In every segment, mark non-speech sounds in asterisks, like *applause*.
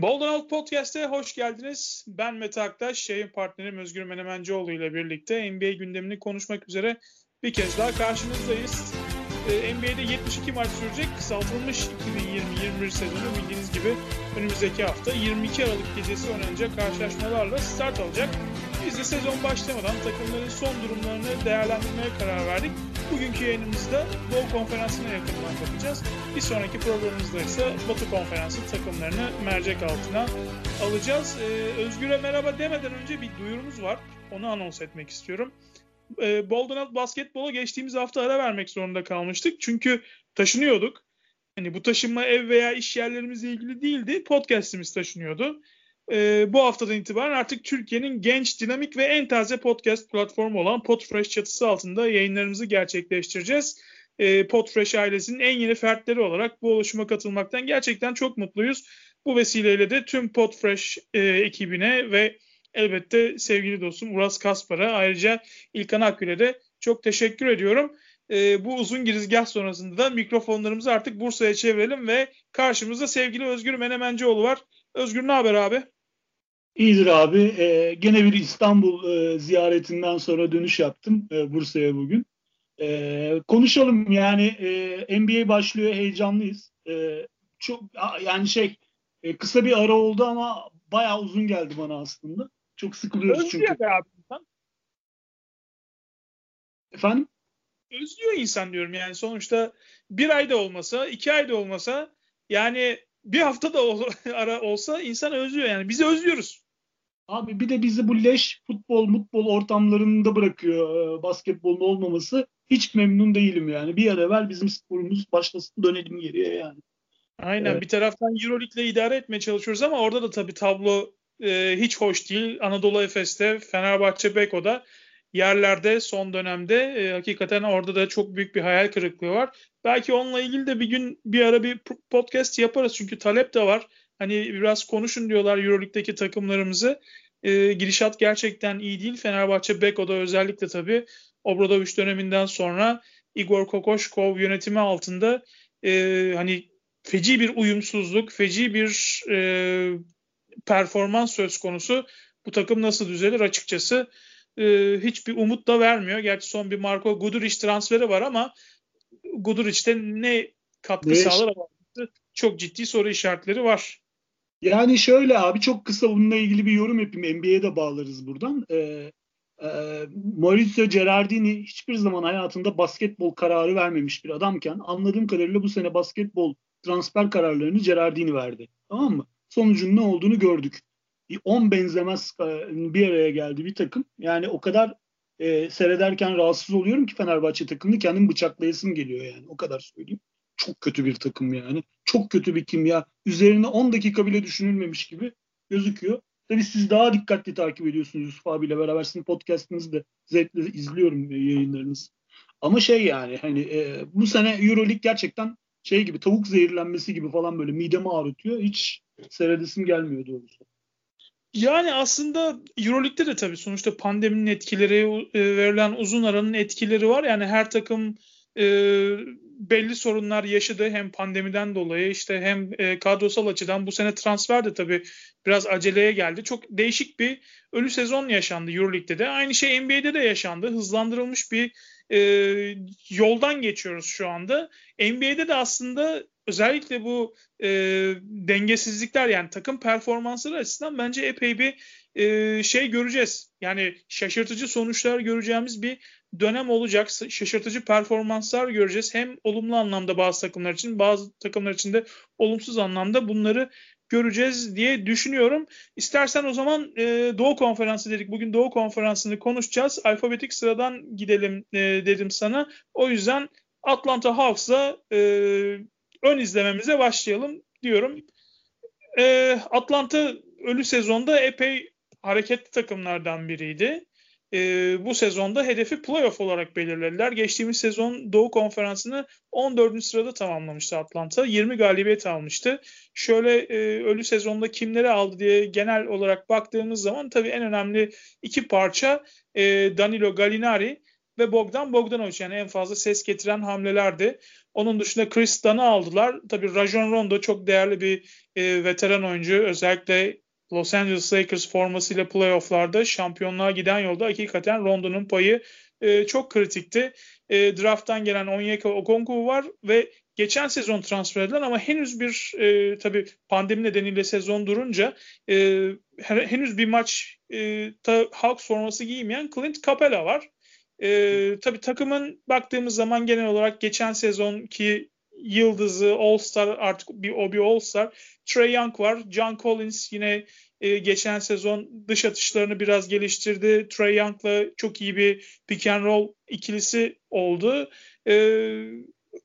Bolden Out Podcast'e hoş geldiniz. Ben Mete Aktaş, yayın partnerim Özgür Menemencioğlu ile birlikte NBA gündemini konuşmak üzere bir kez daha karşınızdayız. Ee, NBA'de 72 maç sürecek kısaltılmış 2020-21 sezonu bildiğiniz gibi önümüzdeki hafta 22 Aralık gecesi oynanacak karşılaşmalarla start alacak. Biz de sezon başlamadan takımların son durumlarını değerlendirmeye karar verdik. Bugünkü yayınımızda Doğu Konferansı'na yakından bakacağız. Bir sonraki programımızda ise Batı Konferansı takımlarını mercek altına alacağız. Ee, Özgür'e merhaba demeden önce bir duyurumuz var. Onu anons etmek istiyorum. Ee, Bolden basketbola geçtiğimiz hafta ara vermek zorunda kalmıştık. Çünkü taşınıyorduk. Hani bu taşınma ev veya iş yerlerimizle ilgili değildi. Podcast'imiz taşınıyordu e, bu haftadan itibaren artık Türkiye'nin genç, dinamik ve en taze podcast platformu olan Podfresh çatısı altında yayınlarımızı gerçekleştireceğiz. E, Podfresh ailesinin en yeni fertleri olarak bu oluşuma katılmaktan gerçekten çok mutluyuz. Bu vesileyle de tüm Podfresh e, ekibine ve elbette sevgili dostum Uras Kaspar'a ayrıca İlkan Akgül'e de çok teşekkür ediyorum. E, bu uzun girizgah sonrasında da mikrofonlarımızı artık Bursa'ya çevirelim ve karşımızda sevgili Özgür Menemencioğlu var. Özgür ne haber abi? İyidir abi. Ee, gene bir İstanbul e, ziyaretinden sonra dönüş yaptım e, Bursa'ya bugün. E, konuşalım yani e, NBA başlıyor heyecanlıyız. E, çok yani şey e, kısa bir ara oldu ama bayağı uzun geldi bana aslında. Çok sıkılıyoruz Özlüyor çünkü. Be abi insan. Efendim? Özlüyor insan diyorum yani sonuçta bir ayda olmasa iki ayda olmasa yani bir hafta da *laughs* ara olsa insan özlüyor yani. Bizi özlüyoruz. Abi bir de bizi bu leş futbol mutbol ortamlarında bırakıyor e, basketbolun olmaması. Hiç memnun değilim yani. Bir ara evvel bizim sporumuz başlasın dönelim geriye yani. Aynen evet. bir taraftan Euroleague'le idare etmeye çalışıyoruz ama orada da tabii tablo e, hiç hoş değil. Anadolu Efes'te, Fenerbahçe Beko'da yerlerde son dönemde e, hakikaten orada da çok büyük bir hayal kırıklığı var. Belki onunla ilgili de bir gün bir ara bir podcast yaparız çünkü talep de var. Hani biraz konuşun diyorlar Euroleague'deki takımlarımızı. E, girişat gerçekten iyi değil. Fenerbahçe Beko'da özellikle tabii Obradoviç döneminden sonra Igor Kokoşkov yönetimi altında e, hani feci bir uyumsuzluk, feci bir e, performans söz konusu. Bu takım nasıl düzelir açıkçası e, hiçbir umut da vermiyor. Gerçi son bir Marco Guduric transferi var ama Guduric'te ne katkı evet. sağlar çok ciddi soru işaretleri var. Yani şöyle abi çok kısa bununla ilgili bir yorum yapayım. NBA'ye de bağlarız buradan. Ee, e, Maurizio Gerardini hiçbir zaman hayatında basketbol kararı vermemiş bir adamken anladığım kadarıyla bu sene basketbol transfer kararlarını Gerardini verdi. Tamam mı? Sonucun ne olduğunu gördük. 10 benzemez e, bir araya geldi bir takım. Yani o kadar e, seyrederken rahatsız oluyorum ki Fenerbahçe takımını kendim bıçaklayasım geliyor yani. O kadar söyleyeyim. Çok kötü bir takım yani. Çok kötü bir kimya. Üzerine 10 dakika bile düşünülmemiş gibi gözüküyor. Tabii siz daha dikkatli takip ediyorsunuz Yusuf abiyle beraber. Sizin podcastınızı da zevkle izliyorum yayınlarınızı. Ama şey yani hani e, bu sene Euroleague gerçekten şey gibi tavuk zehirlenmesi gibi falan böyle midemi ağrıtıyor. Hiç seyredesim gelmiyor doğrusu. Yani aslında Euroleague'de de tabii sonuçta pandeminin etkileri, e, verilen uzun aranın etkileri var. Yani her takım e, belli sorunlar yaşadı hem pandemiden dolayı işte hem e, kadrosal açıdan bu sene transfer de tabii biraz aceleye geldi. Çok değişik bir ölü sezon yaşandı Euroleague'de de. Aynı şey NBA'de de yaşandı. Hızlandırılmış bir e, yoldan geçiyoruz şu anda. NBA'de de aslında özellikle bu e, dengesizlikler yani takım performansları açısından bence epey bir e, şey göreceğiz. Yani şaşırtıcı sonuçlar göreceğimiz bir dönem olacak. Şaşırtıcı performanslar göreceğiz. Hem olumlu anlamda bazı takımlar için bazı takımlar için de olumsuz anlamda bunları göreceğiz diye düşünüyorum. İstersen o zaman e, Doğu Konferansı dedik. Bugün Doğu Konferansı'nı konuşacağız. Alfabetik sıradan gidelim e, dedim sana. O yüzden Atlanta Hawks'la e, ön izlememize başlayalım diyorum. E, Atlanta ölü sezonda epey hareketli takımlardan biriydi. E, bu sezonda hedefi playoff olarak belirlediler. Geçtiğimiz sezon Doğu Konferansı'nı 14. sırada tamamlamıştı Atlanta. 20 galibiyet almıştı. Şöyle e, ölü sezonda kimleri aldı diye genel olarak baktığımız zaman tabii en önemli iki parça e, Danilo Gallinari ve Bogdan Bogdanovic yani en fazla ses getiren hamlelerdi. Onun dışında Chris Dunn'ı aldılar. Tabii Rajon Rondo çok değerli bir e, veteran oyuncu. Özellikle Los Angeles Lakers formasıyla playofflarda şampiyonluğa giden yolda hakikaten Rondo'nun payı e, çok kritikti. E, draft'tan gelen Onyeka Okongwu var ve geçen sezon transfer edilen ama henüz bir e, tabii pandemi nedeniyle sezon durunca e, henüz bir maç e, ta, Hawks forması giymeyen Clint Capela var. E, tabii takımın baktığımız zaman genel olarak geçen sezonki yıldızı All-Star artık bir o bir All-Star Trey Young var. John Collins yine e, geçen sezon dış atışlarını biraz geliştirdi. Trey Young'la çok iyi bir pick and roll ikilisi oldu. E,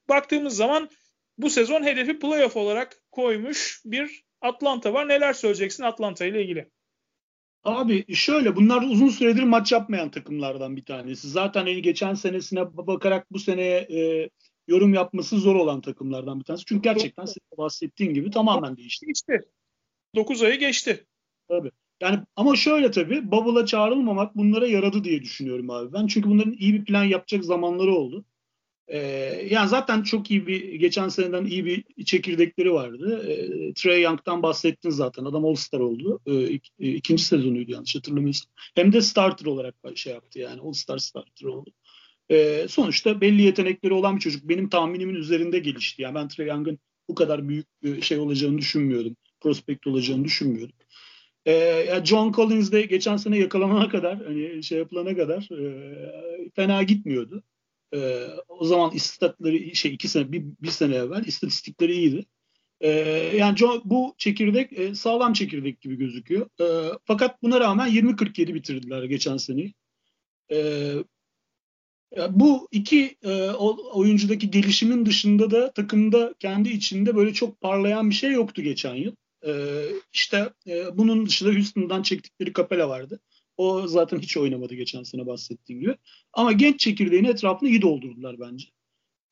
baktığımız zaman bu sezon hedefi playoff olarak koymuş bir Atlanta var. Neler söyleyeceksin Atlanta ile ilgili? Abi şöyle bunlar uzun süredir maç yapmayan takımlardan bir tanesi. Zaten hani geçen senesine bakarak bu seneye e, yorum yapması zor olan takımlardan bir tanesi. Çünkü gerçekten senin bahsettiğin gibi tamamen değişti. Geçti. 9 ayı geçti. Tabii. Yani ama şöyle tabii Bubble'a çağrılmamak bunlara yaradı diye düşünüyorum abi ben. Çünkü bunların iyi bir plan yapacak zamanları oldu. Ee, yani zaten çok iyi bir geçen seneden iyi bir çekirdekleri vardı. Ee, Trey Young'dan bahsettin zaten. Adam All-Star oldu. Ee, ik, e, ikinci sezonuydu yanlış hatırlamıyorsam. Hem de starter olarak şey yaptı yani. All-Star starter oldu. Ee, sonuçta belli yetenekleri olan bir çocuk. Benim tahminimin üzerinde gelişti. Yani ben Trey Young'ın bu kadar büyük bir şey olacağını düşünmüyordum. Prospekt olacağını düşünmüyordum. Ee, John Collins de geçen sene yakalanana kadar hani şey yapılana kadar e, fena gitmiyordu. E, o zaman istatları şey iki sene bir, bir sene evvel istatistikleri iyiydi. E, yani John, bu çekirdek e, sağlam çekirdek gibi gözüküyor. E, fakat buna rağmen 20-47 bitirdiler geçen seneyi. E, bu iki e, oyuncudaki gelişimin dışında da takımda kendi içinde böyle çok parlayan bir şey yoktu geçen yıl. E, işte e, bunun dışında Houston'dan çektikleri Capela vardı. O zaten hiç oynamadı geçen sene bahsettiğim gibi. Ama genç çekirdeğin etrafını iyi doldurdular bence.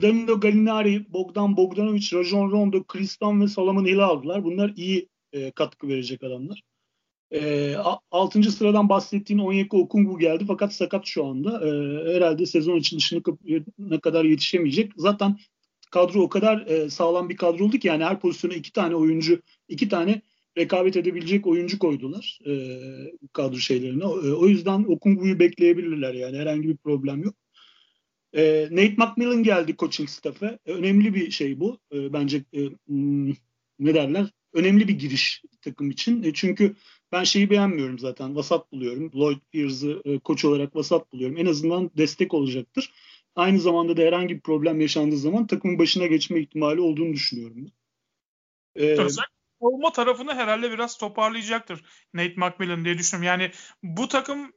Danilo Gallinari, Bogdan Bogdanovic, Rajon Rondo, Kristan ve Solomon Hill'i aldılar. Bunlar iyi e, katkı verecek adamlar. E, 6. sıradan bahsettiğin Onyeka Okungwu geldi fakat sakat şu anda. E, herhalde sezon için dışına kadar yetişemeyecek. Zaten kadro o kadar e, sağlam bir kadro oldu ki yani her pozisyona iki tane oyuncu, iki tane rekabet edebilecek oyuncu koydular e, kadro şeylerine. E, o yüzden Okungwu'yu bekleyebilirler yani herhangi bir problem yok. E, Nate McMillan geldi coaching staff'e. E, önemli bir şey bu. E, bence e, hmm, ne derler? Önemli bir giriş takım için. E, çünkü ben şeyi beğenmiyorum zaten. Vasat buluyorum. Lloyd Pierce'ı e, koç olarak vasat buluyorum. En azından destek olacaktır. Aynı zamanda da herhangi bir problem yaşandığı zaman takımın başına geçme ihtimali olduğunu düşünüyorum. Ee, savunma tarafını herhalde biraz toparlayacaktır Nate McMillan diye düşünüyorum. Yani bu takım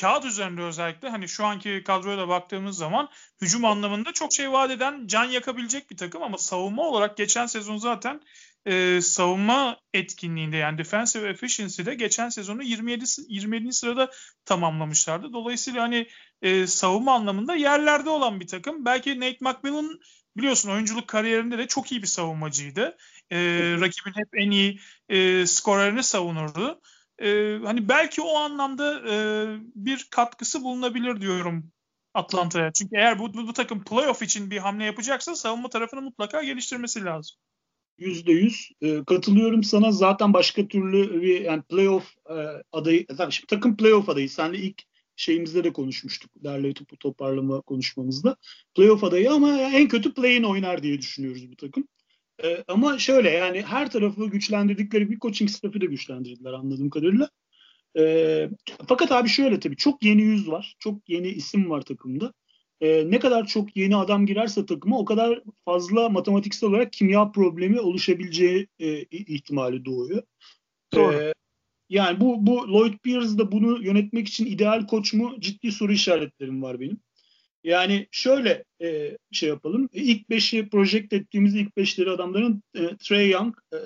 kağıt üzerinde özellikle hani şu anki kadroya da baktığımız zaman hücum anlamında çok şey vaat eden can yakabilecek bir takım ama savunma olarak geçen sezon zaten e, savunma etkinliğinde yani defensive efficiency'de geçen sezonu 27 27. sırada tamamlamışlardı. Dolayısıyla hani e, savunma anlamında yerlerde olan bir takım. Belki Nate McMillan biliyorsun oyunculuk kariyerinde de çok iyi bir savunmacıydı. E, rakibin hep en iyi e, skorlarını savunurdu. E, hani belki o anlamda e, bir katkısı bulunabilir diyorum Atlanta'ya. Çünkü eğer bu, bu, bu takım playoff için bir hamle yapacaksa savunma tarafını mutlaka geliştirmesi lazım. Yüzde yüz e, katılıyorum sana. Zaten başka türlü bir yani playoff e, adayı, zaten şimdi takım playoff adayı. Senle ilk şeyimizde de konuşmuştuk. Derli topu toparlama konuşmamızda. Playoff adayı ama en kötü play-in oynar diye düşünüyoruz bu takım. E, ama şöyle yani her tarafı güçlendirdikleri bir coaching staff'ı da güçlendirdiler anladığım kadarıyla. E, fakat abi şöyle tabii çok yeni yüz var. Çok yeni isim var takımda. E, ne kadar çok yeni adam girerse takıma o kadar fazla matematiksel olarak kimya problemi oluşabileceği e, ihtimali doğuyor. Doğru. E, yani bu, bu Lloyd Pierce da bunu yönetmek için ideal koç mu? Ciddi soru işaretlerim var benim. Yani şöyle e, şey yapalım. E, ilk beşi projekt ettiğimiz ilk beşleri adamların e, Trey Young e,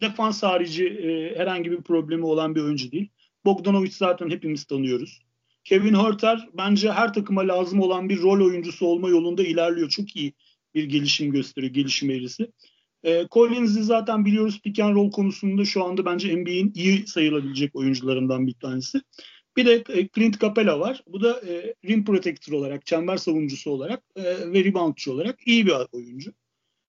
defans harici e, herhangi bir problemi olan bir oyuncu değil. Bogdanovic zaten hepimiz tanıyoruz. Kevin Herter bence her takıma lazım olan bir rol oyuncusu olma yolunda ilerliyor. Çok iyi bir gelişim gösteriyor, gelişim eğrisi. E, Collins'i zaten biliyoruz pick and roll konusunda şu anda bence NBA'in iyi sayılabilecek oyuncularından bir tanesi. Bir de e, Clint Capela var. Bu da e, rim protector olarak, çember savunucusu olarak e, ve reboundçı olarak iyi bir oyuncu.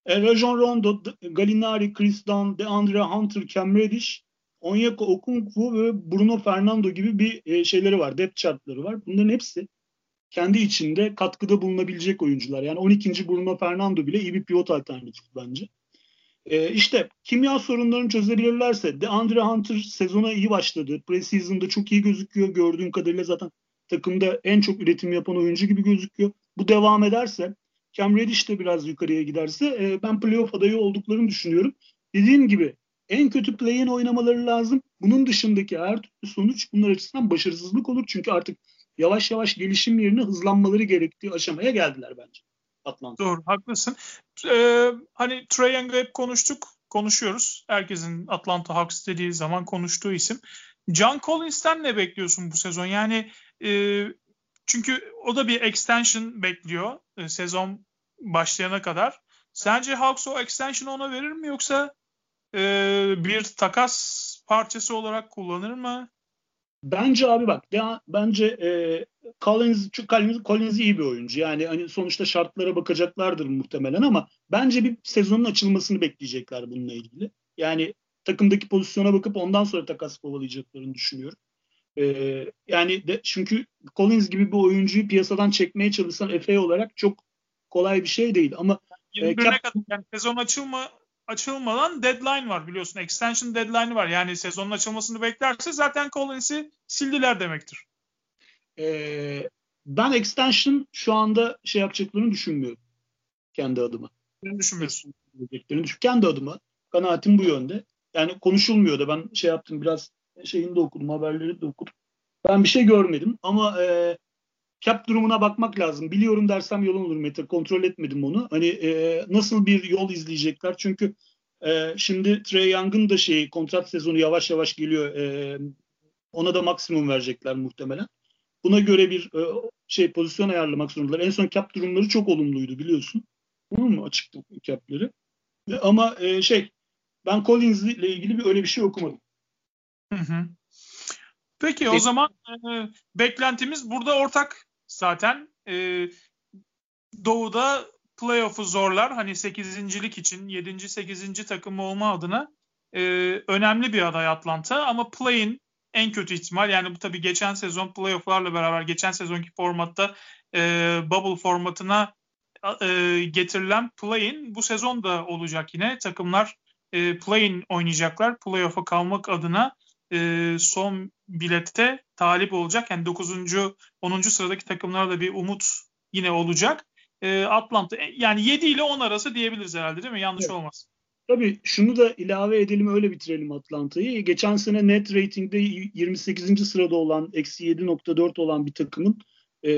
E, Rajon Rondo, Gallinari, Chris Dunn, DeAndre Hunter, Cam Reddish, Onyeka Okungwu ve Bruno Fernando gibi bir e, şeyleri var. Depth chartları var. Bunların hepsi kendi içinde katkıda bulunabilecek oyuncular. Yani 12. Bruno Fernando bile iyi bir pivot alternatifi bence. E, işte kimya sorunlarını çözebilirlerse DeAndre Hunter sezona iyi başladı. Preseason'da çok iyi gözüküyor. Gördüğüm kadarıyla zaten takımda en çok üretim yapan oyuncu gibi gözüküyor. Bu devam ederse Cam Reddish de biraz yukarıya giderse e, ben playoff adayı olduklarını düşünüyorum. Dediğim gibi en kötü play-in oynamaları lazım. Bunun dışındaki her türlü sonuç bunlar açısından başarısızlık olur. Çünkü artık yavaş yavaş gelişim yerine hızlanmaları gerektiği aşamaya geldiler bence. Atlanta. Doğru haklısın. Ee, hani Trae Young'ı hep konuştuk. Konuşuyoruz. Herkesin Atlanta Hawks dediği zaman konuştuğu isim. John Collins'ten ne bekliyorsun bu sezon? Yani e, çünkü o da bir extension bekliyor e, sezon başlayana kadar. Sence Hawks o extension'ı ona verir mi yoksa e, bir takas parçası olarak kullanır mı? Bence abi bak ya, bence e, Collins, Collins, Collins iyi bir oyuncu. Yani hani sonuçta şartlara bakacaklardır muhtemelen ama bence bir sezonun açılmasını bekleyecekler bununla ilgili. Yani takımdaki pozisyona bakıp ondan sonra takas kovalayacaklarını düşünüyorum. Ee, yani de, çünkü Collins gibi bir oyuncuyu piyasadan çekmeye çalışsan Efe olarak çok kolay bir şey değil ama 21'e e, kadar yani sezon açılma açılmadan deadline var biliyorsun. Extension deadline var. Yani sezonun açılmasını beklerse zaten Collins'i sildiler demektir. Ee, ben extension şu anda şey yapacaklarını düşünmüyorum. Kendi adıma. Ne düşünmüyorsun? Kendi adıma. Kanaatim bu yönde. Yani konuşulmuyor da ben şey yaptım biraz şeyini de okudum, haberleri de okudum. Ben bir şey görmedim ama e, cap durumuna bakmak lazım. Biliyorum dersem yalan olur Mete. Kontrol etmedim onu. Hani e, nasıl bir yol izleyecekler? Çünkü e, şimdi Trey Young'ın da şeyi kontrat sezonu yavaş yavaş geliyor. E, ona da maksimum verecekler muhtemelen. Buna göre bir e, şey pozisyon ayarlamak zorundalar. En son cap durumları çok olumluydu biliyorsun. Tamam mı? Açıktı cap'leri. E, ama e, şey ben Collins ile ilgili bir öyle bir şey okumadım. Hı hı. Peki o zaman e, beklentimiz burada ortak zaten. E, Doğu'da playoff'u zorlar. Hani 8.lik için 7. 8. takım olma adına e, önemli bir aday Atlanta ama play'in en kötü ihtimal yani bu tabii geçen sezon playoff'larla beraber geçen sezonki formatta e, bubble formatına e, getirilen play-in bu sezon da olacak yine. Takımlar e, play-in oynayacaklar. Playoff'a kalmak adına e, son bilette talip olacak. Yani 9. 10. sıradaki takımlara da bir umut yine olacak. E, Atlanta yani 7 ile 10 arası diyebiliriz herhalde değil mi? Yanlış evet. olmaz. Tabii şunu da ilave edelim öyle bitirelim Atlanta'yı. Geçen sene net ratingde 28. sırada olan eksi 7.4 olan bir takımın e,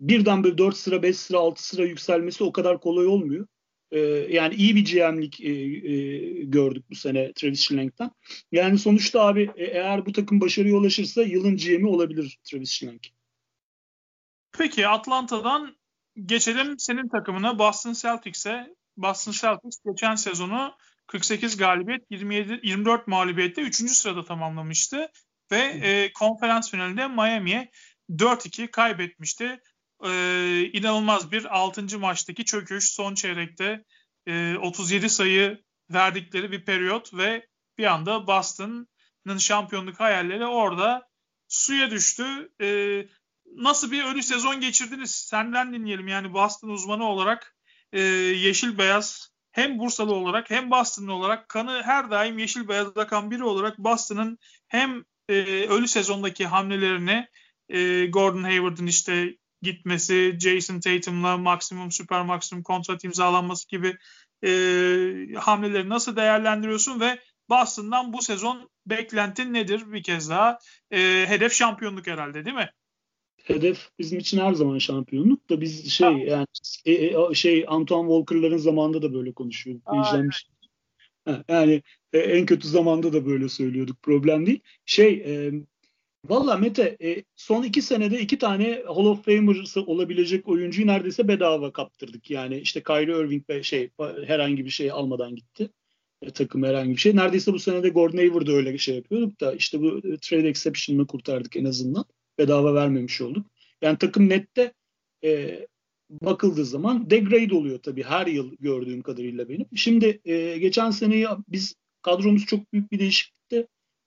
birden böyle 4 sıra 5 sıra 6 sıra yükselmesi o kadar kolay olmuyor. E, yani iyi bir GM'lik e, e, gördük bu sene Travis Schlenk'ten. Yani sonuçta abi e, eğer bu takım başarıya ulaşırsa yılın GM'i olabilir Travis Schlenk. Peki Atlanta'dan geçelim senin takımına Boston Celtics'e. Boston Celtics geçen sezonu 48 galibiyet, 27 24 mağlubiyette 3. sırada tamamlamıştı ve e, konferans finalinde Miami'ye 4-2 kaybetmişti e, inanılmaz bir 6. maçtaki çöküş son çeyrekte e, 37 sayı verdikleri bir periyot ve bir anda Boston'ın şampiyonluk hayalleri orada suya düştü. E, nasıl bir ölü sezon geçirdiniz? Senden dinleyelim. Yani Boston uzmanı olarak e, yeşil beyaz hem Bursalı olarak hem Boston'lı olarak kanı her daim yeşil beyaz akan biri olarak Boston'ın hem e, ölü sezondaki hamlelerini e, Gordon Hayward'ın işte gitmesi, Jason Tatum'la maksimum süper maksimum kontrat imzalanması gibi e, hamleleri nasıl değerlendiriyorsun ve Boston'dan bu sezon beklentin nedir bir kez daha? E, hedef şampiyonluk herhalde değil mi? Hedef bizim için her zaman şampiyonluk da biz şey ha. yani e, e, şey Antoine Walker'ların zamanında da böyle konuşuyorduk. Yani e, en kötü zamanda da böyle söylüyorduk. Problem değil. Şey e, Valla Mete e, son iki senede iki tane Hall of Famer'sı olabilecek oyuncuyu neredeyse bedava kaptırdık. Yani işte Kyrie Irving ve şey herhangi bir şey almadan gitti. e, takım herhangi bir şey. Neredeyse bu sene de Gordon Hayward'da öyle şey yapıyorduk da işte bu e, trade exception'ını kurtardık en azından. Bedava vermemiş olduk. Yani takım nette e, bakıldığı zaman degrade oluyor tabii her yıl gördüğüm kadarıyla benim. Şimdi e, geçen seneyi biz kadromuz çok büyük bir değişiklikte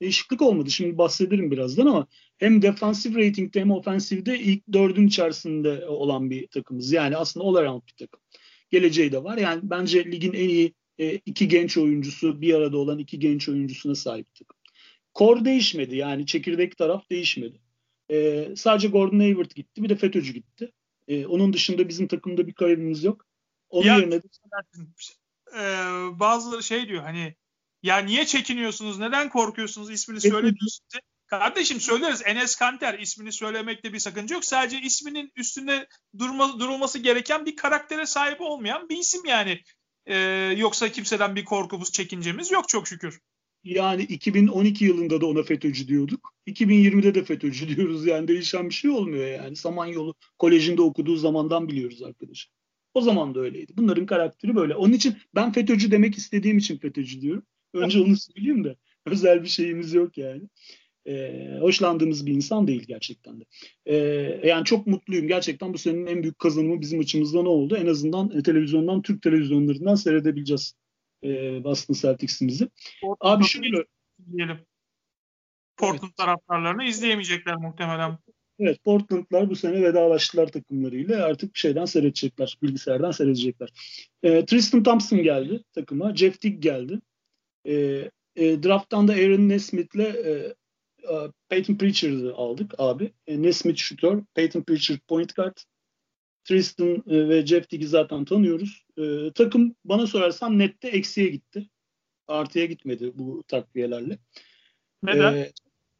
değişiklik olmadı. Şimdi bahsederim birazdan ama hem defansif ratingde hem ofensifde ilk dördün içerisinde olan bir takımız. Yani aslında all around bir takım. Geleceği de var. Yani bence ligin en iyi e, iki genç oyuncusu bir arada olan iki genç oyuncusuna sahip takım. Kor değişmedi yani çekirdek taraf değişmedi. E, sadece Gordon Hayward gitti bir de FETÖ'cü gitti. E, onun dışında bizim takımda bir kaybımız yok. Onun ya, yerine de... e, bazıları şey diyor hani ya niye çekiniyorsunuz neden korkuyorsunuz ismini söylemiyorsunuz. Kardeşim söyleriz Enes Kanter ismini söylemekte bir sakınca yok. Sadece isminin üstünde durma, durulması gereken bir karaktere sahip olmayan bir isim yani. Ee, yoksa kimseden bir korkumuz, çekincemiz yok çok şükür. Yani 2012 yılında da ona FETÖ'cü diyorduk. 2020'de de FETÖ'cü *laughs* diyoruz. Yani değişen bir şey olmuyor yani. Samanyolu Koleji'nde okuduğu zamandan biliyoruz arkadaş. O zaman da öyleydi. Bunların karakteri böyle. Onun için ben FETÖ'cü demek istediğim için FETÖ'cü diyorum. Önce onu söyleyeyim de. Özel bir şeyimiz yok yani. Ee, hoşlandığımız bir insan değil gerçekten de. Ee, yani çok mutluyum. Gerçekten bu senenin en büyük kazanımı bizim açımızda ne oldu? En azından e, televizyondan, Türk televizyonlarından seyredebileceğiz e, Boston Celtics'imizi. Abi şöyle diyelim. Portland evet. taraftarlarını izleyemeyecekler muhtemelen. Evet Portland'lar bu sene vedalaştılar takımlarıyla. Artık bir şeyden seyredecekler. Bilgisayardan seyredecekler. E, Tristan Thompson geldi takıma. Jeff Dick geldi. E, e, draft'tan da Aaron Nesmith'le e, e, Peyton Pritchard'ı aldık abi. E, Nesmith şutör, Peyton Pritchard point guard. Tristan e, ve Jeff Dick'i zaten tanıyoruz. E, takım bana sorarsan nette eksiye gitti. Artıya gitmedi bu takviyelerle. Neden? E,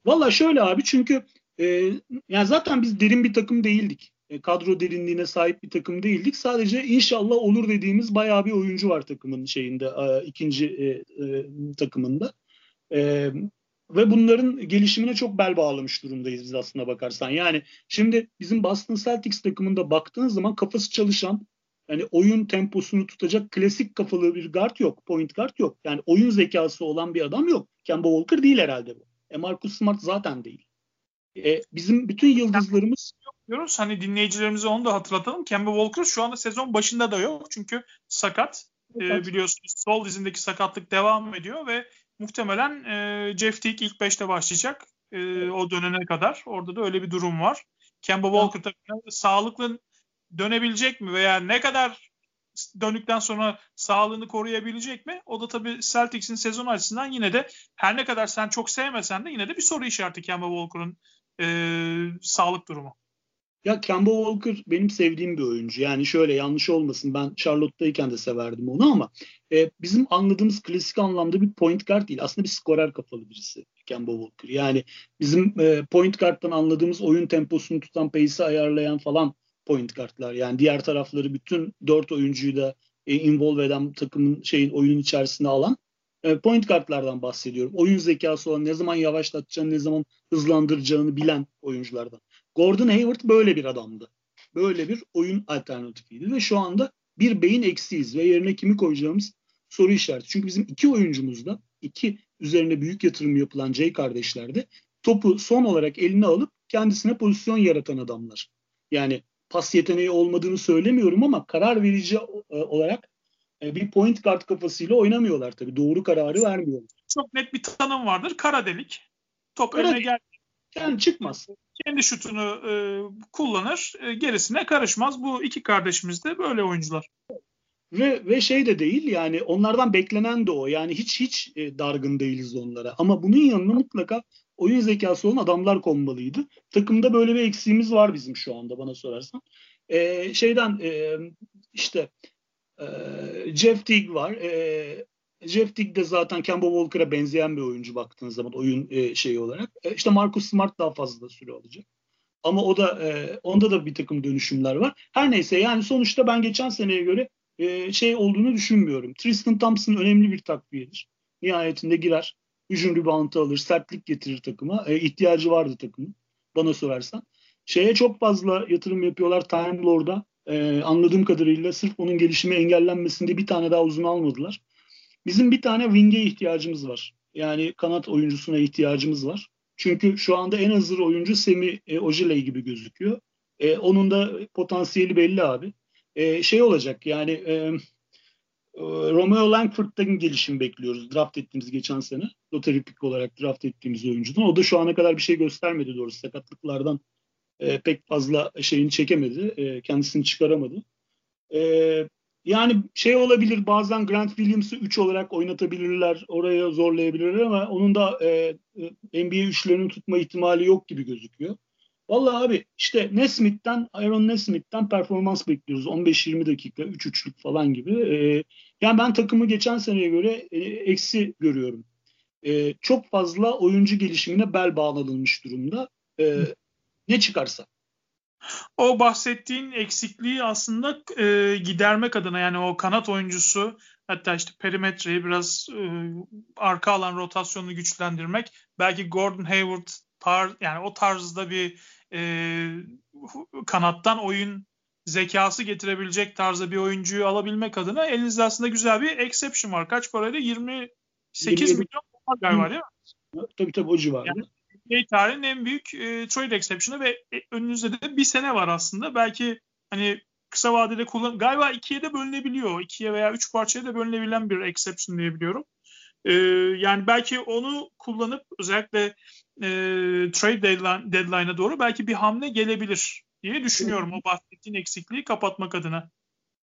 Valla şöyle abi çünkü e, yani zaten biz derin bir takım değildik. E, kadro derinliğine sahip bir takım değildik. Sadece inşallah olur dediğimiz bayağı bir oyuncu var takımın şeyinde e, ikinci e, takımında. Ve bunların gelişimine çok bel bağlamış durumdayız biz aslında bakarsan. Yani şimdi bizim Boston Celtics takımında baktığın zaman kafası çalışan yani oyun temposunu tutacak klasik kafalı bir guard yok. Point guard yok. Yani oyun zekası olan bir adam yok. Kemba Walker değil herhalde bu. E Marcus Smart zaten değil. E, bizim bütün yıldızlarımız diyoruz. Hani dinleyicilerimize onu da hatırlatalım. Kemba Walker şu anda sezon başında da yok. Çünkü sakat. E, biliyorsunuz sol dizindeki sakatlık devam ediyor ve muhtemelen e, Jeff Teague ilk 5'te başlayacak. E, o dönene kadar. Orada da öyle bir durum var. Kemba Walker tabii sağlıklı dönebilecek mi veya ne kadar döndükten sonra sağlığını koruyabilecek mi? O da tabii Celtics'in sezon açısından yine de her ne kadar sen çok sevmesen de yine de bir soru işareti Kemba Walker'ın e, sağlık durumu. Ya Kemba Walker benim sevdiğim bir oyuncu. Yani şöyle yanlış olmasın ben Charlotte'dayken de severdim onu ama e, bizim anladığımız klasik anlamda bir point guard değil. Aslında bir skorer kafalı birisi Kemba Walker. Yani bizim e, point guard'tan anladığımız oyun temposunu tutan, pace'i ayarlayan falan point guardlar. Yani diğer tarafları bütün dört oyuncuyu da e, involve eden takımın şeyin oyunun içerisine alan e, point guardlardan bahsediyorum. Oyun zekası olan ne zaman yavaşlatacağını, ne zaman hızlandıracağını bilen oyunculardan. Gordon Hayward böyle bir adamdı. Böyle bir oyun alternatifiydi ve şu anda bir beyin eksiyiz ve yerine kimi koyacağımız soru işareti. Çünkü bizim iki oyuncumuz da iki üzerine büyük yatırım yapılan Jay kardeşler de topu son olarak eline alıp kendisine pozisyon yaratan adamlar. Yani pas yeteneği olmadığını söylemiyorum ama karar verici e, olarak e, bir point guard kafasıyla oynamıyorlar tabii. Doğru kararı vermiyorlar. Çok net bir tanım vardır. Kara delik. Top Kara önüne gel. Yani çıkmaz. Kendi şutunu e, kullanır. E, gerisine karışmaz. Bu iki kardeşimiz de böyle oyuncular. Ve, ve şey de değil yani onlardan beklenen de o. Yani hiç hiç e, dargın değiliz onlara. Ama bunun yanına mutlaka oyun zekası olan adamlar konmalıydı. Takımda böyle bir eksiğimiz var bizim şu anda bana sorarsan. E, şeyden e, işte e, Jeff Teague var. E, Jeff Teague de zaten Kemba Walker'a benzeyen bir oyuncu baktığınız zaman oyun e, şeyi olarak. E, işte Marcus Smart daha fazla süre alacak. Ama o da e, onda da bir takım dönüşümler var. Her neyse yani sonuçta ben geçen seneye göre e, şey olduğunu düşünmüyorum. Tristan Thompson önemli bir takviyedir. Nihayetinde girer. Hücum reboundu alır. Sertlik getirir takıma. E, ihtiyacı vardı takımın. Bana sorarsan. Şeye çok fazla yatırım yapıyorlar Time Lord'a. E, anladığım kadarıyla sırf onun gelişimi engellenmesinde bir tane daha uzun almadılar. Bizim bir tane wing'e ihtiyacımız var. Yani kanat oyuncusuna ihtiyacımız var. Çünkü şu anda en hazır oyuncu Semi e, Ojiley gibi gözüküyor. E, onun da potansiyeli belli abi. E, şey olacak yani e, e Romeo Langford'dan gelişim bekliyoruz. Draft ettiğimiz geçen sene. Lottery pick olarak draft ettiğimiz oyuncudan. O da şu ana kadar bir şey göstermedi doğrusu. Sakatlıklardan e, pek fazla şeyini çekemedi. E, kendisini çıkaramadı. E, yani şey olabilir bazen Grant Williams'ı 3 olarak oynatabilirler. Oraya zorlayabilirler ama onun da e, e NBA üçlerini tutma ihtimali yok gibi gözüküyor. Vallahi abi işte Nesmith'ten, Aaron Nesmith'ten performans bekliyoruz. 15-20 dakika, 3 üçlük falan gibi. Ee, yani ben takımı geçen seneye göre e, eksi görüyorum. Ee, çok fazla oyuncu gelişimine bel bağlanılmış durumda. Ee, ne çıkarsa. O bahsettiğin eksikliği aslında e, gidermek adına yani o kanat oyuncusu hatta işte perimetreyi biraz e, arka alan rotasyonunu güçlendirmek belki Gordon Hayward tar yani o tarzda bir e, kanattan oyun zekası getirebilecek tarzda bir oyuncuyu alabilmek adına elinizde aslında güzel bir exception var. Kaç parayla? 28 27. milyon dolar galiba değil mi? Tabii tabii o civarında. Yani, NBA tarihinin en büyük e, trade exception'ı ve e, önünüzde de bir sene var aslında. Belki hani kısa vadede kullan galiba ikiye de bölünebiliyor. ikiye veya üç parçaya da bölünebilen bir exception diyebiliyorum. E, yani belki onu kullanıp özellikle e, trade deadline, deadline'a doğru belki bir hamle gelebilir diye düşünüyorum o bahsettiğin eksikliği kapatmak adına.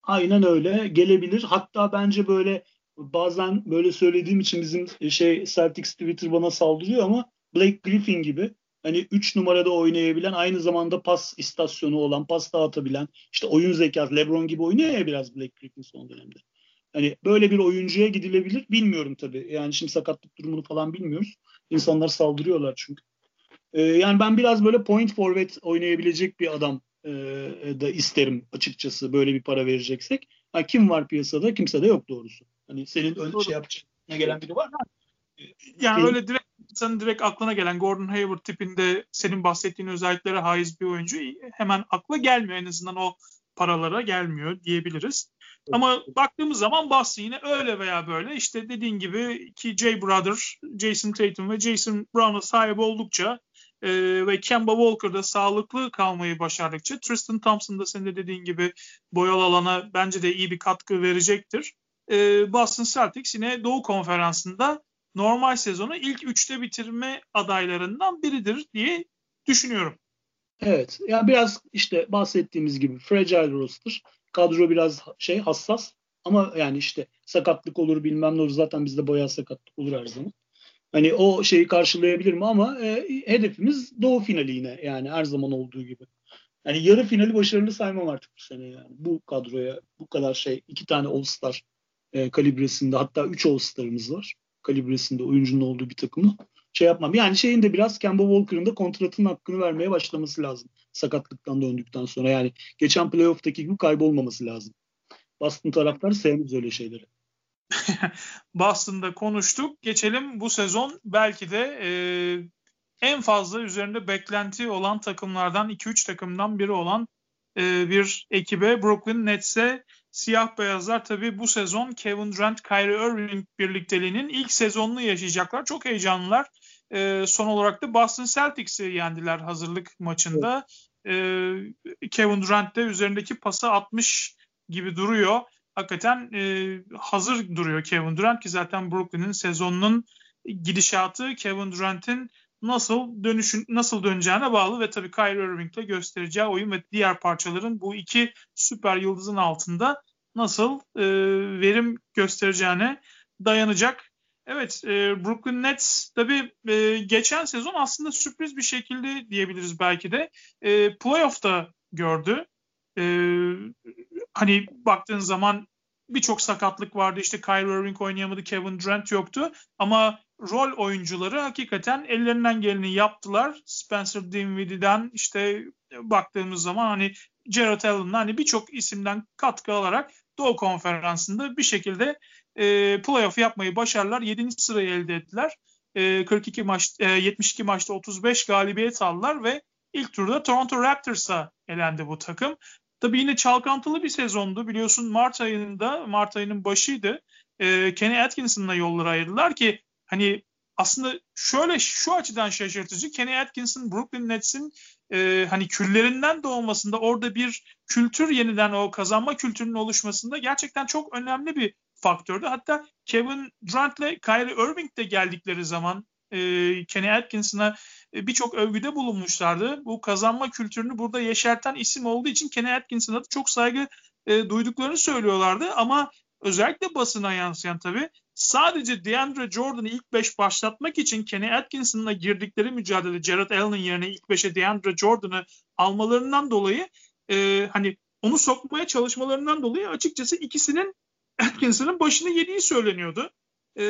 Aynen öyle gelebilir. Hatta bence böyle bazen böyle söylediğim için bizim şey Celtics Twitter bana saldırıyor ama Blake Griffin gibi hani 3 numarada oynayabilen aynı zamanda pas istasyonu olan, pas dağıtabilen işte oyun zekası LeBron gibi oynuyor ya biraz Blake Griffin son dönemde. Hani böyle bir oyuncuya gidilebilir. Bilmiyorum tabii. Yani şimdi sakatlık durumunu falan bilmiyoruz. İnsanlar saldırıyorlar çünkü. Ee, yani ben biraz böyle point forward oynayabilecek bir adam e, da isterim açıkçası böyle bir para vereceksek. Ha, kim var piyasada? Kimse de yok doğrusu. Hani senin öyle şey yapacağına gelen biri var mı? Yani öyle direkt insanın direkt aklına gelen Gordon Hayward tipinde senin bahsettiğin özelliklere haiz bir oyuncu hemen akla gelmiyor. En azından o paralara gelmiyor diyebiliriz. Ama baktığımız zaman Boston yine öyle veya böyle işte dediğin gibi ki Jay Brother, Jason Tatum ve Jason Brown'a sahip oldukça e, ve Kemba Walker'da sağlıklı kalmayı başardıkça Tristan Thompson da senin de dediğin gibi boyalı alana bence de iyi bir katkı verecektir. E, Boston Celtics yine Doğu Konferansı'nda normal sezonu ilk üçte bitirme adaylarından biridir diye düşünüyorum. Evet. Ya yani biraz işte bahsettiğimiz gibi fragile roster. Kadro biraz şey hassas ama yani işte sakatlık olur bilmem ne olur. Zaten bizde bayağı sakatlık olur her zaman. Hani o şeyi karşılayabilir mi ama e, hedefimiz doğu finali yine yani her zaman olduğu gibi. Yani yarı finali başarılı saymam artık bu sene yani. Bu kadroya bu kadar şey iki tane All-Star e, kalibresinde hatta üç All-Star'ımız var kalibresinde oyuncunun olduğu bir takımı şey yapmam. Yani şeyin de biraz Kemba Walker'ın da kontratının hakkını vermeye başlaması lazım. Sakatlıktan döndükten sonra. Yani geçen playoff'taki gibi kaybolmaması lazım. Boston taraftarı sevmez öyle şeyleri. *laughs* Boston'da konuştuk. Geçelim bu sezon belki de e, en fazla üzerinde beklenti olan takımlardan 2-3 takımdan biri olan e, bir ekibe Brooklyn Nets'e siyah beyazlar tabii bu sezon Kevin Durant, Kyrie Irving birlikteliğinin ilk sezonunu yaşayacaklar. Çok heyecanlılar. E, son olarak da Boston Celtics'i yendiler hazırlık maçında. Evet. E, Kevin Durant de üzerindeki pası atmış gibi duruyor. Hakikaten e, hazır duruyor Kevin Durant ki zaten Brooklyn'in sezonunun gidişatı Kevin Durant'in nasıl dönüşün nasıl döneceğine bağlı ve tabii Kyrie Irving'le göstereceği oyun ve diğer parçaların bu iki süper yıldızın altında nasıl e, verim göstereceğine dayanacak. Evet, e, Brooklyn Nets tabii e, geçen sezon aslında sürpriz bir şekilde diyebiliriz belki de e, playoff'ta gördü. E, hani baktığın zaman birçok sakatlık vardı. İşte Kyrie Irving oynayamadı, Kevin Durant yoktu. Ama rol oyuncuları hakikaten ellerinden geleni yaptılar. Spencer Dinwiddie'den işte baktığımız zaman hani Jared Allen'dan hani birçok isimden katkı alarak Doğu Konferansı'nda bir şekilde e, playoff yapmayı başardılar. 7. sırayı elde ettiler. E, 42 maç, e, 72 maçta 35 galibiyet aldılar ve ilk turda Toronto Raptors'a elendi bu takım. Tabii yine çalkantılı bir sezondu. Biliyorsun Mart ayında, Mart ayının başıydı. e, Kenny Atkinson'la yolları ayırdılar ki hani aslında şöyle şu açıdan şaşırtıcı Kenny Atkinson Brooklyn Nets'in e, hani küllerinden doğmasında orada bir kültür yeniden o kazanma kültürünün oluşmasında gerçekten çok önemli bir faktördü. Hatta Kevin Durant ile Kyrie Irving de geldikleri zaman e, Kenny Atkinson'a e, birçok övgüde bulunmuşlardı. Bu kazanma kültürünü burada yeşerten isim olduğu için Kenny Atkinson'a da çok saygı e, duyduklarını söylüyorlardı. Ama özellikle basına yansıyan tabii sadece DeAndre Jordan'ı ilk 5 başlatmak için Kenny Atkinson'la girdikleri mücadele Jared Allen'ın yerine ilk 5'e DeAndre Jordan'ı almalarından dolayı e, hani onu sokmaya çalışmalarından dolayı açıkçası ikisinin *clears throat* Atkinson'ın başını yediği söyleniyordu. E,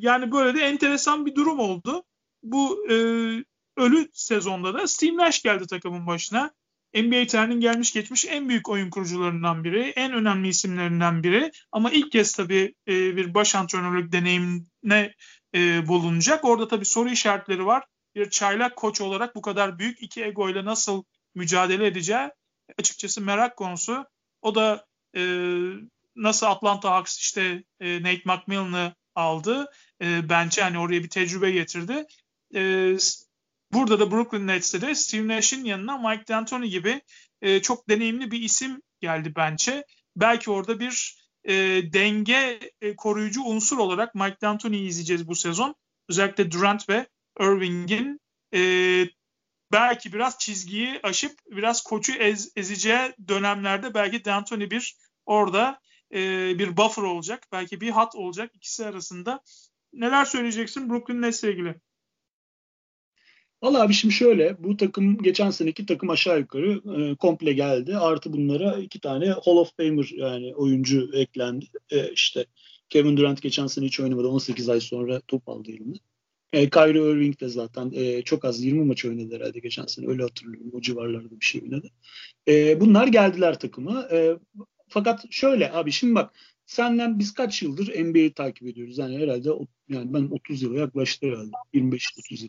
yani böyle de enteresan bir durum oldu. Bu e, ölü sezonda da Steve Nash geldi takımın başına. NBA tarihinin gelmiş geçmiş en büyük oyun kurucularından biri, en önemli isimlerinden biri. Ama ilk kez tabii e, bir baş antrenörlük deneyimine e, bulunacak. Orada tabii soru işaretleri var. Bir çaylak koç olarak bu kadar büyük iki ego ile nasıl mücadele edeceği açıkçası merak konusu. O da e, nasıl Atlanta Hawks işte e, Nate McMillan'ı aldı. E, bence hani oraya bir tecrübe getirdi. E, Burada da Brooklyn Nets'te de Steve Nash'in yanına Mike D'Antoni gibi e, çok deneyimli bir isim geldi bence. Belki orada bir e, denge e, koruyucu unsur olarak Mike D'Antoni'yi izleyeceğiz bu sezon. Özellikle Durant ve Irving'in e, belki biraz çizgiyi aşıp biraz koçu ez, ezeceği dönemlerde belki D'Antoni bir orada e, bir buffer olacak. Belki bir hat olacak ikisi arasında. Neler söyleyeceksin Brooklyn Nets'le ilgili? Valla abi şimdi şöyle bu takım geçen seneki takım aşağı yukarı e, komple geldi. Artı bunlara iki tane Hall of Famer yani oyuncu eklendi. E, işte Kevin Durant geçen sene hiç oynamadı. 18 ay sonra top aldı eline. E, Kyrie Irving de zaten e, çok az 20 maç oynadı herhalde geçen sene. Öyle hatırlıyorum. O civarlarda bir şey oynadı. E, bunlar geldiler takıma. E, fakat şöyle abi şimdi bak senden biz kaç yıldır NBA'yi takip ediyoruz? Yani herhalde yani ben 30 yıla yaklaştı herhalde. 25-30 yıl.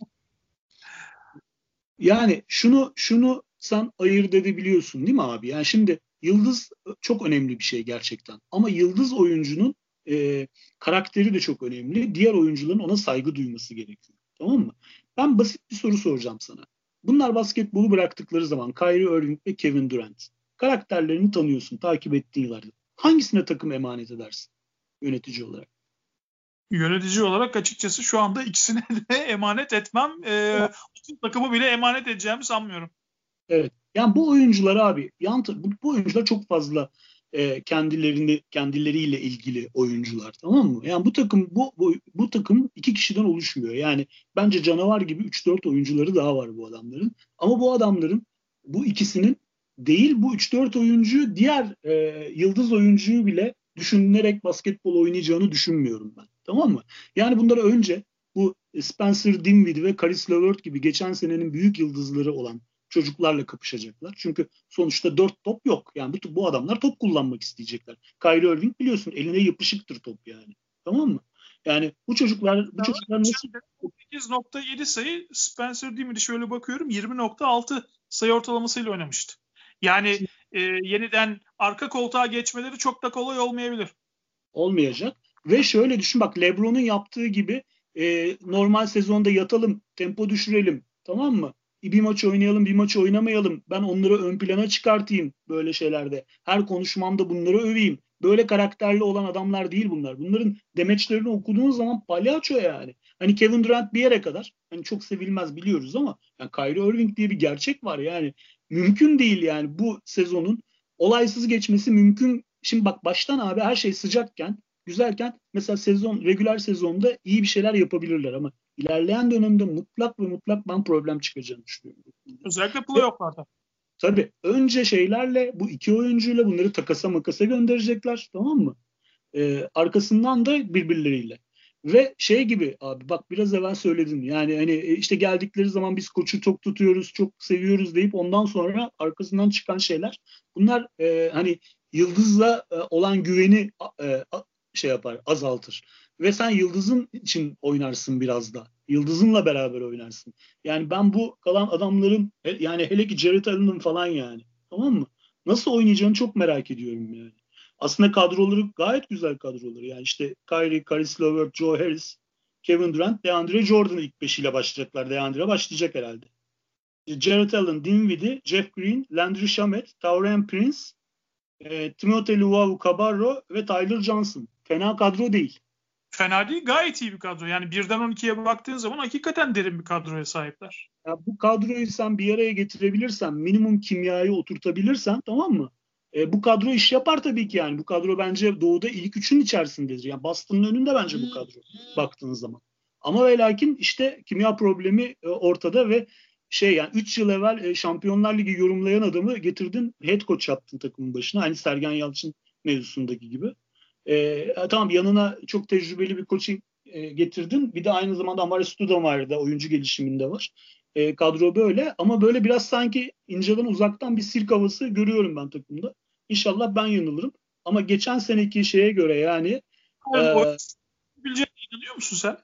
Yani şunu şunu sen ayırt edebiliyorsun değil mi abi? Yani şimdi yıldız çok önemli bir şey gerçekten. Ama yıldız oyuncunun e, karakteri de çok önemli. Diğer oyuncuların ona saygı duyması gerekiyor. Tamam mı? Ben basit bir soru soracağım sana. Bunlar basketbolu bıraktıkları zaman Kyrie Irving ve Kevin Durant. Karakterlerini tanıyorsun, takip ettiğin yıllarda. Hangisine takım emanet edersin yönetici olarak? Yönetici olarak açıkçası şu anda ikisine *laughs* de emanet etmem. Ee, takımı bile emanet edeceğimi sanmıyorum. Evet. Yani bu oyuncular abi yan bu, bu oyuncular çok fazla e, kendilerini kendileriyle ilgili oyuncular tamam mı? Yani bu takım bu, bu bu takım iki kişiden oluşmuyor. Yani bence canavar gibi 3-4 oyuncuları daha var bu adamların. Ama bu adamların bu ikisinin değil bu 3-4 oyuncu diğer e, yıldız oyuncuyu bile düşünülerek basketbol oynayacağını düşünmüyorum ben. Tamam mı? Yani bunları önce bu Spencer Dinwiddie ve Caris LeVert gibi geçen senenin büyük yıldızları olan çocuklarla kapışacaklar. Çünkü sonuçta dört top yok. Yani bu, bu adamlar top kullanmak isteyecekler. Kyrie Irving biliyorsun eline yapışıktır top yani. Tamam mı? Yani bu çocuklar bu çocuklar nasıl 8.7 sayı Spencer Dinwiddie şöyle bakıyorum 20.6 sayı ortalamasıyla oynamıştı. Yani e, yeniden arka koltuğa geçmeleri çok da kolay olmayabilir. Olmayacak. Ve şöyle düşün bak Lebron'un yaptığı gibi e, normal sezonda yatalım, tempo düşürelim. Tamam mı? Bir maç oynayalım, bir maç oynamayalım. Ben onları ön plana çıkartayım böyle şeylerde. Her konuşmamda bunları öveyim. Böyle karakterli olan adamlar değil bunlar. Bunların demeçlerini okuduğun zaman palyaço yani. Hani Kevin Durant bir yere kadar. Hani çok sevilmez biliyoruz ama yani Kyrie Irving diye bir gerçek var yani. Mümkün değil yani bu sezonun olaysız geçmesi mümkün. Şimdi bak baştan abi her şey sıcakken güzelken mesela sezon, regüler sezonda iyi bir şeyler yapabilirler ama ilerleyen dönemde mutlak ve mutlak ben problem çıkacağını düşünüyorum. Özellikle playoff'larda. Tabii önce şeylerle bu iki oyuncuyla bunları takasa makasa gönderecekler tamam mı? Ee, arkasından da birbirleriyle. Ve şey gibi abi bak biraz evvel söyledin yani hani e, işte geldikleri zaman biz koçu çok tutuyoruz çok seviyoruz deyip ondan sonra arkasından çıkan şeyler bunlar e, hani Yıldız'la e, olan güveni e, şey yapar, azaltır. Ve sen Yıldız'ın için oynarsın biraz da. Yıldız'ınla beraber oynarsın. Yani ben bu kalan adamların yani hele ki Jared Allen'ın falan yani. Tamam mı? Nasıl oynayacağını çok merak ediyorum yani. Aslında kadroları gayet güzel kadroları. Yani işte Kyrie, Caris LeVert, Joe Harris, Kevin Durant, DeAndre Jordan ilk beşiyle başlayacaklar. DeAndre başlayacak herhalde. Jared Allen, Dinwiddie, Jeff Green, Landry Shamet, Taurean Prince, e, Timothy Luau Cabarro ve Tyler Johnson. Fena kadro değil. Fena değil. Gayet iyi bir kadro. Yani birden 12'ye baktığın zaman hakikaten derin bir kadroya sahipler. Ya bu kadroyu sen bir araya getirebilirsen, minimum kimyayı oturtabilirsen tamam mı? E, bu kadro iş yapar tabii ki yani. Bu kadro bence doğuda ilk üçün içerisindedir. Yani Boston'ın önünde bence bu kadro baktığınız zaman. Ama ve lakin işte kimya problemi e, ortada ve şey yani 3 yıl evvel e, Şampiyonlar Ligi yorumlayan adamı getirdin head coach yaptın takımın başına. Hani Sergen Yalçın mevzusundaki gibi. E, tamam yanına çok tecrübeli bir coaching e, getirdin. Bir de aynı zamanda Amare Stoudemire'da oyuncu gelişiminde var. E, kadro böyle ama böyle biraz sanki inceden uzaktan bir sirk havası görüyorum ben takımda. İnşallah ben yanılırım. Ama geçen seneki şeye göre yani yani e, inanıyor musun sen?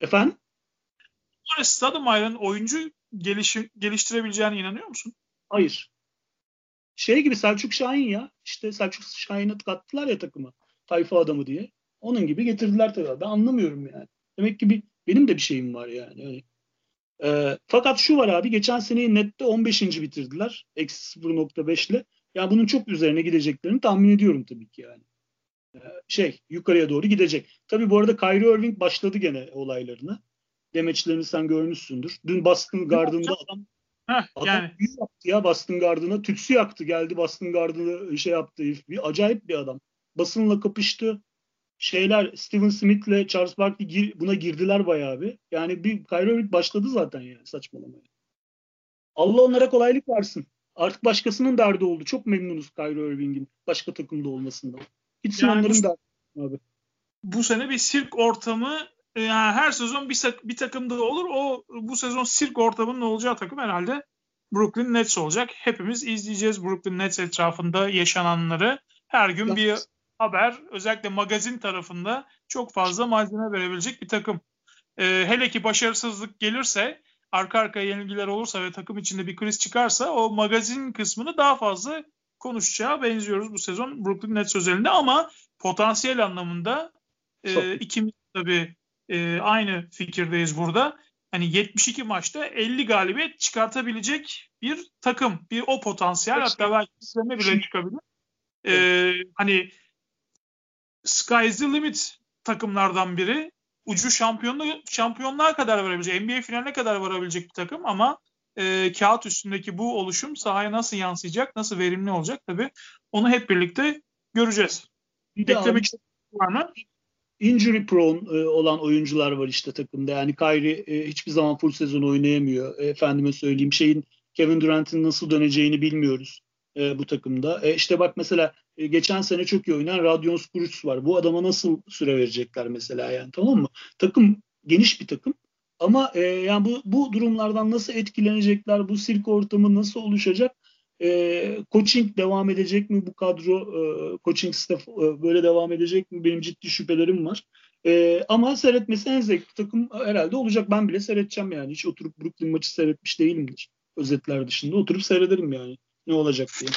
Efendim? Amare Stoudemire'ın oyuncu gelişi, geliştirebileceğine inanıyor musun? Hayır. Şey gibi Selçuk Şahin ya. İşte Selçuk Şahin'e kattılar ya takıma. Tayfa adamı diye. Onun gibi getirdiler tabii. Ben anlamıyorum yani. Demek ki bir, benim de bir şeyim var yani. Öyle. Ee, fakat şu var abi. Geçen seneyi nette 15. bitirdiler. Eksi 0.5 ile. Yani bunun çok üzerine gideceklerini tahmin ediyorum tabii ki yani. Ee, şey yukarıya doğru gidecek. Tabii bu arada Kyrie Irving başladı gene olaylarını demeçlerini sen görmüşsündür. Dün Boston Garden'da adam Heh, adam yani. yaptı ya Boston Garden'a. Tütsü yaktı geldi Boston Garden'a şey yaptı. Bir acayip bir adam. Basınla kapıştı. Şeyler Steven Smith'le Charles Barkley gir, buna girdiler bayağı bir. Yani bir Kyrie Irving başladı zaten yani saçmalamaya. Allah onlara kolaylık versin. Artık başkasının derdi oldu. Çok memnunuz Kyrie Irving'in başka takımda olmasından. Gitsin yani onların derdi abi. Bu sene bir sirk ortamı e, yani her sezon bir, bir takımda olur. O bu sezon sirk ortamının olacağı takım herhalde Brooklyn Nets olacak. Hepimiz izleyeceğiz Brooklyn Nets etrafında yaşananları. Her gün bir haber özellikle magazin tarafında çok fazla malzeme verebilecek bir takım. Ee, hele ki başarısızlık gelirse arka arkaya yenilgiler olursa ve takım içinde bir kriz çıkarsa o magazin kısmını daha fazla konuşacağı benziyoruz bu sezon Brooklyn Nets özelinde ama potansiyel anlamında e, ikimiz tabii e, aynı fikirdeyiz burada. Hani 72 maçta 50 galibiyet çıkartabilecek bir takım. Bir o potansiyel evet. hatta belki izleme bile çıkabilir. Ee, hani sky is the limit takımlardan biri. Ucu şampiyonluğa, şampiyonluğa kadar varabilecek, NBA finaline kadar varabilecek bir takım ama e, kağıt üstündeki bu oluşum sahaya nasıl yansıyacak, nasıl verimli olacak tabii onu hep birlikte göreceğiz. Bir Eklemek var mı? injury prone e, olan oyuncular var işte takımda. Yani Kyrie e, hiçbir zaman full sezon oynayamıyor. E, efendime söyleyeyim şeyin Kevin Durant'in nasıl döneceğini bilmiyoruz e, bu takımda. E, işte bak mesela e, geçen sene çok iyi oynayan Radion Spuric var. Bu adama nasıl süre verecekler mesela yani tamam mı? Takım geniş bir takım. Ama e, yani bu, bu durumlardan nasıl etkilenecekler, bu sirk ortamı nasıl oluşacak e, coaching devam edecek mi bu kadro? E, coaching staff e, böyle devam edecek mi? Benim ciddi şüphelerim var. E, ama seyretmesi en zevkli takım herhalde olacak. Ben bile seyredeceğim yani. Hiç oturup Brooklyn maçı seyretmiş değilimdir. Özetler dışında. Oturup seyrederim yani. Ne olacak diye.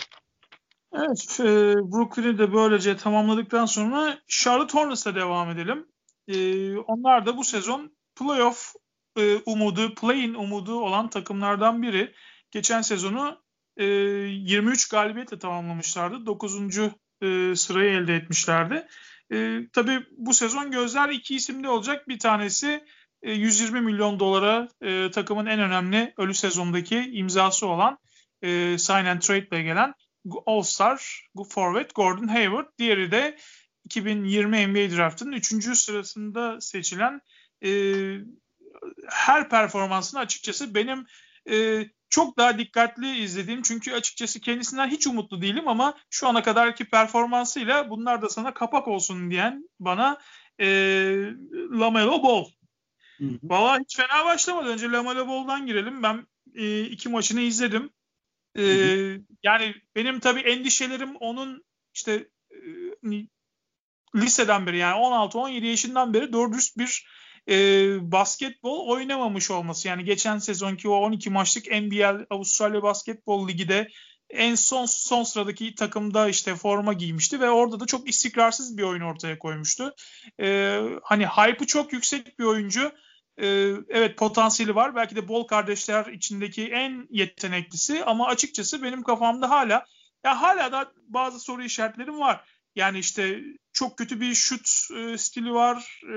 Evet, e, Brooklyn'i de böylece tamamladıktan sonra Charlotte Hornets'e devam edelim. E, onlar da bu sezon playoff e, umudu, play-in umudu olan takımlardan biri. Geçen sezonu 23 ee, galibiyetle tamamlamışlardı. 9. E, sırayı elde etmişlerdi. E, tabii bu sezon gözler iki isimde olacak. Bir tanesi 120 e, milyon dolara e, takımın en önemli ölü sezondaki imzası olan e, sign and trade ile gelen All-Star forward Gordon Hayward. Diğeri de 2020 NBA Draft'ın 3. sırasında seçilen e, her performansını açıkçası benim e, çok daha dikkatli izlediğim çünkü açıkçası kendisinden hiç umutlu değilim ama şu ana kadarki performansıyla bunlar da sana kapak olsun diyen bana e, Lamelo Ball. Valla hiç fena başlamadı. Önce Lamelo Ball'dan girelim. Ben e, iki maçını izledim. E, yani benim tabii endişelerim onun işte e, liseden beri yani 16-17 yaşından beri doğru dürüst bir e, basketbol oynamamış olması. Yani geçen sezonki o 12 maçlık NBL Avustralya Basketbol Ligi de en son son sıradaki takımda işte forma giymişti ve orada da çok istikrarsız bir oyun ortaya koymuştu. Ee, hani hype'ı çok yüksek bir oyuncu. Ee, evet potansiyeli var. Belki de Bol kardeşler içindeki en yeteneklisi ama açıkçası benim kafamda hala ya hala da bazı soru işaretlerim var. Yani işte çok kötü bir şut e, stili var. E,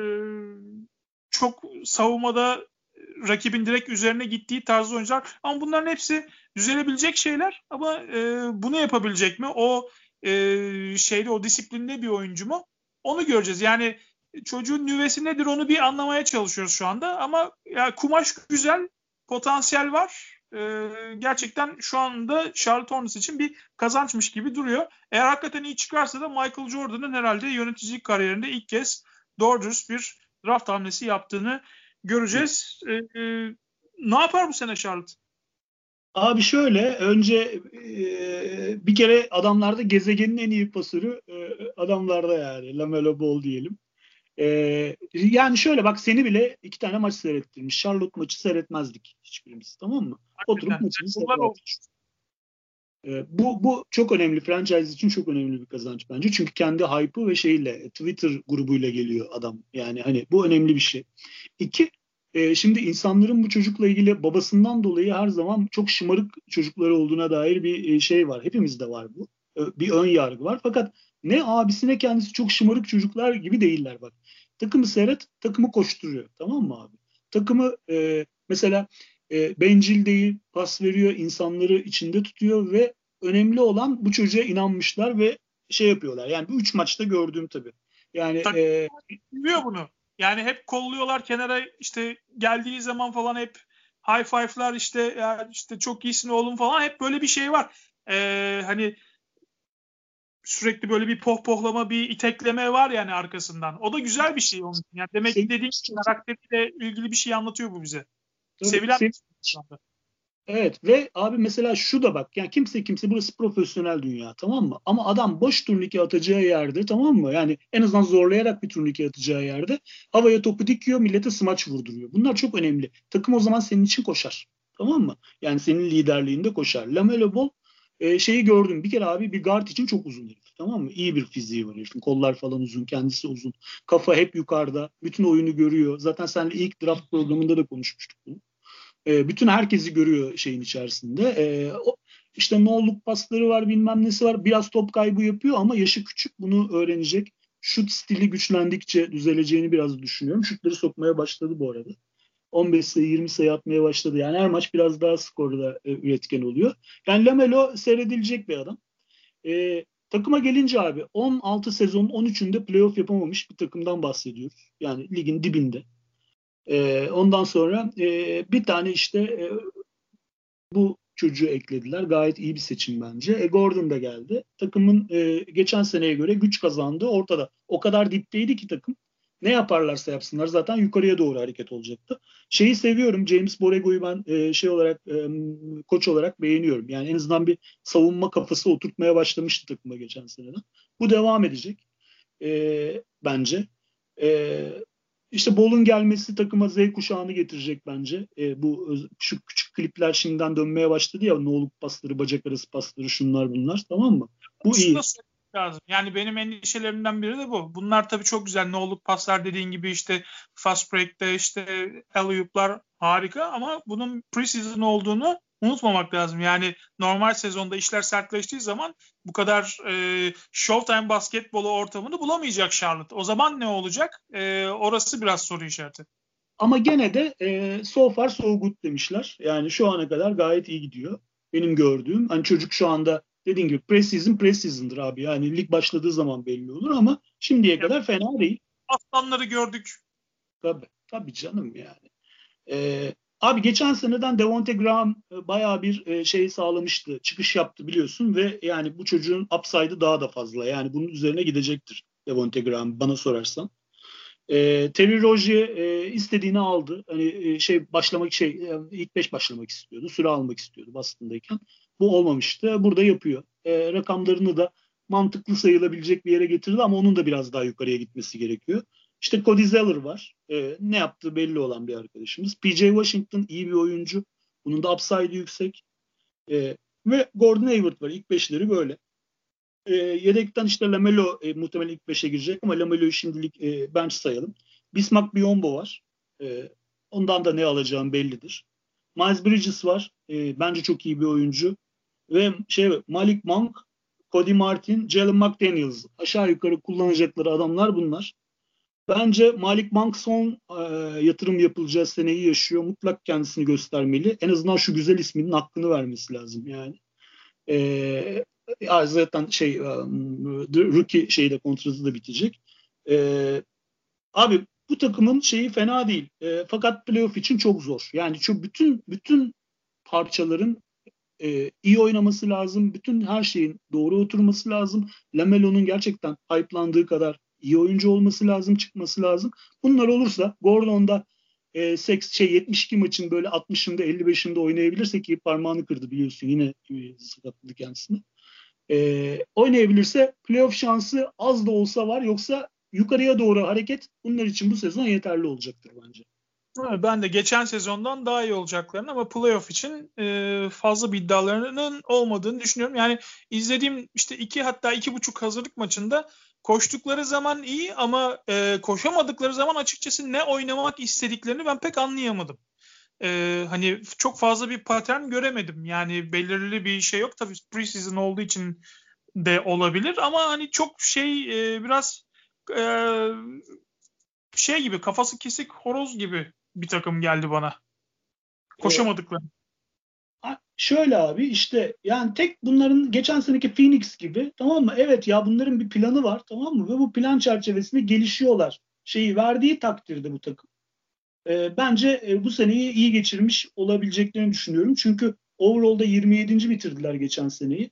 çok savunmada rakibin direkt üzerine gittiği tarzı oyuncular. Ama bunların hepsi düzelebilecek şeyler. Ama e, bunu yapabilecek mi? O e, şeyde o disiplinde bir oyuncu mu? Onu göreceğiz. Yani çocuğun nüvesi nedir onu bir anlamaya çalışıyoruz şu anda. Ama ya kumaş güzel, potansiyel var. E, gerçekten şu anda Charlotte Hornets için bir kazançmış gibi duruyor. Eğer hakikaten iyi çıkarsa da Michael Jordan'ın herhalde yöneticilik kariyerinde ilk kez doğru bir draft hamlesi yaptığını göreceğiz. E, e, ne yapar bu sene Charlotte? Abi şöyle önce e, bir kere adamlarda gezegenin en iyi pasörü e, adamlarda yani Lamelo Ball diyelim. E, yani şöyle bak seni bile iki tane maç seyrettirmiş. Charlotte maçı seyretmezdik hiçbirimiz tamam mı? Oturup maçını seyrettirdik. E, bu, bu çok önemli. Franchise için çok önemli bir kazanç bence. Çünkü kendi hype'ı ve şeyle Twitter grubuyla geliyor adam. Yani hani bu önemli bir şey. İki, e, şimdi insanların bu çocukla ilgili babasından dolayı her zaman çok şımarık çocukları olduğuna dair bir e, şey var. Hepimizde var bu. Bir ön yargı var. Fakat ne abisi ne kendisi çok şımarık çocuklar gibi değiller bak. Takımı seyret, takımı koşturuyor. Tamam mı abi? Takımı e, mesela e, bencil değil, pas veriyor, insanları içinde tutuyor ve önemli olan bu çocuğa inanmışlar ve şey yapıyorlar. Yani bu üç maçta gördüğüm tabii. Yani Takım e, biliyor bunu. Yani hep kolluyorlar kenara işte geldiği zaman falan hep high five'lar işte ya işte çok iyisin oğlum falan hep böyle bir şey var. Ee, hani sürekli böyle bir pohpohlama, bir itekleme var yani arkasından. O da güzel bir şey onun Yani demek ki dediğim karakteriyle ilgili bir şey anlatıyor bu bize. Sevilen sev- Evet ve abi mesela şu da bak yani kimse kimse burası profesyonel dünya tamam mı? Ama adam boş turnike atacağı yerde tamam mı? Yani en azından zorlayarak bir turnike atacağı yerde havaya topu dikiyor millete smaç vurduruyor. Bunlar çok önemli. Takım o zaman senin için koşar. Tamam mı? Yani senin liderliğinde koşar. Lamelo Ball e, şeyi gördüm. Bir kere abi bir guard için çok uzun herif. Tamam mı? İyi bir fiziği var herifin. Kollar falan uzun. Kendisi uzun. Kafa hep yukarıda. Bütün oyunu görüyor. Zaten seninle ilk draft programında da konuşmuştuk bunu. E, bütün herkesi görüyor şeyin içerisinde. E, o, işte no'luk pasları var bilmem nesi var. Biraz top kaybı yapıyor ama yaşı küçük bunu öğrenecek. Şut stili güçlendikçe düzeleceğini biraz düşünüyorum. Şutları sokmaya başladı bu arada. 15 sayı 20 sayı atmaya başladı. Yani her maç biraz daha skorda e, üretken oluyor. Yani Lamelo seyredilecek bir adam. E, takıma gelince abi 16 sezon 13'ünde playoff yapamamış bir takımdan bahsediyoruz. Yani ligin dibinde. E, ondan sonra e, bir tane işte e, bu çocuğu eklediler. Gayet iyi bir seçim bence. E, Gordon da geldi. Takımın e, geçen seneye göre güç kazandı ortada. O kadar dipteydi ki takım. Ne yaparlarsa yapsınlar zaten yukarıya doğru hareket olacaktı. Şeyi seviyorum. James Borrego'yu ben e, şey olarak e, koç olarak beğeniyorum. Yani en azından bir savunma kafası oturtmaya başlamıştı takıma geçen seneden. Bu devam edecek. E, bence. E, işte Bol'un gelmesi takıma Z kuşağını getirecek bence. E, bu şu küçük klipler şimdiden dönmeye başladı ya. Noluk pasları, bacak arası pasları, şunlar bunlar. Tamam mı? Bu iyi. Lazım. Yani benim endişelerimden biri de bu. Bunlar tabii çok güzel. Noluk paslar dediğin gibi işte fast break'te işte alley harika ama bunun preseason olduğunu unutmamak lazım. Yani normal sezonda işler sertleştiği zaman bu kadar e, Showtime basketbolu ortamını bulamayacak Charlotte. O zaman ne olacak? E, orası biraz soru işareti. Ama gene de e, so far so good demişler. Yani şu ana kadar gayet iyi gidiyor. Benim gördüğüm. Hani çocuk şu anda dediğim gibi preseason preseason'dır abi. Yani lig başladığı zaman belli olur ama şimdiye evet. kadar fena değil. Aslanları gördük. Tabii, tabii canım yani. Ee, Abi geçen seneden Devonte Graham e, bayağı bir e, şey sağlamıştı. Çıkış yaptı biliyorsun ve yani bu çocuğun upside'ı daha da fazla. Yani bunun üzerine gidecektir Devonte Graham bana sorarsan. E, Terry Rozier e, istediğini aldı. Hani e, şey başlamak şey e, ilk beş başlamak istiyordu. Süre almak istiyordu Boston'dayken. Bu olmamıştı. Burada yapıyor. E, rakamlarını da mantıklı sayılabilecek bir yere getirdi ama onun da biraz daha yukarıya gitmesi gerekiyor. İşte Cody Zeller var. E, ne yaptığı belli olan bir arkadaşımız. PJ Washington iyi bir oyuncu. Bunun da upside'ı yüksek. E, Ve Gordon Hayward var. İlk beşleri böyle. E, yedekten işte Lamelo e, muhtemelen ilk beşe girecek ama Lamelo'yu şimdilik e, bench sayalım. Bismack Biyombo var. E, ondan da ne alacağım bellidir. Miles Bridges var. E, bence çok iyi bir oyuncu. Ve şey Malik Monk, Cody Martin, Jalen McDaniels. Aşağı yukarı kullanacakları adamlar bunlar. Bence Malik Monk son e, yatırım yapılacağı seneyi yaşıyor. Mutlak kendisini göstermeli. En azından şu güzel isminin hakkını vermesi lazım yani. E, zaten şey um, rookie şeyde kontratı da bitecek. E, abi bu takımın şeyi fena değil. E, fakat playoff için çok zor. Yani şu bütün bütün parçaların e, iyi oynaması lazım. Bütün her şeyin doğru oturması lazım. Lamelo'nun gerçekten hype'landığı kadar iyi oyuncu olması lazım, çıkması lazım. Bunlar olursa Gordon'da e, seks, şey 72 maçın böyle 60'ında 55'inde oynayabilirse ki parmağını kırdı biliyorsun yine e, sakatladı kendisini. E, oynayabilirse playoff şansı az da olsa var yoksa yukarıya doğru hareket bunlar için bu sezon yeterli olacaktır bence. Ben de geçen sezondan daha iyi olacaklarını ama playoff için e, fazla bir iddialarının olmadığını düşünüyorum. Yani izlediğim işte iki hatta iki buçuk hazırlık maçında koştukları zaman iyi ama e, koşamadıkları zaman açıkçası ne oynamak istediklerini ben pek anlayamadım. E, hani çok fazla bir patern göremedim. Yani belirli bir şey yok. Tabii preseason olduğu için de olabilir ama hani çok şey e, biraz e, şey gibi kafası kesik horoz gibi bir takım geldi bana. Koşamadıkları. Şöyle abi işte yani tek bunların geçen seneki Phoenix gibi tamam mı? Evet ya bunların bir planı var tamam mı? Ve bu plan çerçevesinde gelişiyorlar. Şeyi verdiği takdirde bu takım. E, bence e, bu seneyi iyi geçirmiş olabileceklerini düşünüyorum. Çünkü overall'da 27. bitirdiler geçen seneyi.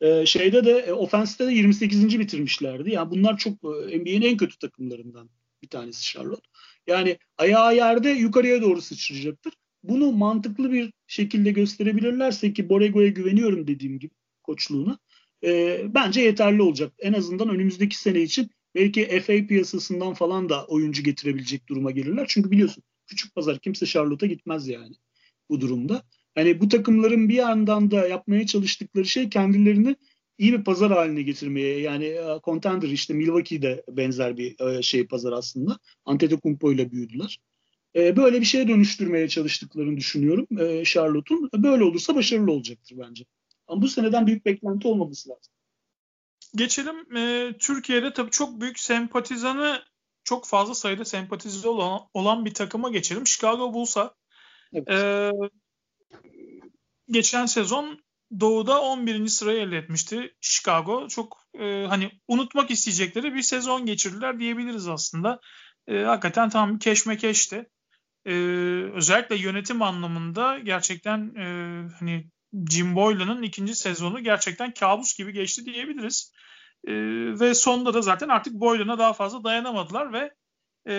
E, şeyde de e, ofensite de 28. bitirmişlerdi. Yani bunlar çok e, NBA'nin en kötü takımlarından bir tanesi Charlotte. Yani ayağı yerde yukarıya doğru sıçrayacaktır bunu mantıklı bir şekilde gösterebilirlerse ki Borrego'ya güveniyorum dediğim gibi koçluğuna e, bence yeterli olacak. En azından önümüzdeki sene için belki FA piyasasından falan da oyuncu getirebilecek duruma gelirler. Çünkü biliyorsun küçük pazar kimse Charlotte'a gitmez yani bu durumda. Hani bu takımların bir yandan da yapmaya çalıştıkları şey kendilerini iyi bir pazar haline getirmeye yani e, contender işte Milwaukee'de benzer bir e, şey pazar aslında. Antetokounmpo ile büyüdüler. E, böyle bir şeye dönüştürmeye çalıştıklarını düşünüyorum Charlotte'un. Böyle olursa başarılı olacaktır bence. Ama bu seneden büyük beklenti olmaması lazım. Geçelim e, Türkiye'de tabii çok büyük sempatizanı çok fazla sayıda sempatize olan, olan bir takıma geçelim. Chicago Bulls'a. Evet. E, geçen sezon Doğu'da 11. sırayı elde etmişti Chicago. Çok e, hani unutmak isteyecekleri bir sezon geçirdiler diyebiliriz aslında. E, hakikaten tam keşmekeşti e, özellikle yönetim anlamında gerçekten e, hani Jim Boylan'ın ikinci sezonu gerçekten kabus gibi geçti diyebiliriz. E, ve sonunda da zaten artık Boylan'a daha fazla dayanamadılar ve e,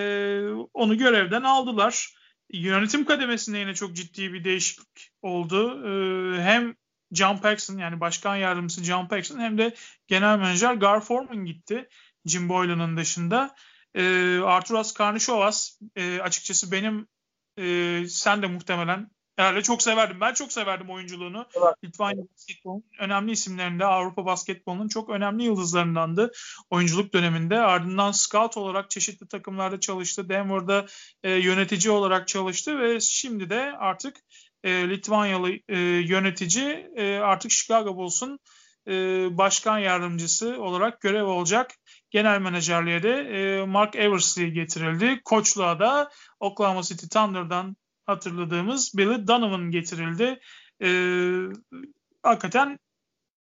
onu görevden aldılar. Yönetim kademesinde yine çok ciddi bir değişiklik oldu. E, hem John Paxson yani başkan yardımcısı John Paxson hem de genel menajer Gar Forman gitti Jim Boylan'ın dışında. E, Arturas Karnişovas e, açıkçası benim e, sen de muhtemelen herhalde çok severdim. Ben çok severdim oyunculuğunu. Evet. Litvanya basketbolunun önemli isimlerinde Avrupa basketbolunun çok önemli yıldızlarındandı oyunculuk döneminde. Ardından scout olarak çeşitli takımlarda çalıştı. Denver'da e, yönetici olarak çalıştı ve şimdi de artık e, Litvanyalı e, yönetici e, artık Chicago Bulls'un e, başkan yardımcısı olarak görev olacak. Genel menajerliğe de e, Mark Eversley getirildi. Koçluğa da Oklahoma City Thunder'dan hatırladığımız Billy Donovan getirildi. E, hakikaten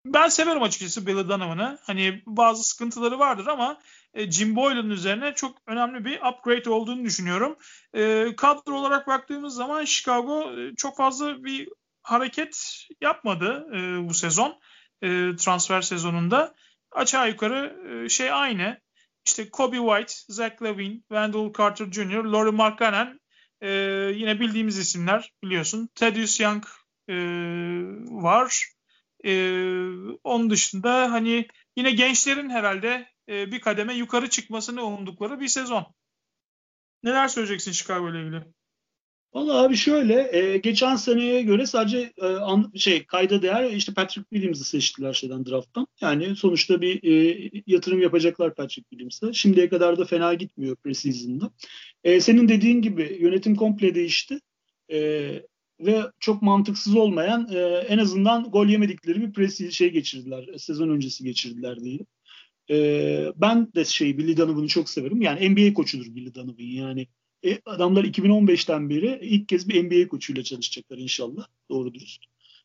ben severim açıkçası Billy Donovan'ı. Hani bazı sıkıntıları vardır ama e, Jim Boylan üzerine çok önemli bir upgrade olduğunu düşünüyorum. E, kadro olarak baktığımız zaman Chicago e, çok fazla bir hareket yapmadı e, bu sezon transfer sezonunda. Aşağı yukarı şey aynı. İşte Kobe White, Zach Lavine, Wendell Carter Jr., Laurie Markkanen yine bildiğimiz isimler biliyorsun. Thaddeus Young var. E, onun dışında hani yine gençlerin herhalde e, bir kademe yukarı çıkmasını umdukları bir sezon. Neler söyleyeceksin Chicago ile ilgili? Valla abi şöyle, e, geçen seneye göre sadece e, an, şey kayda değer işte Patrick Williams'ı seçtiler şeyden draft'tan. Yani sonuçta bir e, yatırım yapacaklar Patrick Williams'a. Şimdiye kadar da fena gitmiyor preseason'da. E, senin dediğin gibi yönetim komple değişti. E, ve çok mantıksız olmayan e, en azından gol yemedikleri bir presi şey geçirdiler. Sezon öncesi geçirdiler diyelim. E, ben de şey Billy Donovan'ı çok severim. Yani NBA koçudur Billy Donovan. Yani e, adamlar 2015'ten beri ilk kez bir NBA koçuyla çalışacaklar inşallah. Doğru dürüst.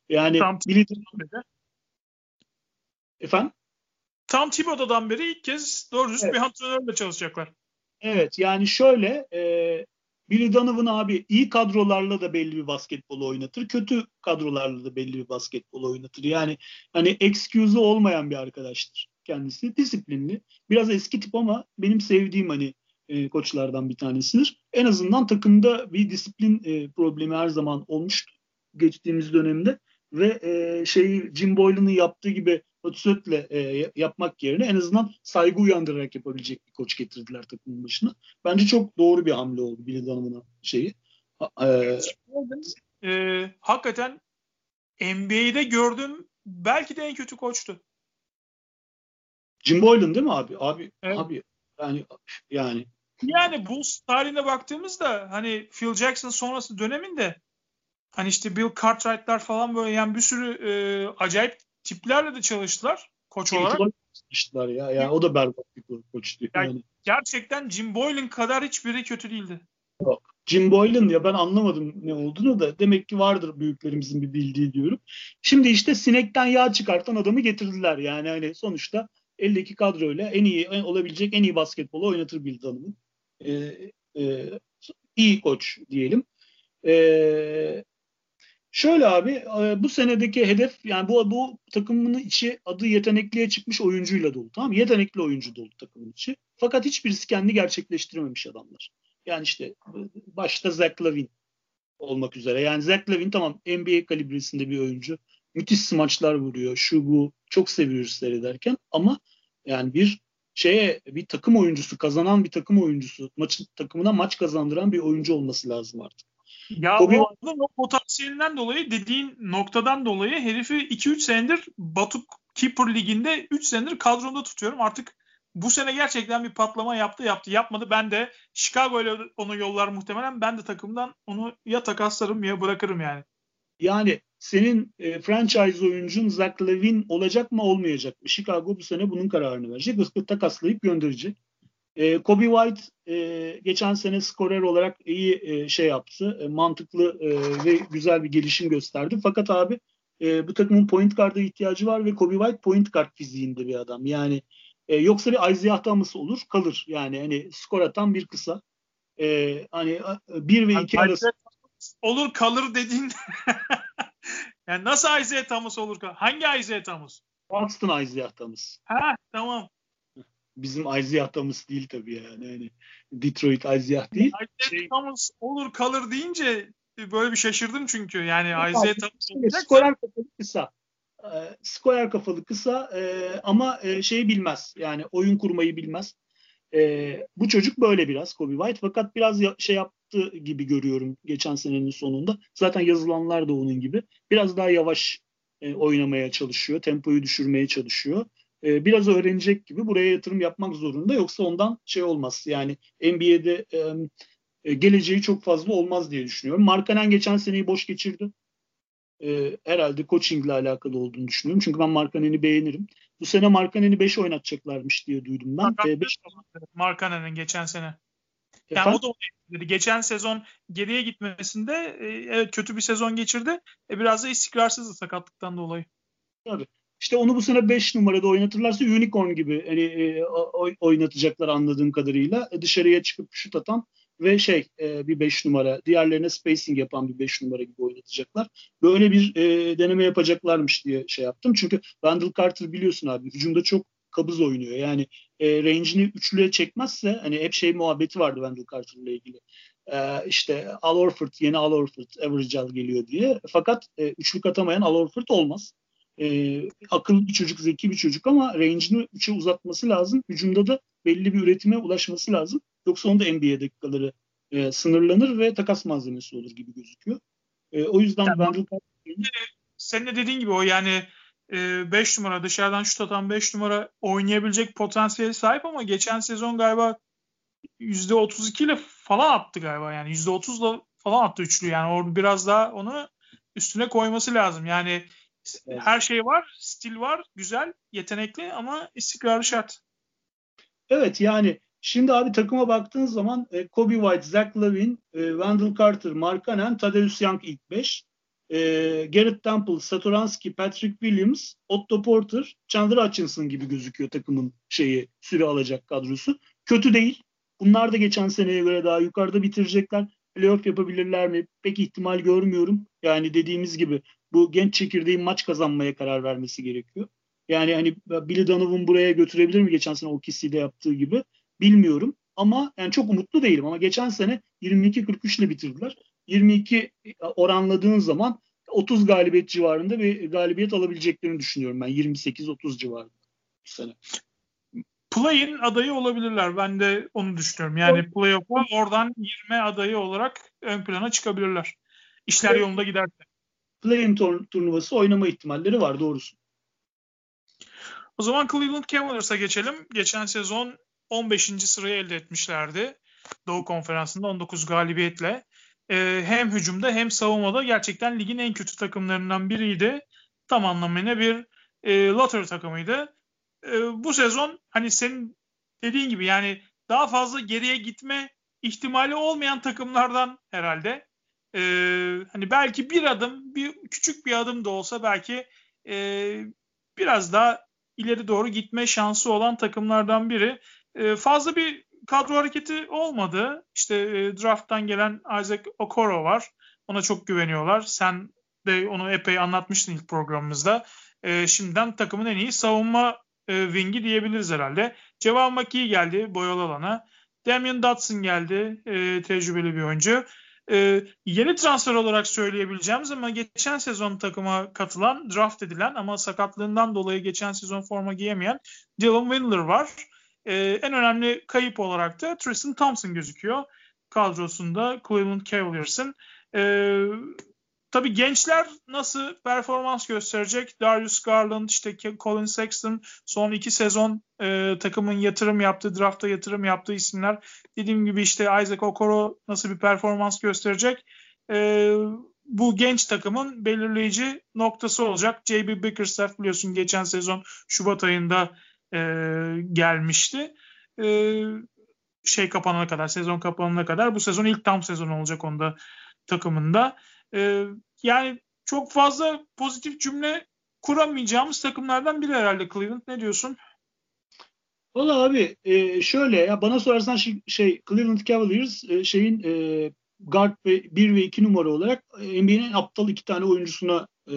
Yani Tam Billy Donovan Efendim? Tam Thibodeau'dan beri ilk kez doğru dürüst evet. bir antrenörle çalışacaklar. Evet yani şöyle e, Billy Donovan abi iyi kadrolarla da belli bir basketbol oynatır. Kötü kadrolarla da belli bir basketbol oynatır. Yani hani excuse'u olmayan bir arkadaştır kendisi. Disiplinli. Biraz eski tip ama benim sevdiğim hani e, koçlardan bir tanesidir. En azından takımda bir disiplin e, problemi her zaman olmuştu geçtiğimiz dönemde ve e, şeyi Jim Boylan'ın yaptığı gibi ötüsötle e, yapmak yerine en azından saygı uyandırarak yapabilecek bir koç getirdiler takımın başına. Bence çok doğru bir hamle oldu Billy Donovan'a şeyi. E, e, hakikaten NBA'de gördüğüm belki de en kötü koçtu. Jim Boylan değil mi abi? Abi evet. abi yani yani yani Bulls tarihine baktığımızda hani Phil Jackson sonrası döneminde hani işte Bill Cartwright'lar falan böyle yani bir sürü e, acayip tiplerle de çalıştılar koç olarak. Çalıştılar ya. Yani o da berbat bir koçtu. Yani, yani. Gerçekten Jim Boylan kadar hiçbiri kötü değildi. Yok. Jim Boylan ya ben anlamadım ne olduğunu da demek ki vardır büyüklerimizin bir bildiği diyorum. Şimdi işte sinekten yağ çıkartan adamı getirdiler. Yani hani sonuçta eldeki kadroyla en iyi en olabilecek en iyi basketbolu oynatır Bill Donovan. Ee, e, iyi koç diyelim. Ee, Şöyle abi e, bu senedeki hedef yani bu bu takımın içi adı yetenekliye çıkmış oyuncuyla dolu tamam Yetenekli oyuncu dolu takımın içi. Fakat hiçbirisi kendi gerçekleştirememiş adamlar. Yani işte başta Zach Lavin olmak üzere. Yani Zach Lavin tamam NBA kalibresinde bir oyuncu. Müthiş smaçlar vuruyor. Şu bu çok seviyoruz seyrederken ama yani bir şeye bir takım oyuncusu kazanan bir takım oyuncusu maçı takımına maç kazandıran bir oyuncu olması lazım artık. Ya Kobe... o potansiyelinden dolayı dediğin noktadan dolayı herifi 2-3 senedir Batu Keeper Ligi'nde 3 senedir kadronda tutuyorum. Artık bu sene gerçekten bir patlama yaptı yaptı yapmadı. Ben de Chicago ile onu yollar muhtemelen. Ben de takımdan onu ya takaslarım ya bırakırım yani. Yani senin e, franchise oyuncun Zach Levin olacak mı olmayacak mı? Chicago bu sene bunun kararını verecek. Takaslayıp gönderecek. E, Kobe White e, geçen sene skorer olarak iyi e, şey yaptı. E, mantıklı e, ve güzel bir gelişim gösterdi. Fakat abi e, bu takımın point guard'a ihtiyacı var ve Kobe White point guard fiziğinde bir adam. Yani e, yoksa bir Isaiah Thomas olur kalır. Yani hani skor atan bir kısa. E, hani bir ve iki yani arası. Olur kalır dediğin *laughs* yani nasıl Isaiah Thomas olur? Hangi Isaiah Thomas? Boston Isaiah Thomas. Ha tamam bizim Isaiah Thomas değil tabii yani. yani Detroit Isaiah değil. Isaiah şey, Thomas olur kalır deyince böyle bir şaşırdım çünkü. Yani Isaiah Thomas olacak. Skorer kafalı kısa. E, skorer kafalı kısa e, ama e, şeyi bilmez. Yani oyun kurmayı bilmez. E, bu çocuk böyle biraz Kobe White fakat biraz ya, şey yaptı gibi görüyorum geçen senenin sonunda. Zaten yazılanlar da onun gibi. Biraz daha yavaş e, oynamaya çalışıyor. Tempoyu düşürmeye çalışıyor. E, biraz öğrenecek gibi buraya yatırım yapmak zorunda. Yoksa ondan şey olmaz. Yani NBA'de e, geleceği çok fazla olmaz diye düşünüyorum. Markanen geçen seneyi boş geçirdi. E, herhalde coachingle alakalı olduğunu düşünüyorum. Çünkü ben Markanen'i beğenirim. Bu sene Markanen'i 5 oynatacaklarmış diye duydum ben. E. Markanen'in geçen sene. Yani Efendim? o da dedi. Geçen sezon geriye gitmesinde e, evet kötü bir sezon geçirdi. E, biraz da istikrarsızdı sakatlıktan dolayı. Tabii. İşte onu bu sene 5 numarada oynatırlarsa unicorn gibi hani, e, oynatacaklar anladığım kadarıyla. E, dışarıya çıkıp şut atan ve şey e, bir 5 numara, diğerlerine spacing yapan bir 5 numara gibi oynatacaklar. Böyle bir e, deneme yapacaklarmış diye şey yaptım. Çünkü Wendell Carter biliyorsun abi hücumda çok kabız oynuyor. Yani e, range'ini üçlüye çekmezse hani hep şey muhabbeti vardı Wendell Carter ile ilgili. E, işte Al Horford, yeni Al Horford, average Al geliyor diye. Fakat e, üçlük atamayan Al Horford olmaz e, akıllı bir çocuk, zeki bir çocuk ama range'ini 3'e uzatması lazım. Hücumda da belli bir üretime ulaşması lazım. Yoksa onu da NBA dakikaları e, sınırlanır ve takas malzemesi olur gibi gözüküyor. E, o yüzden yani, Wendell senin de dediğin gibi o yani 5 e, numara dışarıdan şut atan 5 numara oynayabilecek potansiyeli sahip ama geçen sezon galiba %32 ile falan attı galiba yani %30 ile falan attı üçlü yani orada biraz daha onu üstüne koyması lazım. Yani evet. her şey var, stil var, güzel, yetenekli ama istikrarı şart. Evet yani şimdi abi takıma baktığın zaman e, Kobe White, Zach Lavin, e, Wendell Carter, Markkanen, Tadeusz Young ilk 5. E, Garrett Temple, Satoransky, Patrick Williams, Otto Porter, Chandler Hutchinson gibi gözüküyor takımın şeyi süre alacak kadrosu. Kötü değil. Bunlar da geçen seneye göre daha yukarıda bitirecekler. Playoff yapabilirler mi? Pek ihtimal görmüyorum. Yani dediğimiz gibi bu genç çekirdeğin maç kazanmaya karar vermesi gerekiyor. Yani hani Billy Donovan buraya götürebilir mi geçen sene OKC'de yaptığı gibi bilmiyorum. Ama yani çok umutlu değilim ama geçen sene 22-43 ile bitirdiler. 22 oranladığın zaman 30 galibiyet civarında bir galibiyet alabileceklerini düşünüyorum ben. 28-30 civarında bu sene. Play-in adayı olabilirler. Ben de onu düşünüyorum. Yani playoff'a oradan 20 adayı olarak ön plana çıkabilirler. İşler evet. yolunda giderse. Play-in turnuvası oynama ihtimalleri var doğrusu. O zaman Cleveland Cavaliers'a geçelim. Geçen sezon 15. sırayı elde etmişlerdi. Doğu Konferansı'nda 19 galibiyetle. Ee, hem hücumda hem savunmada gerçekten ligin en kötü takımlarından biriydi. Tam anlamıyla bir e, lottery takımıydı. E, bu sezon hani senin dediğin gibi yani daha fazla geriye gitme ihtimali olmayan takımlardan herhalde. E, hani belki bir adım, bir küçük bir adım da olsa belki e, biraz daha ileri doğru gitme şansı olan takımlardan biri. E, fazla bir kadro hareketi olmadı. İşte e, draft'tan gelen Isaac Okoro var. Ona çok güveniyorlar. Sen de onu epey anlatmıştın ilk programımızda. E, şimdiden takımın en iyi savunma e, wing'i diyebiliriz herhalde. Cevan Maki geldi boyalı alana. Damian Dotson geldi. E, tecrübeli bir oyuncu. E, yeni transfer olarak söyleyebileceğimiz ama geçen sezon takıma katılan, draft edilen ama sakatlığından dolayı geçen sezon forma giyemeyen Dylan Windler var. E, en önemli kayıp olarak da Tristan Thompson gözüküyor kadrosunda Cleveland Cavaliers'ın. E, tabii gençler nasıl performans gösterecek? Darius Garland, işte Colin Sexton son iki sezon e, takımın yatırım yaptığı, drafta yatırım yaptığı isimler. Dediğim gibi işte Isaac Okoro nasıl bir performans gösterecek? E, bu genç takımın belirleyici noktası olacak. J.B. Bickerstaff biliyorsun geçen sezon Şubat ayında e, gelmişti. E, şey kapanana kadar, sezon kapanana kadar. Bu sezon ilk tam sezon olacak onda takımında. E, yani çok fazla pozitif cümle kuramayacağımız takımlardan biri herhalde Cleveland. Ne diyorsun? Valla abi e, şöyle ya bana sorarsan şey, şey Cleveland Cavaliers e, şeyin e, guard ve 1 ve 2 numara olarak e, NBA'nin aptal iki tane oyuncusuna e,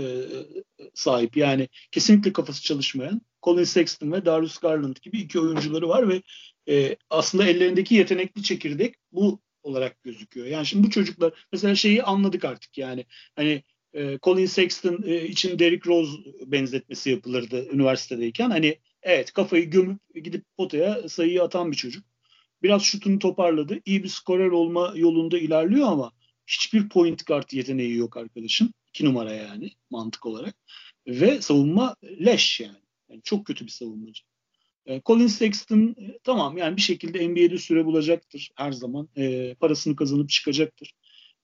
sahip. Yani kesinlikle kafası çalışmayan Colin Sexton ve Darius Garland gibi iki oyuncuları var ve e, aslında ellerindeki yetenekli çekirdek bu olarak gözüküyor. Yani şimdi bu çocuklar mesela şeyi anladık artık yani hani e, Colin Sexton e, için Derrick Rose benzetmesi yapılırdı üniversitedeyken. Hani evet kafayı gömüp gidip potaya sayıyı atan bir çocuk. Biraz şutunu toparladı. İyi bir skorer olma yolunda ilerliyor ama hiçbir point guard yeteneği yok arkadaşın. İki numara yani mantık olarak. Ve savunma leş yani. yani çok kötü bir savunmacı. E, Colin Sexton e, tamam yani bir şekilde NBA'de süre bulacaktır her zaman. E, parasını kazanıp çıkacaktır.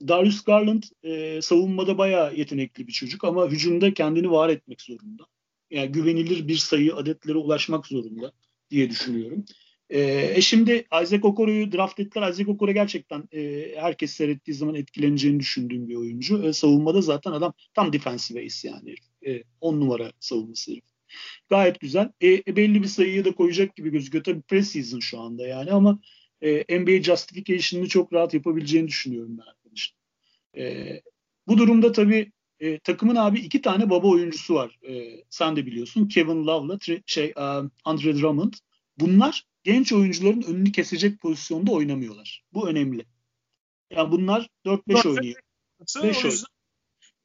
Darius Garland e, savunmada bayağı yetenekli bir çocuk ama hücumda kendini var etmek zorunda. Yani güvenilir bir sayı adetlere ulaşmak zorunda diye düşünüyorum. E, e şimdi Isaac Okoro'yu draft ettiler. Isaac Okoro gerçekten e, herkes seyrettiği zaman etkileneceğini düşündüğüm bir oyuncu. E, savunmada zaten adam tam defensive ace yani. 10 e, numara savunması herif. Gayet güzel. E, e, belli bir sayıyı da koyacak gibi gözüküyor. Tabii preseason şu anda yani ama e, NBA justification'ını çok rahat yapabileceğini düşünüyorum ben arkadaşlar. E, bu durumda tabii e, takımın abi iki tane baba oyuncusu var. E, sen de biliyorsun. Kevin Love'la şey uh, Andre Drummond. Bunlar genç oyuncuların önünü kesecek pozisyonda oynamıyorlar. Bu önemli. Ya yani bunlar 4-5 oynuyor. 5 oynuyor.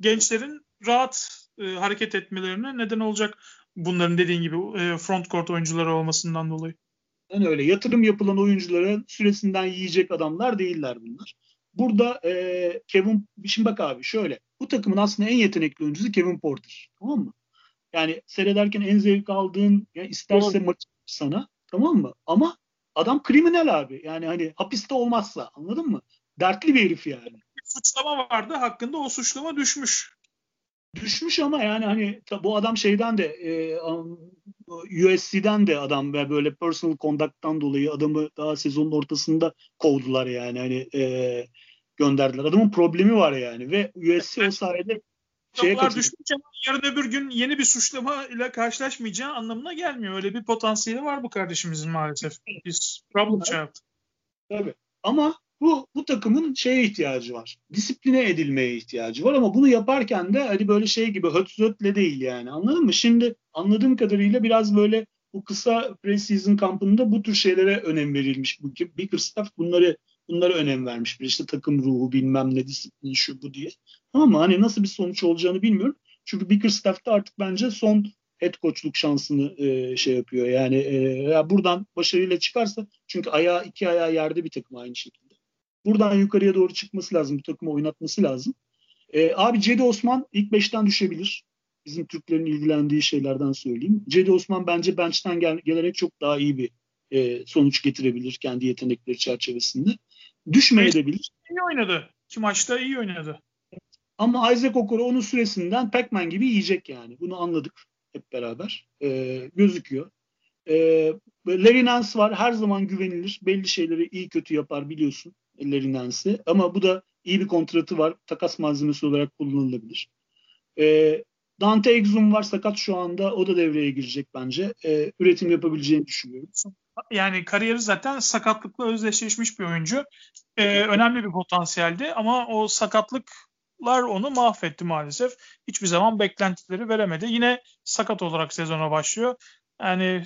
Gençlerin rahat e, hareket etmelerine neden olacak bunların dediğin gibi e, front court oyuncuları olmasından dolayı. Yani öyle yatırım yapılan oyuncuların süresinden yiyecek adamlar değiller bunlar. Burada e, Kevin, şimdi bak abi şöyle. Bu takımın aslında en yetenekli oyuncusu Kevin Porter. Tamam mı? Yani seyrederken en zevk aldığın ya isterse maç sana tamam mı? Ama adam kriminal abi. Yani hani hapiste olmazsa anladın mı? Dertli bir herif yani. Bir suçlama vardı hakkında o suçlama düşmüş. Düşmüş ama yani hani bu adam şeyden de e, USC'den de adam ve böyle personal conduct'tan dolayı adamı daha sezonun ortasında kovdular yani hani e, gönderdiler. Adamın problemi var yani ve USC o sayede şeye düşmüş ama yarın öbür gün yeni bir suçlama ile karşılaşmayacağı anlamına gelmiyor. Öyle bir potansiyeli var bu kardeşimizin maalesef. Biz problem child. Tabii. Ama bu bu takımın şeye ihtiyacı var. Disipline edilmeye ihtiyacı var ama bunu yaparken de hani böyle şey gibi höt değil yani. Anladın mı? Şimdi anladığım kadarıyla biraz böyle bu kısa preseason kampında bu tür şeylere önem verilmiş. Bickerstaff bunları bunlara önem vermiş. Bir işte takım ruhu bilmem ne disiplin şu bu diye. Ama hani nasıl bir sonuç olacağını bilmiyorum. Çünkü Bickerstaff'ta artık bence son head coachluk şansını e, şey yapıyor. Yani e, ya buradan başarıyla çıkarsa çünkü ayağı iki ayağı yerde bir takım aynı şekilde. Buradan yukarıya doğru çıkması lazım. Bu takımı oynatması lazım. E, abi Cedi Osman ilk beşten düşebilir. Bizim Türklerin ilgilendiği şeylerden söyleyeyim. Cedi Osman bence bench'ten gel- gelerek çok daha iyi bir e, sonuç getirebilir kendi yetenekleri çerçevesinde. Düşmeyebilir. İyi oynadı. İki maçta iyi oynadı. Ama Isaac Okoro onun süresinden Pac-Man gibi yiyecek yani. Bunu anladık hep beraber. E, gözüküyor. E, Larry Nance var. Her zaman güvenilir. Belli şeyleri iyi kötü yapar biliyorsun. Nance'i. Ama bu da iyi bir kontratı var. Takas malzemesi olarak kullanılabilir. E, Dante Exum var sakat şu anda. O da devreye girecek bence. E, üretim yapabileceğini düşünüyorum. Yani kariyeri zaten sakatlıkla özdeşleşmiş bir oyuncu. E, önemli bir potansiyeldi ama o sakatlıklar onu mahvetti maalesef. Hiçbir zaman beklentileri veremedi. Yine sakat olarak sezona başlıyor. Yani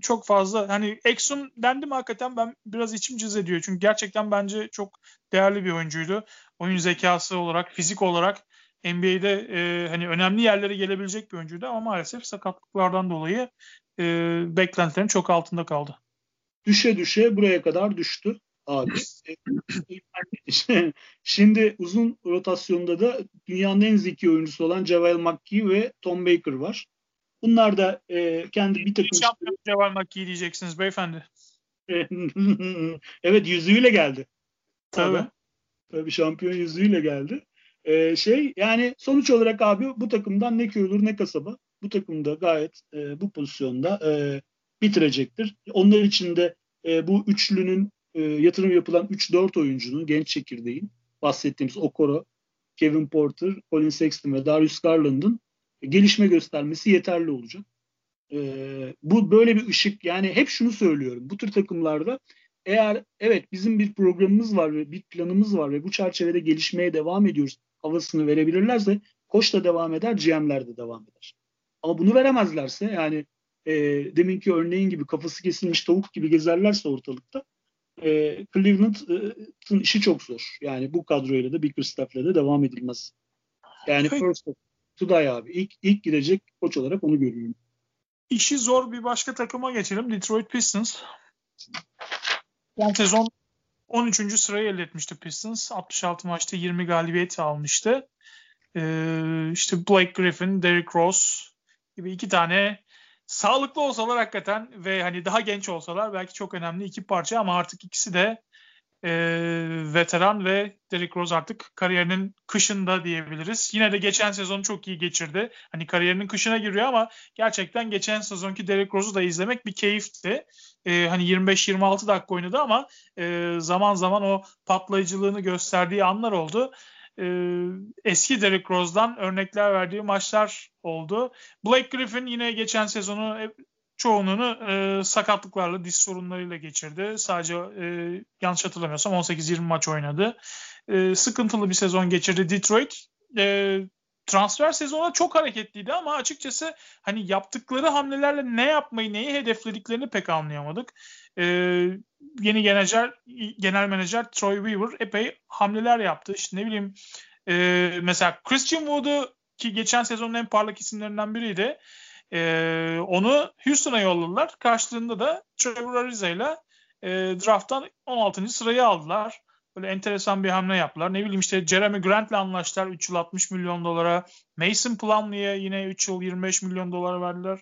çok fazla hani Exum dendi mi hakikaten ben biraz içim cız ediyor. Çünkü gerçekten bence çok değerli bir oyuncuydu. Oyun zekası olarak, fizik olarak NBA'de e, hani önemli yerlere gelebilecek bir oyuncuydu ama maalesef sakatlıklardan dolayı e, beklentilerin çok altında kaldı. Düşe düşe buraya kadar düştü abi. *laughs* Şimdi uzun rotasyonda da dünyanın en zeki oyuncusu olan Javel McGee ve Tom Baker var. Bunlar da e, kendi bir takım... Şampiyon Javel McGee diyeceksiniz beyefendi. *laughs* evet yüzüğüyle geldi. Tabii. Tabii şampiyon yüzüğüyle geldi. Ee, şey yani sonuç olarak abi bu takımdan ne köy olur ne kasaba. Bu takımda gayet e, bu pozisyonda e, bitirecektir. Onlar için de e, bu üçlünün e, yatırım yapılan 3-4 oyuncunun genç çekirdeğin bahsettiğimiz Okoro, Kevin Porter, Colin Sexton ve Darius Garland'ın gelişme göstermesi yeterli olacak. E, bu böyle bir ışık yani hep şunu söylüyorum. Bu tür takımlarda eğer evet bizim bir programımız var ve bir planımız var ve bu çerçevede gelişmeye devam ediyoruz havasını verebilirlerse koç da devam eder, GM'ler de devam eder. Ama bunu veremezlerse yani e, deminki örneğin gibi kafası kesilmiş tavuk gibi gezerlerse ortalıkta e, Cleveland'ın işi çok zor. Yani bu kadroyla da Bickerstaff'le de devam edilmez. Yani Peki. first die abi. İlk, ilk gidecek koç olarak onu görüyorum. İşi zor bir başka takıma geçelim. Detroit Pistons. Son sezon 13. sırayı elde etmişti Pistons. 66 maçta 20 galibiyet almıştı. Ee, işte Blake Griffin, Derrick Rose gibi iki tane sağlıklı olsalar hakikaten ve hani daha genç olsalar belki çok önemli iki parça ama artık ikisi de e, veteran ve Derrick Rose artık kariyerinin kışında diyebiliriz. Yine de geçen sezonu çok iyi geçirdi. Hani kariyerinin kışına giriyor ama gerçekten geçen sezonki Derrick Rose'u da izlemek bir keyifti. E, hani 25-26 dakika oynadı ama e, zaman zaman o patlayıcılığını gösterdiği anlar oldu. E, eski Derrick Rose'dan örnekler verdiği maçlar oldu. Blake Griffin yine geçen sezonu çoğunluğunu e, sakatlıklarla, diz sorunlarıyla geçirdi. Sadece e, yanlış hatırlamıyorsam 18-20 maç oynadı. E, sıkıntılı bir sezon geçirdi Detroit. E, transfer sezonu çok hareketliydi ama açıkçası hani yaptıkları hamlelerle ne yapmayı, neyi hedeflediklerini pek anlayamadık. E, yeni genel, genel menajer Troy Weaver epey hamleler yaptı. İşte ne bileyim e, mesela Christian Wood'u ki geçen sezonun en parlak isimlerinden biriydi E, onu Houston'a yolladılar. Karşılığında da Trevor Ariza ile e, drafttan 16. sırayı aldılar. Böyle enteresan bir hamle yaptılar. Ne bileyim işte Jeremy Grant'le anlaştılar 3 yıl 60 milyon dolara. Mason Plumlee'ye yine 3 yıl 25 milyon dolar verdiler.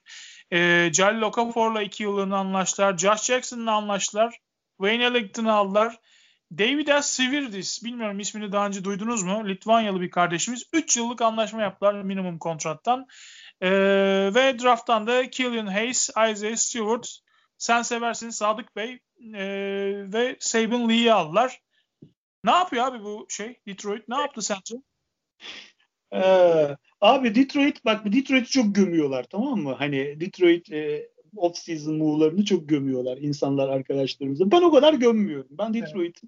E, Jalil Okafor'la 2 yıllığına anlaştılar. Josh Jackson'la anlaştılar. Wayne Ellington'ı aldılar. Davidas Svirdis, bilmiyorum ismini daha önce duydunuz mu? Litvanyalı bir kardeşimiz. 3 yıllık anlaşma yaptılar minimum kontrattan. Ee, ve drafttan da Killian Hayes, Isaiah Stewart, sen seversin Sadık Bey e, ve Saban Lee'yi aldılar. Ne yapıyor abi bu şey Detroit? Ne yaptı sence? Ee, abi Detroit bak Detroit'i çok gömüyorlar tamam mı? Hani Detroit e, off season move'larını çok gömüyorlar insanlar arkadaşlarımıza. Ben o kadar gömmüyorum. Ben Detroit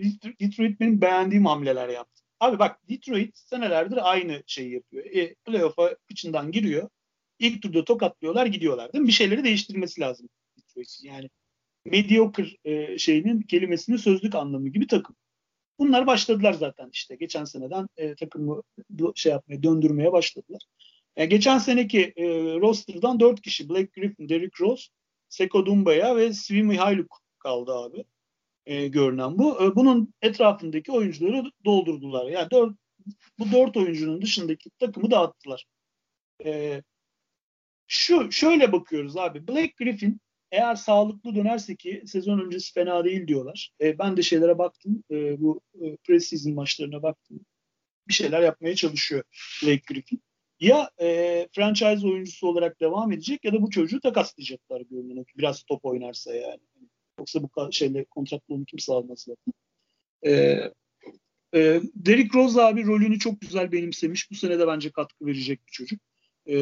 evet. Detroit benim beğendiğim hamleler yaptı. Abi bak Detroit senelerdir aynı şeyi yapıyor. E, playoff'a içinden giriyor. İlk turda tokatlıyorlar gidiyorlar değil mi? Bir şeyleri değiştirmesi lazım Detroit'in. Yani mediocre e, şeyinin kelimesinin sözlük anlamı gibi takım. Bunlar başladılar zaten işte geçen seneden e, takımı şey yapmaya döndürmeye başladılar. Yani geçen seneki e, roster'dan dört kişi Blake Griffin, Derrick Rose, Seko Dumbaya ve Svi Mihailuk kaldı abi. E, görünen bu. E, bunun etrafındaki oyuncuları doldurdular. Yani dört, bu dört oyuncunun dışındaki takımı dağıttılar. E, şu şöyle bakıyoruz abi. Blake Griffin eğer sağlıklı dönerse ki sezon öncesi fena değil diyorlar. E, ben de şeylere baktım. E, bu e, preseason maçlarına baktım. Bir şeyler yapmaya çalışıyor Blake Griffin. Ya e, franchise oyuncusu olarak devam edecek ya da bu çocuğu takaslayacaklar görünen. Biraz top oynarsa yani. Yoksa bu şeyle kontratlı onu kimse almaz zaten. E, e, Derrick Rose abi rolünü çok güzel benimsemiş. Bu sene de bence katkı verecek bir çocuk. E,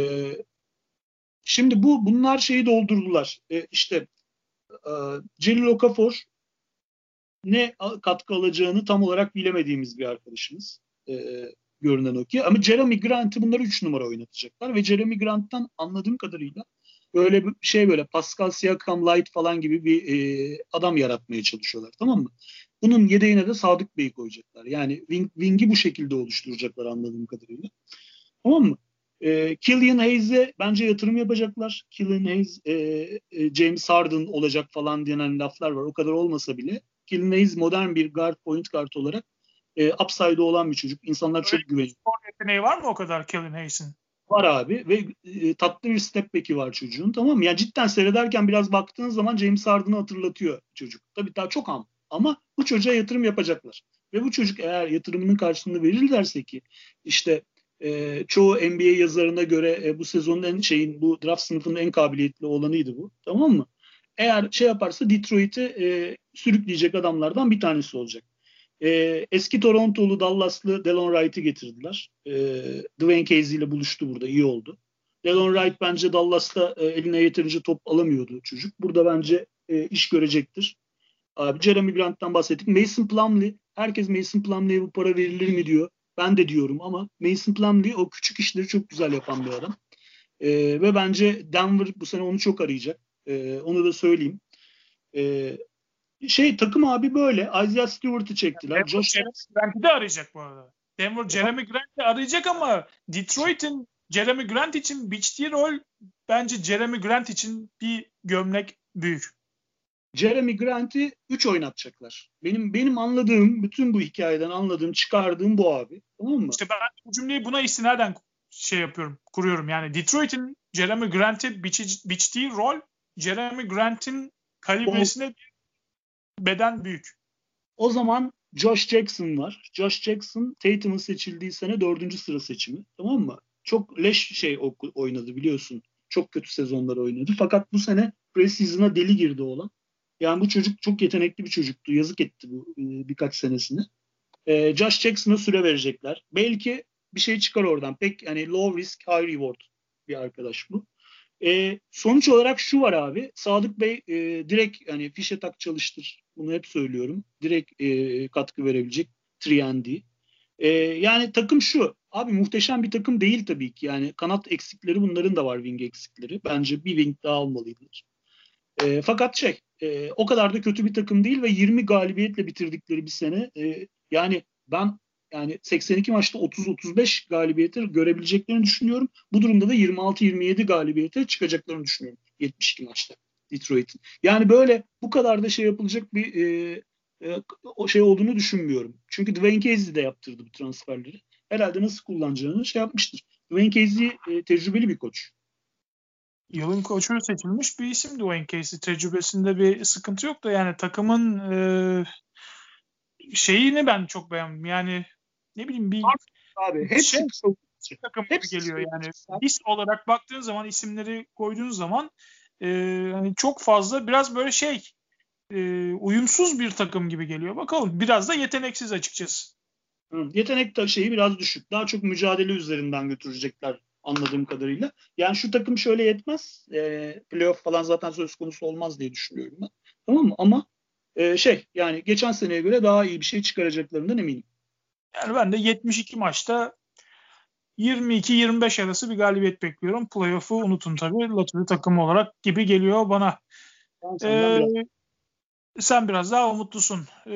Şimdi bu bunlar şeyi doldurdular. E, işte e, Celil Okafor ne katkı alacağını tam olarak bilemediğimiz bir arkadaşımız. E, görünen o ki. Ama Jeremy Grant'ı bunları 3 numara oynatacaklar ve Jeremy Grant'tan anladığım kadarıyla böyle bir şey böyle Pascal Siakam Light falan gibi bir e, adam yaratmaya çalışıyorlar tamam mı? Bunun yedeğine de Sadık Bey'i koyacaklar. Yani wing, wing'i bu şekilde oluşturacaklar anladığım kadarıyla. Tamam mı? E, Killian Hayes'e bence yatırım yapacaklar. Killian Hayes, e, e, James Harden olacak falan denen laflar var. O kadar olmasa bile. Killian Hayes modern bir guard, point guard olarak e, upside'ı olan bir çocuk. İnsanlar Öyle çok güveniyor. Spor yeteneği var mı o kadar Killian Hayes'in? Var abi ve e, tatlı bir step back'i var çocuğun tamam mı? Yani cidden seyrederken biraz baktığın zaman James Harden'ı hatırlatıyor çocuk. Tabii daha çok am ama bu çocuğa yatırım yapacaklar. Ve bu çocuk eğer yatırımının karşılığını verirlerse ki işte e, çoğu NBA yazarına göre e, bu sezonun en şeyin bu draft sınıfının en kabiliyetli olanıydı bu. Tamam mı? Eğer şey yaparsa Detroit'i e, sürükleyecek adamlardan bir tanesi olacak. E, eski Torontolu, Dallas'lı Delon Wright'ı getirdiler. E, Dwayne Casey ile buluştu burada. iyi oldu. Delon Wright bence Dallas'ta e, eline yeterince top alamıyordu çocuk. Burada bence e, iş görecektir. Abi Jeremy Grant'tan bahsettik. Mason Plumlee. Herkes Mason Plumlee'ye bu para verilir mi diyor. Ben de diyorum ama Mason Plumlee o küçük işleri çok güzel yapan bir adam. E, ve bence Denver bu sene onu çok arayacak. E, onu da söyleyeyim. E, şey takım abi böyle. Isaiah Stewart'ı çektiler. Denver Josh Grant'i de arayacak bu arada. Denver Jeremy Grant'i arayacak ama Detroit'in Jeremy Grant için biçtiği rol bence Jeremy Grant için bir gömlek büyük. Jeremy Grant'i 3 oynatacaklar. Benim benim anladığım, bütün bu hikayeden anladığım, çıkardığım bu abi. Tamam mı? İşte ben bu cümleyi buna istinaden şey yapıyorum, kuruyorum. Yani Detroit'in Jeremy Grant'i biç, biçtiği rol Jeremy Grant'in kalibresine o, beden büyük. O zaman Josh Jackson var. Josh Jackson Tatum'un seçildiği sene dördüncü sıra seçimi. Tamam mı? Çok leş şey oynadı biliyorsun. Çok kötü sezonlar oynadı. Fakat bu sene preseason'a deli girdi olan. Yani bu çocuk çok yetenekli bir çocuktu. Yazık etti bu e, birkaç senesini. E, Josh Jackson'a süre verecekler. Belki bir şey çıkar oradan. Pek hani low risk high reward bir arkadaş bu. E, sonuç olarak şu var abi. Sadık Bey e, direkt hani fişe tak çalıştır. Bunu hep söylüyorum. Direkt e, katkı verebilecek 3 E, yani takım şu. Abi muhteşem bir takım değil tabii ki. Yani kanat eksikleri bunların da var wing eksikleri. Bence bir wing daha almalıydılar. E, fakat şey e, o kadar da kötü bir takım değil ve 20 galibiyetle bitirdikleri bir sene. E, yani ben Yani 82 maçta 30-35 galibiyeti görebileceklerini düşünüyorum. Bu durumda da 26-27 galibiyete çıkacaklarını düşünüyorum 72 maçta Detroit'in. Yani böyle bu kadar da şey yapılacak bir e, e, şey olduğunu düşünmüyorum. Çünkü Dwayne Casey de yaptırdı bu transferleri. Herhalde nasıl kullanacağını şey yapmıştır. Dwayne Casey e, tecrübeli bir koç. Yılın koçu seçilmiş bir isim Dwayne Casey. Tecrübesinde bir sıkıntı yok da yani takımın e, şeyini ben çok beğendim. Yani ne bileyim bir abi hep şey, takım gibi geliyor yani. İs olarak baktığın zaman isimleri koyduğun zaman e, hani çok fazla biraz böyle şey e, uyumsuz bir takım gibi geliyor. Bakalım biraz da yeteneksiz açıkçası. Yetenek şeyi biraz düşük. Daha çok mücadele üzerinden götürecekler anladığım kadarıyla. Yani şu takım şöyle yetmez. E, playoff falan zaten söz konusu olmaz diye düşünüyorum ben. Tamam mı? Ama e, şey yani geçen seneye göre daha iyi bir şey çıkaracaklarından eminim. Yani ben de 72 maçta 22-25 arası bir galibiyet bekliyorum. Playoff'u unutun tabii. Lottery takımı olarak gibi geliyor bana. Ee, sen biraz daha umutlusun. Ee,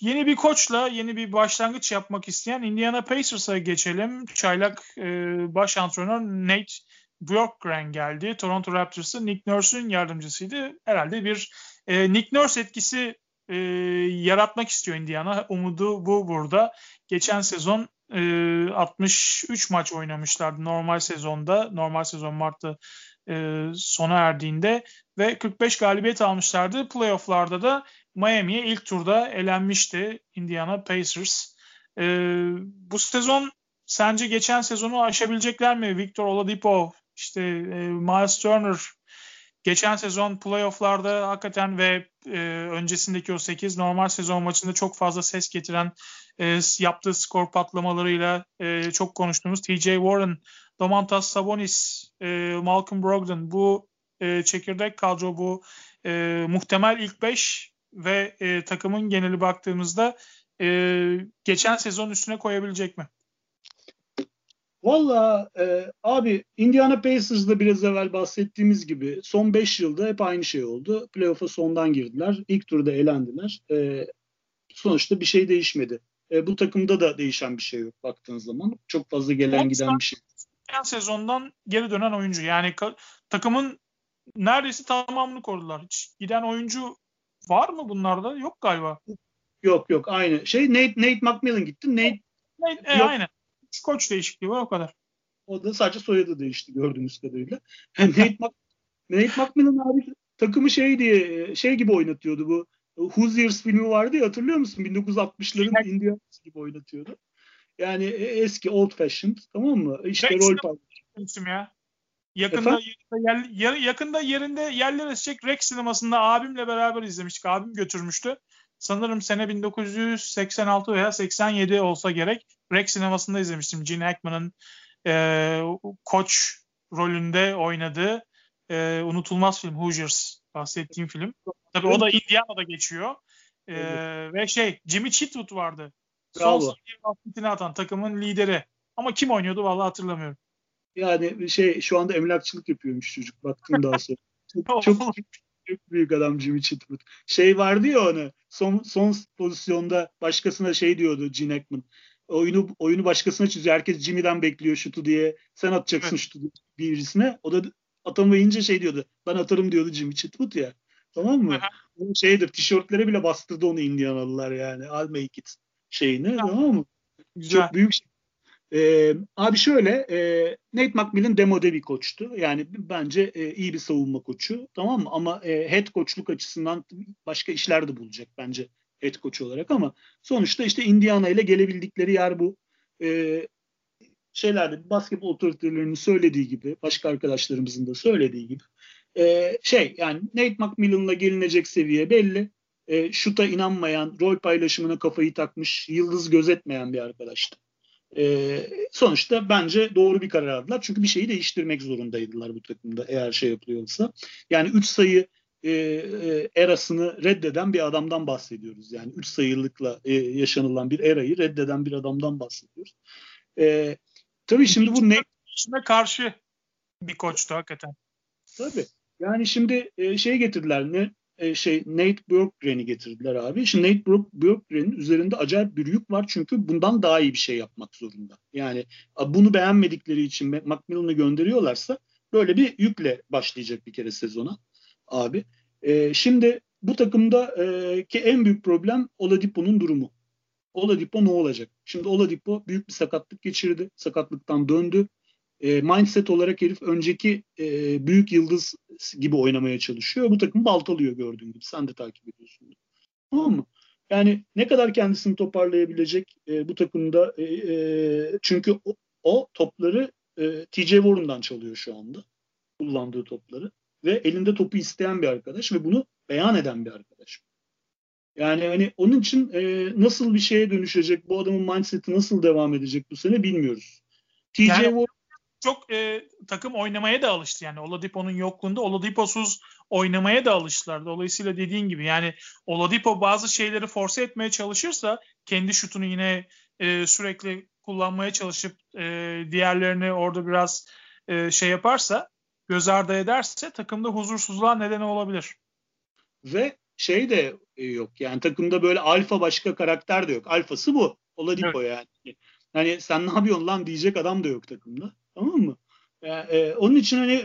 yeni bir koçla yeni bir başlangıç yapmak isteyen Indiana Pacers'a geçelim. Çaylak e, baş antrenör Nate Bjorkgren geldi. Toronto Raptors'ın Nick Nurse'ün yardımcısıydı. Herhalde bir e, Nick Nurse etkisi e, yaratmak istiyor Indiana. Umudu bu burada. Geçen sezon e, 63 maç oynamışlardı normal sezonda. Normal sezon Mart'ta e, sona erdiğinde ve 45 galibiyet almışlardı. Playoff'larda da Miami'ye ilk turda elenmişti Indiana Pacers. E, bu sezon sence geçen sezonu aşabilecekler mi? Victor Oladipo, işte e, Miles Turner geçen sezon playoff'larda hakikaten ve e, öncesindeki o 8 normal sezon maçında çok fazla ses getiren e, yaptığı skor patlamalarıyla e, çok konuştuğumuz TJ Warren, Domantas Sabonis, e, Malcolm Brogdon bu e, çekirdek kadro bu e, muhtemel ilk 5 ve e, takımın geneli baktığımızda e, geçen sezon üstüne koyabilecek mi? Valla e, abi Indiana Pacers'da biraz evvel bahsettiğimiz gibi son 5 yılda hep aynı şey oldu. Playoff'a sondan girdiler. İlk turda elendiler. E, sonuçta bir şey değişmedi. E, bu takımda da değişen bir şey yok baktığınız zaman. Çok fazla gelen giden bir şey. Geçen sezondan geri dönen oyuncu. Yani takımın neredeyse tamamını korudular. Hiç giden oyuncu var mı bunlarda? Yok galiba. Yok yok aynı. Şey Nate, Nate McMillan gitti. Nate, Nate e, aynen. Koç değişikliği var o kadar. O da sadece soyadı değişti gördüğünüz kadarıyla. *laughs* Nate, Mac, Nate McMillan abi takımı şey diye şey gibi oynatıyordu bu Hoosiers filmi vardı ya hatırlıyor musun? 1960'ların Indians gibi oynatıyordu. Yani e, eski old fashioned tamam mı? İşte Rex rol paylaşım. ya. Yakında yerinde, yer, yakında yerinde yerler esecek Rex sinemasında abimle beraber izlemiştik. Abim götürmüştü. Sanırım sene 1986 veya 87 olsa gerek. Rex sinemasında izlemiştim. Gene Hackman'ın e, koç rolünde oynadığı e, unutulmaz film Hoosiers bahsettiğim film. Tabii o da Indiana'da geçiyor. Ee, evet. Ve şey Jimmy Chitwood vardı. Bravo. Son saniye atan takımın lideri. Ama kim oynuyordu vallahi hatırlamıyorum. Yani şey şu anda emlakçılık yapıyormuş çocuk. Baktım daha sonra. *laughs* çok, çok, çok büyük adam Jimmy Chitwood. Şey vardı ya onu son, son pozisyonda başkasına şey diyordu Gene Hackman. Oyunu oyunu başkasına çiziyor. Herkes Jimmy'den bekliyor şutu diye. Sen atacaksın evet. şutu birisine. O da atamayınca şey diyordu. Ben atarım diyordu Jimmy Chitwood ya. Tamam mı? Onun şeydir tişörtlere bile bastırdı onu Indianalılar yani. I'll make it şeyini. Ha. Tamam mı? Güzel. Çok büyük şey. Ee, abi şöyle e, Nate McMillan demode bir koçtu. Yani bence e, iyi bir savunma koçu. Tamam mı? Ama e, head koçluk açısından başka işler de bulacak bence head koç olarak ama sonuçta işte Indiana ile gelebildikleri yer bu. E, şeylerde basketbol otoritelerinin söylediği gibi başka arkadaşlarımızın da söylediği gibi e, şey yani Nate McMillan'la gelinecek seviye belli. E, şuta inanmayan, rol paylaşımına kafayı takmış, yıldız gözetmeyen bir arkadaştı. E, sonuçta bence doğru bir karar aldılar. Çünkü bir şeyi değiştirmek zorundaydılar bu takımda eğer şey yapılıyorsa. Yani 3 sayı e, e, erasını reddeden bir adamdan bahsediyoruz. Yani 3 sayılıkla e, yaşanılan bir erayı reddeden bir adamdan bahsediyoruz. E, tabii şimdi bu ne? İşime karşı bir koçtu hakikaten. Tabii. Yani şimdi e, şey getirdiler ne e, şey Nate Bjorkgren'i getirdiler abi. Şimdi Nate Bjorkgren'in üzerinde acayip bir yük var çünkü bundan daha iyi bir şey yapmak zorunda. Yani bunu beğenmedikleri için Macmillan'ı gönderiyorlarsa böyle bir yükle başlayacak bir kere sezona abi. E, şimdi bu takımda e, ki en büyük problem Oladipo'nun durumu. Oladipo ne olacak? Şimdi Oladipo büyük bir sakatlık geçirdi. Sakatlıktan döndü. E, mindset olarak herif önceki e, büyük yıldız gibi oynamaya çalışıyor. Bu takım baltalıyor gördüğün gibi. Sen de takip ediyorsun. Tamam mı? Yani ne kadar kendisini toparlayabilecek e, bu takımda e, e, çünkü o, o topları e, TJ Warren'dan çalıyor şu anda. Kullandığı topları. Ve elinde topu isteyen bir arkadaş ve bunu beyan eden bir arkadaş. Yani hani onun için e, nasıl bir şeye dönüşecek, bu adamın mindset'i nasıl devam edecek bu sene bilmiyoruz. TJ yani, Warren çok e, takım oynamaya da alıştı. Yani Oladipo'nun yokluğunda Oladipo'suz oynamaya da alıştılar. Dolayısıyla dediğin gibi yani Oladipo bazı şeyleri force etmeye çalışırsa kendi şutunu yine e, sürekli kullanmaya çalışıp e, diğerlerini orada biraz e, şey yaparsa göz ardı ederse takımda huzursuzluğa neden olabilir. Ve şey de e, yok yani takımda böyle alfa başka karakter de yok. Alfası bu. Oladipo evet. yani. Hani sen ne yapıyorsun lan diyecek adam da yok takımda. Tamam mı? Yani, e, onun için hani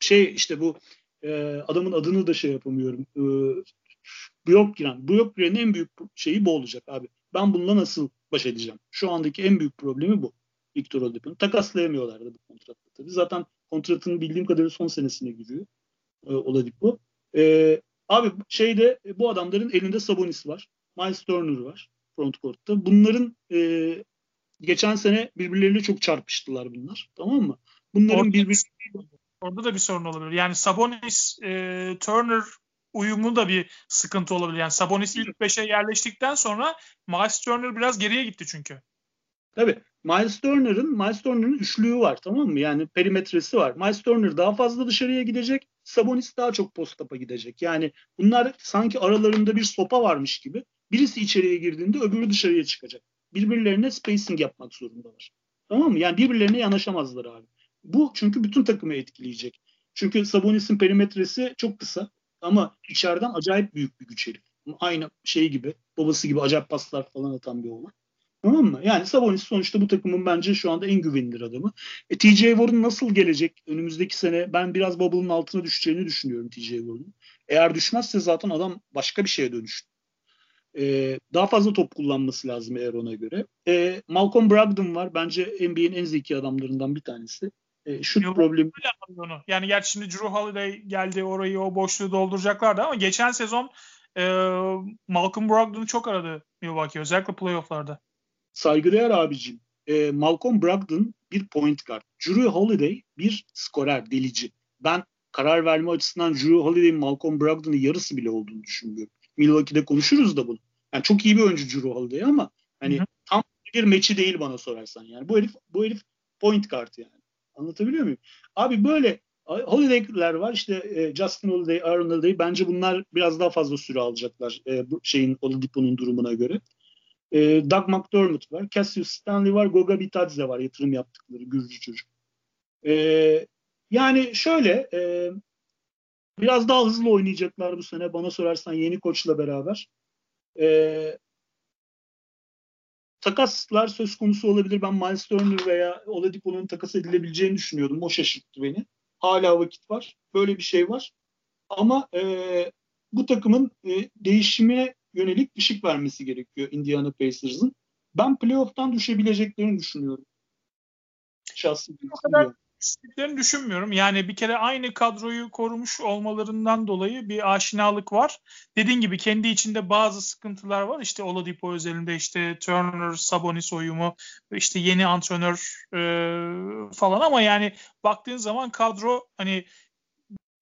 şey işte bu e, adamın adını da şey yapamıyorum. E, Bjorkgren. Bjorkgren'in en büyük şeyi bu olacak abi. Ben bununla nasıl baş edeceğim? Şu andaki en büyük problemi bu. Victor Oladipo'nun. Takaslayamıyorlardı bu kontratta tabii. Zaten kontratının bildiğim kadarıyla son senesine giriyor e, Oladipo. E, abi şeyde bu adamların elinde Sabonis var. Miles Turner var front court'ta. Bunların e, geçen sene birbirleriyle çok çarpıştılar bunlar. Tamam mı? Bunların birbirine orada da bir sorun olabilir. Yani Sabonis e, Turner uyumu da bir sıkıntı olabilir. Yani Sabonis ilk 5'e yerleştikten sonra Miles Turner biraz geriye gitti çünkü. Tabii. Miles Turner'ın Miles Turner'ın üçlüğü var tamam mı? Yani perimetresi var. Miles Turner daha fazla dışarıya gidecek. Sabonis daha çok post-up'a gidecek. Yani bunlar sanki aralarında bir sopa varmış gibi. Birisi içeriye girdiğinde öbürü dışarıya çıkacak. Birbirlerine spacing yapmak zorundalar. Tamam mı? Yani birbirlerine yanaşamazlar abi. Bu çünkü bütün takımı etkileyecek. Çünkü Sabonis'in perimetresi çok kısa ama içeriden acayip büyük bir güç herif. Aynı şey gibi, babası gibi acayip paslar falan atan bir oğlan. Tamam mı? Yani Sabonis sonuçta bu takımın bence şu anda en güvenilir adamı. E, TJ Warren nasıl gelecek önümüzdeki sene? Ben biraz bubble'ın altına düşeceğini düşünüyorum TJ Warren'ın. Eğer düşmezse zaten adam başka bir şeye dönüştü. E, daha fazla top kullanması lazım eğer ona göre. E, Malcolm Brogdon var. Bence NBA'nin en zeki adamlarından bir tanesi. E, şut Yok, problemi. Onu. Yani gerçi şimdi Drew Holiday geldi orayı o boşluğu dolduracaklardı ama geçen sezon e, Malcolm Brogdon'u çok aradı Milwaukee özellikle playofflarda. Saygıdeğer abicim. E, Malcolm Brogdon bir point guard. Drew Holiday bir skorer, delici. Ben karar verme açısından Drew Holiday'in Malcolm Brogdon'un yarısı bile olduğunu düşünmüyorum. Milwaukee'de konuşuruz da bunu. Yani çok iyi bir oyuncu Drew Holiday ama hani Hı-hı. tam bir meçi değil bana sorarsan yani. Bu herif bu herif point guard yani. Anlatabiliyor muyum? Abi böyle Holiday'ler var işte e, Justin Holiday, Aaron Holiday bence bunlar biraz daha fazla süre alacaklar e, bu şeyin Oladipo'nun durumuna göre. E, Doug McDermott var, Cassius Stanley var, Goga Bitadze var yatırım yaptıkları Gürcü çocuk. E, yani şöyle e, Biraz daha hızlı oynayacaklar bu sene bana sorarsan yeni koçla beraber. Ee, takaslar söz konusu olabilir. Ben Miles Turner veya Oladipo'nun takas edilebileceğini düşünüyordum. O şaşırttı beni. Hala vakit var. Böyle bir şey var. Ama e, bu takımın e, değişime yönelik ışık vermesi gerekiyor Indiana Pacers'ın. Ben playoff'tan düşebileceklerini düşünüyorum. Şahsi bir düştüklerini düşünmüyorum. Yani bir kere aynı kadroyu korumuş olmalarından dolayı bir aşinalık var. Dediğin gibi kendi içinde bazı sıkıntılar var. İşte Oladipo özelinde işte Turner, Sabonis uyumu, işte yeni antrenör e, falan ama yani baktığın zaman kadro hani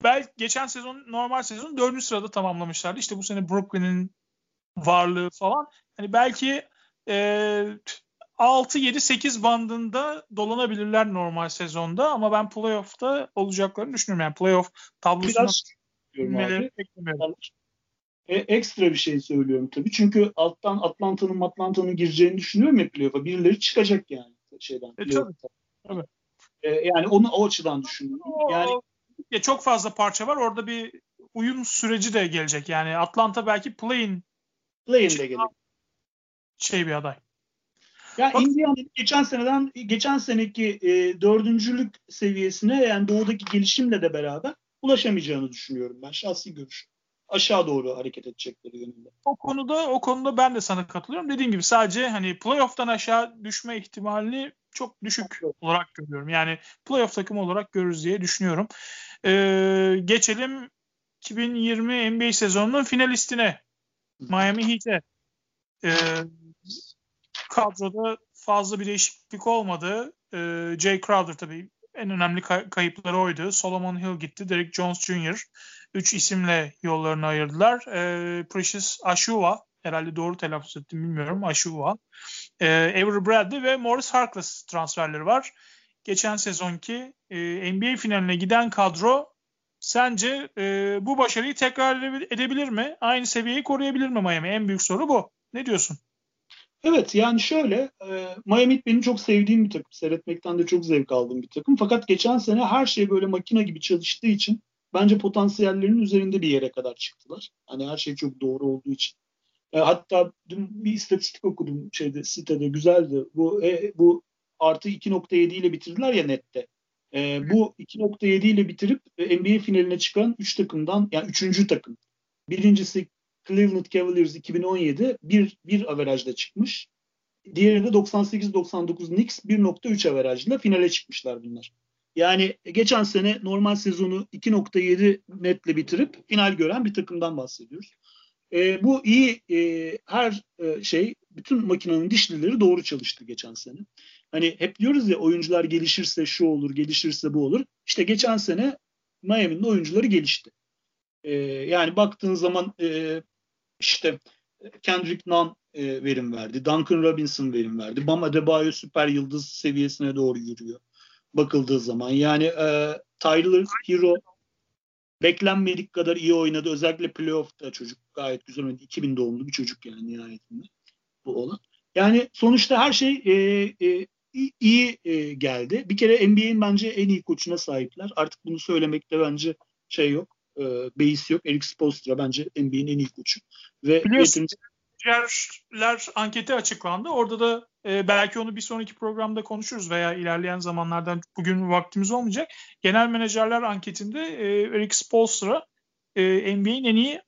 belki geçen sezon normal sezon dördüncü sırada tamamlamışlardı. İşte bu sene Brooklyn'in varlığı falan. Hani belki e, 6-7-8 bandında dolanabilirler normal sezonda ama ben playoff'ta olacaklarını düşünüyorum. Yani playoff tablosuna girmeleri beklemiyorum. E, ekstra bir şey söylüyorum tabii. Çünkü alttan Atlanta'nın Atlanta'nın gireceğini düşünüyorum ya playoff'a. Birileri çıkacak yani şeyden. E, tabii. tabii. E, yani onu o açıdan düşünüyorum. Yani ya çok fazla parça var. Orada bir uyum süreci de gelecek. Yani Atlanta belki play-in play-in de. Şey bir aday. Ya Bak, Indiana'nın geçen seneden geçen seneki e, dördüncülük seviyesine yani doğudaki gelişimle de beraber ulaşamayacağını düşünüyorum ben şahsi görüşüm. Aşağı doğru hareket edecekleri yönünde. O konuda o konuda ben de sana katılıyorum. Dediğim gibi sadece hani playoff'tan aşağı düşme ihtimalini çok düşük evet. olarak görüyorum. Yani playoff takımı olarak görürüz diye düşünüyorum. Ee, geçelim 2020 NBA sezonunun finalistine. Miami Heat'e. Ee, kadroda fazla bir değişiklik olmadı. Ee, Jay Crowder tabii en önemli kay- kayıpları oydu. Solomon Hill gitti. Derek Jones Jr. Üç isimle yollarını ayırdılar. Ee, Precious Ashua herhalde doğru telaffuz ettim bilmiyorum. Ashua. Ee, Avery Bradley ve Morris Harkless transferleri var. Geçen sezonki e, NBA finaline giden kadro sence e, bu başarıyı tekrar edebilir mi? Aynı seviyeyi koruyabilir mi Miami? En büyük soru bu. Ne diyorsun? Evet yani şöyle e, Miami benim çok sevdiğim bir takım. Seyretmekten de çok zevk aldığım bir takım. Fakat geçen sene her şey böyle makine gibi çalıştığı için bence potansiyellerinin üzerinde bir yere kadar çıktılar. Hani her şey çok doğru olduğu için. E, hatta dün bir istatistik okudum şeyde sitede güzeldi. Bu e, bu artı 2.7 ile bitirdiler ya nette. E, bu 2.7 ile bitirip e, NBA finaline çıkan 3 takımdan yani 3. takım. Birincisi Cleveland Cavaliers 2017 bir, bir averajda çıkmış. Diğeri de 98-99 Knicks 1.3 averajla finale çıkmışlar bunlar. Yani geçen sene normal sezonu 2.7 netle bitirip final gören bir takımdan bahsediyoruz. E, bu iyi e, her e, şey bütün makinenin dişlileri doğru çalıştı geçen sene. Hani hep diyoruz ya oyuncular gelişirse şu olur, gelişirse bu olur. İşte geçen sene Miami'nin oyuncuları gelişti. E, yani baktığın zaman e, işte Kendrick Nunn e, verim verdi. Duncan Robinson verim verdi. Bam Adebayo süper yıldız seviyesine doğru yürüyor. Bakıldığı zaman. Yani e, Tyler Hero beklenmedik kadar iyi oynadı. Özellikle playoff'ta çocuk gayet güzel oynadı. 2000 doğumlu bir çocuk yani nihayetinde bu olan. Yani sonuçta her şey e, e, iyi e, geldi. Bir kere NBA'in bence en iyi koçuna sahipler. Artık bunu söylemekte bence şey yok e, beis yok. Eric Spoelstra bence NBA'nin en iyi koçu. Ve Biliyorsun menajerler anketi açıklandı. Orada da e, belki onu bir sonraki programda konuşuruz veya ilerleyen zamanlardan bugün vaktimiz olmayacak. Genel menajerler anketinde e, Eric Spoelstra e, NBA'in en iyi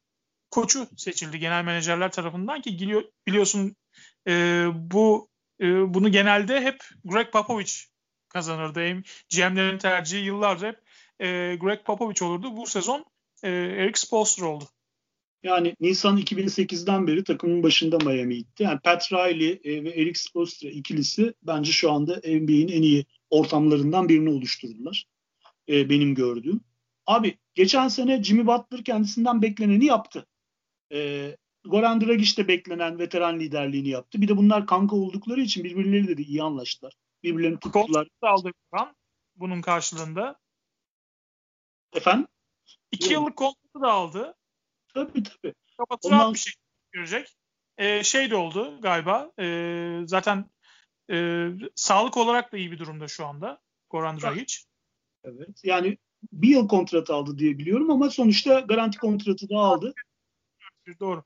koçu seçildi genel menajerler tarafından ki biliyorsun e, bu e, bunu genelde hep Greg Popovich kazanırdı. GM'lerin tercihi yıllarca hep e, Greg Popovich olurdu. Bu sezon e, Eric Spoelstra oldu. Yani Nisan 2008'den beri takımın başında Miami gitti. Yani Pat Riley e, ve Eric Spoelstra ikilisi bence şu anda NBA'in en iyi ortamlarından birini oluşturdular. E, benim gördüğüm. Abi geçen sene Jimmy Butler kendisinden bekleneni yaptı. E, Goran Dragic de beklenen veteran liderliğini yaptı. Bir de bunlar kanka oldukları için birbirleriyle de iyi anlaştılar. Birbirlerini tuttular. aldı bunun karşılığında. Efendim? İki yıllık kontratı da aldı. Tabii tabii. Kafası Ondan... bir şey görecek. Ee, şey de oldu galiba. Ee, zaten e, sağlık olarak da iyi bir durumda şu anda. Goran Dragic. Evet. Yani bir yıl kontrat aldı diye biliyorum ama sonuçta garanti kontratı da aldı. Doğru.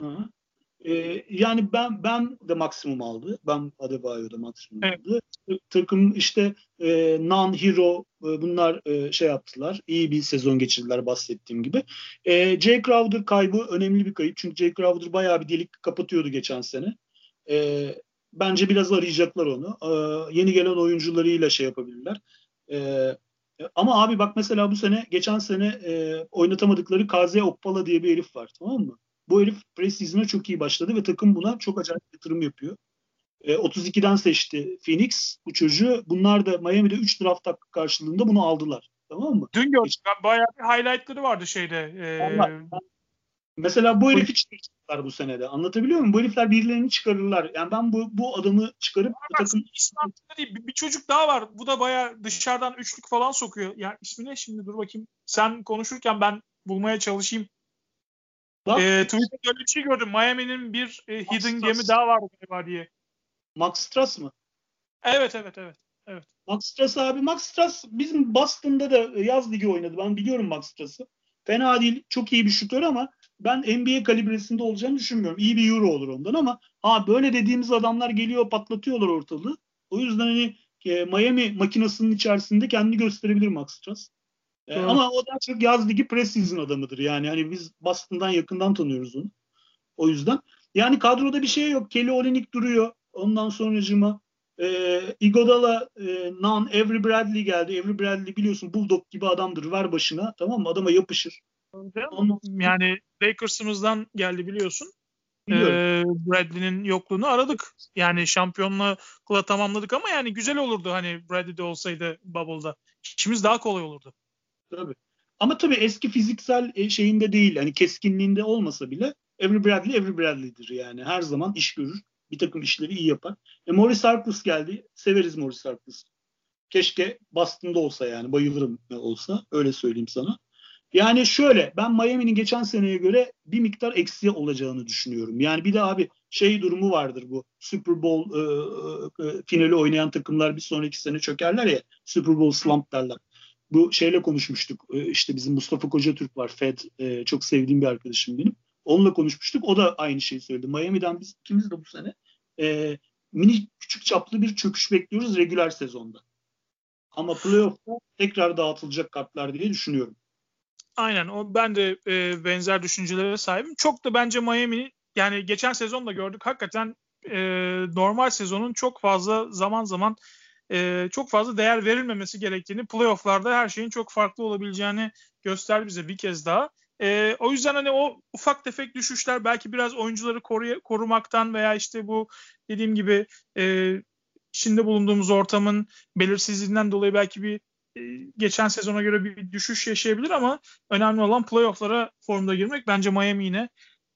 Hı. Ee, yani ben ben de maksimum aldı. Ben Adebayo'da maksimum evet. aldı. Takım işte e, non-hero e, bunlar e, şey yaptılar. İyi bir sezon geçirdiler bahsettiğim gibi. E, Jay Crowder kaybı önemli bir kayıp. Çünkü Jay Crowder bayağı bir delik kapatıyordu geçen sene. E, bence biraz arayacaklar onu. E, yeni gelen oyuncularıyla şey yapabilirler. E, ama abi bak mesela bu sene geçen sene e, oynatamadıkları Kaze Okpala diye bir herif var tamam mı? Bu herif preseason'a çok iyi başladı ve takım buna çok acayip yatırım yapıyor. E, 32'den seçti Phoenix bu çocuğu. Bunlar da Miami'de 3 draft hakkı karşılığında bunu aldılar. Tamam mı? Dün gördüm. Bayağı bir highlightları vardı şeyde. Ee... Mesela bu herifi çıkarttılar bu senede. Anlatabiliyor muyum? Bu herifler birilerini çıkarırlar. Yani ben bu, bu adamı çıkarıp Ama takım... Değil, bir, bir çocuk daha var. Bu da bayağı dışarıdan üçlük falan sokuyor. Ya ismi ne şimdi? Dur bakayım. Sen konuşurken ben bulmaya çalışayım. Bak, e, Twitter'da öyle bir şey gördüm. Miami'nin bir e, hidden gemi daha var galiba diye. Max Strass mı? Evet evet evet. Evet. Max Strass abi. Max Strass bizim Boston'da da yaz ligi oynadı. Ben biliyorum Max Strass'ı. Fena değil. Çok iyi bir şutör ama ben NBA kalibresinde olacağını düşünmüyorum. İyi bir euro olur ondan ama ha böyle dediğimiz adamlar geliyor patlatıyorlar ortalığı. O yüzden hani e, Miami makinasının içerisinde kendini gösterebilir Max Struz. E, ama o da çok yaz ligi preseason adamıdır. Yani hani biz Boston'dan yakından tanıyoruz onu. O yüzden. Yani kadroda bir şey yok. Kelly Olynyk duruyor. Ondan sonracıma e, Igodala, e, Nan, Avery Bradley geldi. Avery Bradley biliyorsun Bulldog gibi adamdır. Ver başına tamam mı? Adama yapışır. Ondan... Yani Lakers'ımızdan geldi biliyorsun. Ee, Bradley'nin yokluğunu aradık. Yani şampiyonluğu tamamladık ama yani güzel olurdu hani Bradley de olsaydı Bubble'da. İşimiz daha kolay olurdu. Tabii. Ama tabii eski fiziksel e, şeyinde değil. Hani keskinliğinde olmasa bile Avery Bradley Avery Bradley'dir yani. Her zaman iş görür. Bir takım işleri iyi yapar. E, Morris Harkless geldi. Severiz Morris Harkless. Keşke Boston'da olsa yani. Bayılırım olsa. Öyle söyleyeyim sana. Yani şöyle ben Miami'nin geçen seneye göre bir miktar eksiye olacağını düşünüyorum. Yani bir de abi şey durumu vardır bu. Super Bowl e, e, e, finali oynayan takımlar bir sonraki sene çökerler ya. Super Bowl slump derler. Bu şeyle konuşmuştuk. E, işte bizim Mustafa Koca Türk var. Fed e, çok sevdiğim bir arkadaşım benim. Onunla konuşmuştuk. O da aynı şeyi söyledi. Miami'den biz ikimiz de bu sene e, mini küçük çaplı bir çöküş bekliyoruz regular sezonda. Ama playoff'ta tekrar dağıtılacak kartlar diye düşünüyorum. Aynen. O ben de e, benzer düşüncelere sahibim. Çok da bence Miami yani geçen sezon da gördük. Hakikaten e, normal sezonun çok fazla zaman zaman e, çok fazla değer verilmemesi gerektiğini, playofflarda her şeyin çok farklı olabileceğini göster bize bir kez daha. E, o yüzden hani o ufak tefek düşüşler belki biraz oyuncuları koru korumaktan veya işte bu dediğim gibi e, içinde bulunduğumuz ortamın belirsizliğinden dolayı belki bir geçen sezona göre bir düşüş yaşayabilir ama önemli olan playofflara formda girmek. Bence Miami yine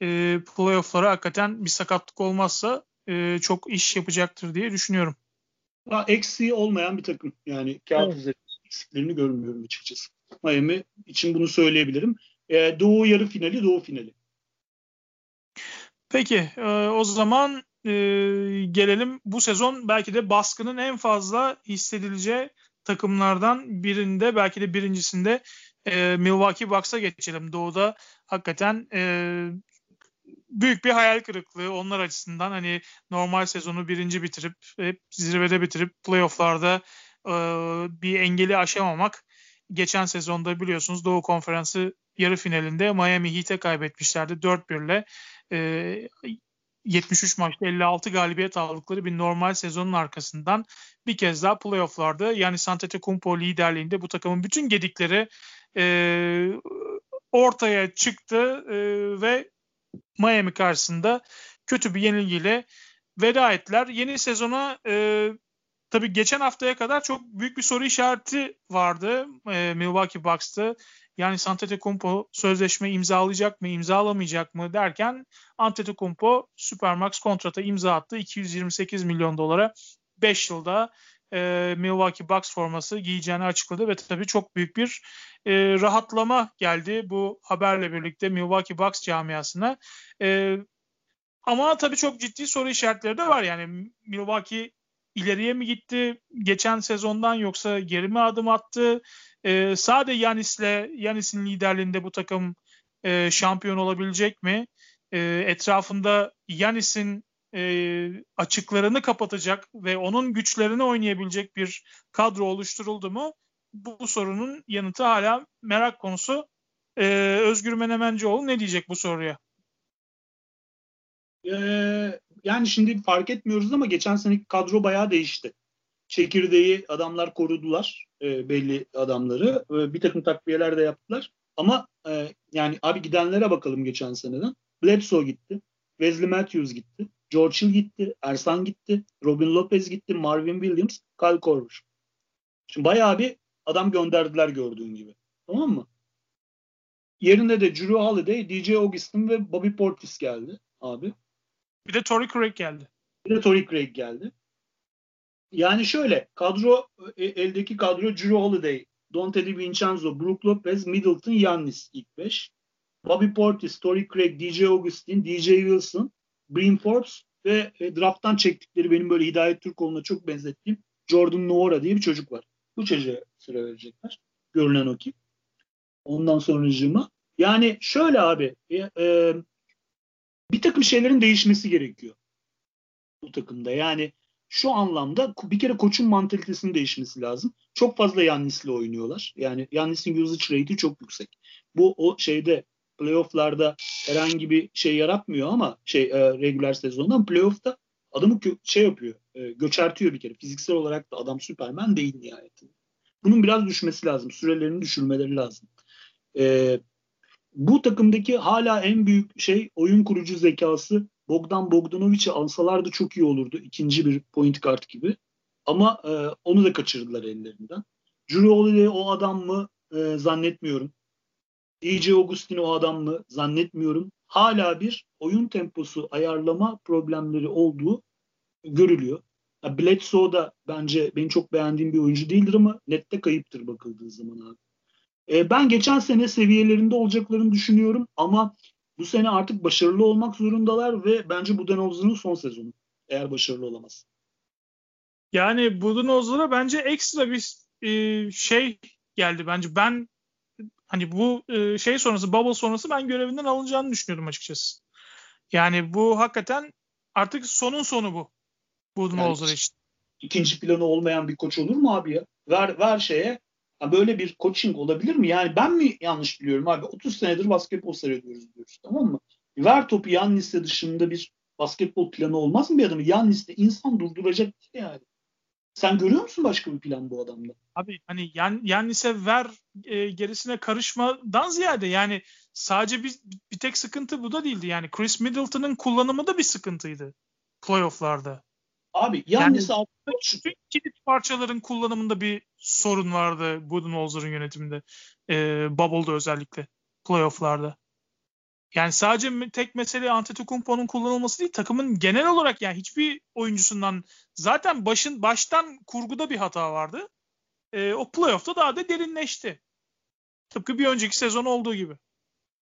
e, playofflara hakikaten bir sakatlık olmazsa e, çok iş yapacaktır diye düşünüyorum. Ha, eksiği olmayan bir takım. Yani kağıt üzerinde eksiklerini görmüyorum açıkçası. Miami için bunu söyleyebilirim. E, Doğu yarı finali, Doğu finali. Peki e, o zaman e, gelelim bu sezon belki de baskının en fazla hissedileceği takımlardan birinde belki de birincisinde e, Milwaukee Bucks'a geçelim. Doğu'da hakikaten e, büyük bir hayal kırıklığı onlar açısından hani normal sezonu birinci bitirip hep zirvede bitirip playofflarda e, bir engeli aşamamak geçen sezonda biliyorsunuz Doğu Konferansı yarı finalinde Miami Heat'e kaybetmişlerdi 4-1 ile. E, 73 maçta 56 galibiyet aldıkları bir normal sezonun arkasından bir kez daha playofflarda yani Antetokounmpo liderliğinde bu takımın bütün gedikleri e, ortaya çıktı e, ve Miami karşısında kötü bir yenilgiyle veda ettiler. Yeni sezona e, tabii geçen haftaya kadar çok büyük bir soru işareti vardı e, Milwaukee Bucks'ta yani Antetokounmpo sözleşme imzalayacak mı, imzalamayacak mı derken Antetokounmpo Supermax kontrata imza attı. 228 milyon dolara 5 yılda e, Milwaukee Bucks forması giyeceğini açıkladı ve tabii çok büyük bir e, rahatlama geldi bu haberle birlikte Milwaukee Bucks camiasına. E, ama tabii çok ciddi soru işaretleri de var. Yani Milwaukee ileriye mi gitti geçen sezondan yoksa geri mi adım attı? E, sade Yanis'le Yanis'in liderliğinde bu takım e, şampiyon olabilecek mi? E, etrafında Yanis'in e, açıklarını kapatacak ve onun güçlerini oynayabilecek bir kadro oluşturuldu mu? Bu, sorunun yanıtı hala merak konusu. E, Özgür Menemencioğlu ne diyecek bu soruya? Ee, yani şimdi fark etmiyoruz ama geçen seneki kadro bayağı değişti. Çekirdeği adamlar korudular e, belli adamları. E, bir takım takviyeler de yaptılar. Ama e, yani abi gidenlere bakalım geçen seneden. Bledsoe gitti. Wesley Matthews gitti. George Hill gitti. Ersan gitti. Robin Lopez gitti. Marvin Williams. Kyle Korver. Şimdi bayağı bir adam gönderdiler gördüğün gibi. Tamam mı? Yerine de Drew Holiday, DJ Augustin ve Bobby Portis geldi abi. Bir de Torrey Craig geldi. Bir de Torrey Craig geldi. Yani şöyle kadro e, eldeki kadro Drew Holiday, Dante DiVincenzo, Brook Lopez, Middleton, Yannis ilk 5. Bobby Portis, Torrey Craig, DJ Augustin, DJ Wilson, Bryn Forbes ve e, drafttan çektikleri benim böyle Hidayet Türkoğlu'na çok benzettiğim Jordan Noora diye bir çocuk var. Bu çocuğa sıra verecekler. Görünen o ki. Ondan sonracığıma Yani şöyle abi e, e, bir takım şeylerin değişmesi gerekiyor bu takımda. Yani şu anlamda bir kere koçun mantalitesinin değişmesi lazım. Çok fazla Yannis'le oynuyorlar. Yani Yannis'in usage rate'i çok yüksek. Bu o şeyde playoff'larda herhangi bir şey yaratmıyor ama şey e, regular sezondan playoff'ta adamı şey yapıyor. E, göçertiyor bir kere. Fiziksel olarak da adam Superman değil nihayetinde. Bunun biraz düşmesi lazım. Sürelerini düşürmeleri lazım. E, bu takımdaki hala en büyük şey oyun kurucu zekası Bogdan Bogdanovic'i alsalardı çok iyi olurdu. İkinci bir point guard gibi. Ama e, onu da kaçırdılar ellerinden. Drew Holiday o adam mı e, zannetmiyorum. DJ Augustin o adam mı zannetmiyorum. Hala bir oyun temposu ayarlama problemleri olduğu görülüyor. Bledsoe da bence benim çok beğendiğim bir oyuncu değildir ama nette kayıptır bakıldığı zaman abi. E, ben geçen sene seviyelerinde olacaklarını düşünüyorum ama bu sene artık başarılı olmak zorundalar ve bence Budenholzer'ın son sezonu eğer başarılı olamaz. Yani Budenholzer'a bence ekstra bir e, şey geldi bence. Ben hani bu e, şey sonrası bubble sonrası ben görevinden alınacağını düşünüyordum açıkçası. Yani bu hakikaten artık sonun sonu bu. Budenholzer yani, için. İkinci planı olmayan bir koç olur mu abi ya? Ver ver şeye böyle bir coaching olabilir mi? Yani ben mi yanlış biliyorum abi? 30 senedir basketbol seyrediyoruz diyoruz tamam mı? Ver topu yan liste dışında bir basketbol planı olmaz mı bir adamı? Yan liste insan durduracak yani. Sen görüyor musun başka bir plan bu adamda? Abi hani yan, yan lise ver e, gerisine karışmadan ziyade yani sadece bir, bir tek sıkıntı bu da değildi. Yani Chris Middleton'ın kullanımı da bir sıkıntıydı playoff'larda. Abi yan lise yani, bütün kilit parçaların kullanımında bir sorun vardı Budenholzer'ın yönetiminde. E, Bubble'da özellikle. Playoff'larda. Yani sadece tek mesele Antetokounmpo'nun kullanılması değil, takımın genel olarak yani hiçbir oyuncusundan zaten başın baştan kurguda bir hata vardı. E, o playoff'ta daha da derinleşti. Tıpkı bir önceki sezon olduğu gibi.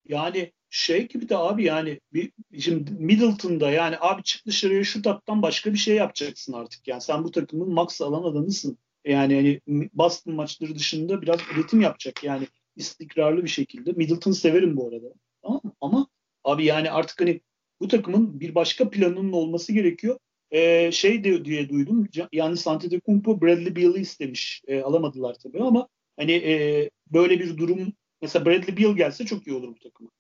Yani şey gibi de abi yani bir, şimdi Middleton'da yani abi çık dışarıya şu taptan başka bir şey yapacaksın artık. Yani sen bu takımın max alan adamısın. Yani hani Boston maçları dışında biraz üretim yapacak yani istikrarlı bir şekilde. Middleton severim bu arada. Tamam mı? Ama abi yani artık hani bu takımın bir başka planının olması gerekiyor. Ee, şey de, diye duydum. Yani Antetokounmpo Bradley Beal'ı istemiş. Ee, alamadılar tabii ama hani e, böyle bir durum mesela Bradley Beal gelse çok iyi olur bu takıma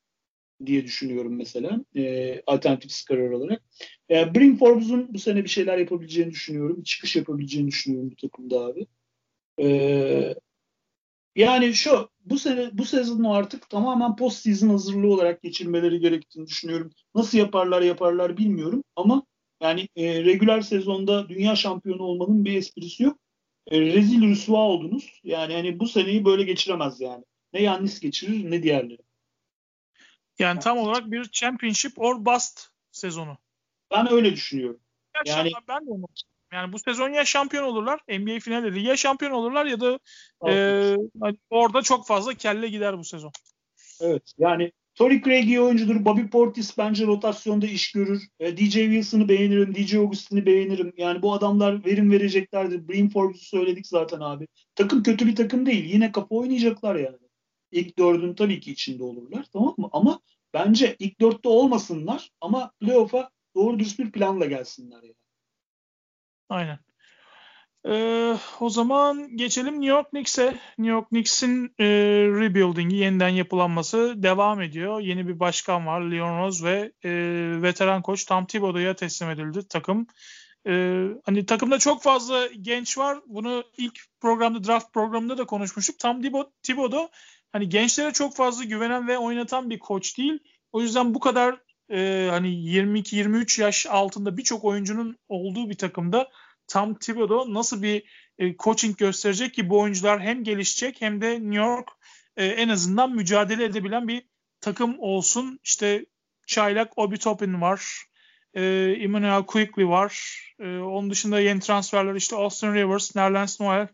diye düşünüyorum mesela e, alternatif skarer olarak. E, Bring Forbes'un bu sene bir şeyler yapabileceğini düşünüyorum. Çıkış yapabileceğini düşünüyorum bu takımda abi. E, yani şu bu sene bu sezonu artık tamamen post season hazırlığı olarak geçirmeleri gerektiğini düşünüyorum. Nasıl yaparlar yaparlar bilmiyorum ama yani e, regular sezonda dünya şampiyonu olmanın bir esprisi yok. E, rezil rüsva oldunuz. Yani hani bu seneyi böyle geçiremez yani. Ne Yannis geçirir ne diğerleri. Yani tam olarak bir championship or bust sezonu. Ben öyle düşünüyorum. Ya yani ben de onu yani bu sezon ya şampiyon olurlar NBA finalleri ya şampiyon olurlar ya da e, hani orada çok fazla kelle gider bu sezon. Evet yani Tory Craig iyi oyuncudur. Bobby Portis bence rotasyonda iş görür. E, DJ Wilson'ı beğenirim. DJ Augustin'i beğenirim. Yani bu adamlar verim vereceklerdir. Brim Forbes'u söyledik zaten abi. Takım kötü bir takım değil. Yine kapı oynayacaklar yani ilk dördün tabii ki içinde olurlar tamam mı? Ama bence ilk dörtte olmasınlar ama playoff'a doğru düz bir planla gelsinler yani. Aynen. Ee, o zaman geçelim New York Knicks'e. New York Knicks'in e, rebuilding'i, yeniden yapılanması devam ediyor. Yeni bir başkan var, Leon Rose ve e, veteran koç Tom Thibodeau'ya teslim edildi takım. E, hani takımda çok fazla genç var. Bunu ilk programda, draft programında da konuşmuştuk. Tom Thibodeau hani gençlere çok fazla güvenen ve oynatan bir koç değil. O yüzden bu kadar e, hani 22-23 yaş altında birçok oyuncunun olduğu bir takımda Tom Thibodeau nasıl bir e, coaching gösterecek ki bu oyuncular hem gelişecek hem de New York e, en azından mücadele edebilen bir takım olsun. İşte Çaylak Obi Toppin var. E, Emmanuel Quickly var. E, onun dışında yeni transferler işte Austin Rivers, Nerlens Noel,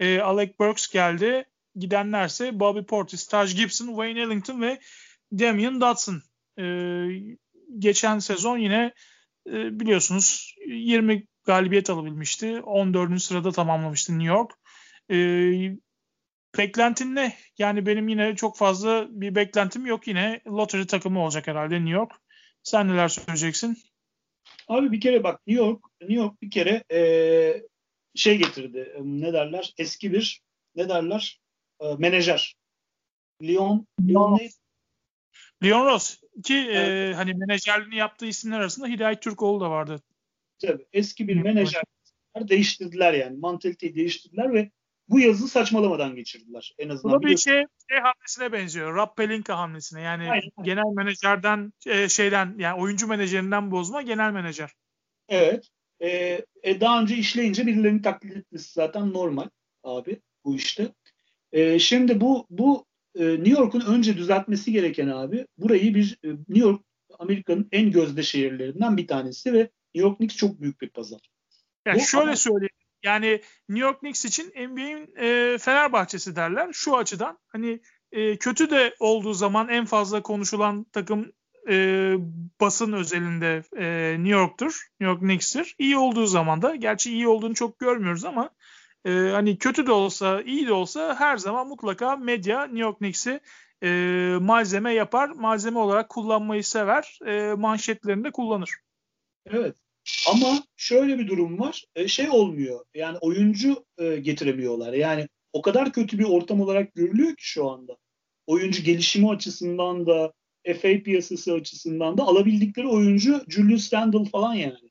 e, Alec Burks geldi gidenlerse Bobby Portis, Taj Gibson, Wayne Ellington ve Damian Dotson. Ee, geçen sezon yine e, biliyorsunuz 20 galibiyet alabilmişti. 14. sırada tamamlamıştı New York. Ee, Beklentin ne? Yani benim yine çok fazla bir beklentim yok. Yine lottery takımı olacak herhalde New York. Sen neler söyleyeceksin? Abi bir kere bak New York, New York bir kere ee, şey getirdi. Ne derler? Eski bir ne derler? E, menajer. Leon, Leon neydi? Leon Ross ki evet. e, hani menajerliğini yaptığı isimler arasında Hidayet Türkoğlu da vardı. Tabii eski bir menajer değiştirdiler yani. Mantaliteyi değiştirdiler ve bu yazı saçmalamadan geçirdiler en azından. Bu da bir şey, şey hamlesine benziyor. Rob Pelinka hamlesine. Yani Aynen. genel menajerden e, şeyden yani oyuncu menajerinden bozma genel menajer. Evet. E, e, daha önce işleyince birilerini taklit etmesi zaten normal abi bu işte. E, şimdi bu bu e, New York'un önce düzeltmesi gereken abi burayı bir e, New York Amerika'nın en gözde şehirlerinden bir tanesi ve New York Knicks çok büyük bir pazar. Yani bu şöyle ama... söyleyeyim. Yani New York Knicks için NBA'in e, Fenerbahçe'si derler. Şu açıdan hani e, kötü de olduğu zaman en fazla konuşulan takım e, basın özelinde e, New York'tur. New York Knicks'tir. İyi olduğu zaman da gerçi iyi olduğunu çok görmüyoruz ama e, hani kötü de olsa iyi de olsa her zaman mutlaka medya New York Knicks'i e, malzeme yapar. Malzeme olarak kullanmayı sever. E, manşetlerinde kullanır. Evet. Ama şöyle bir durum var. E, şey olmuyor. Yani oyuncu e, getiremiyorlar. Yani o kadar kötü bir ortam olarak görülüyor ki şu anda. Oyuncu gelişimi açısından da FA piyasası açısından da alabildikleri oyuncu Julius Randle falan yani.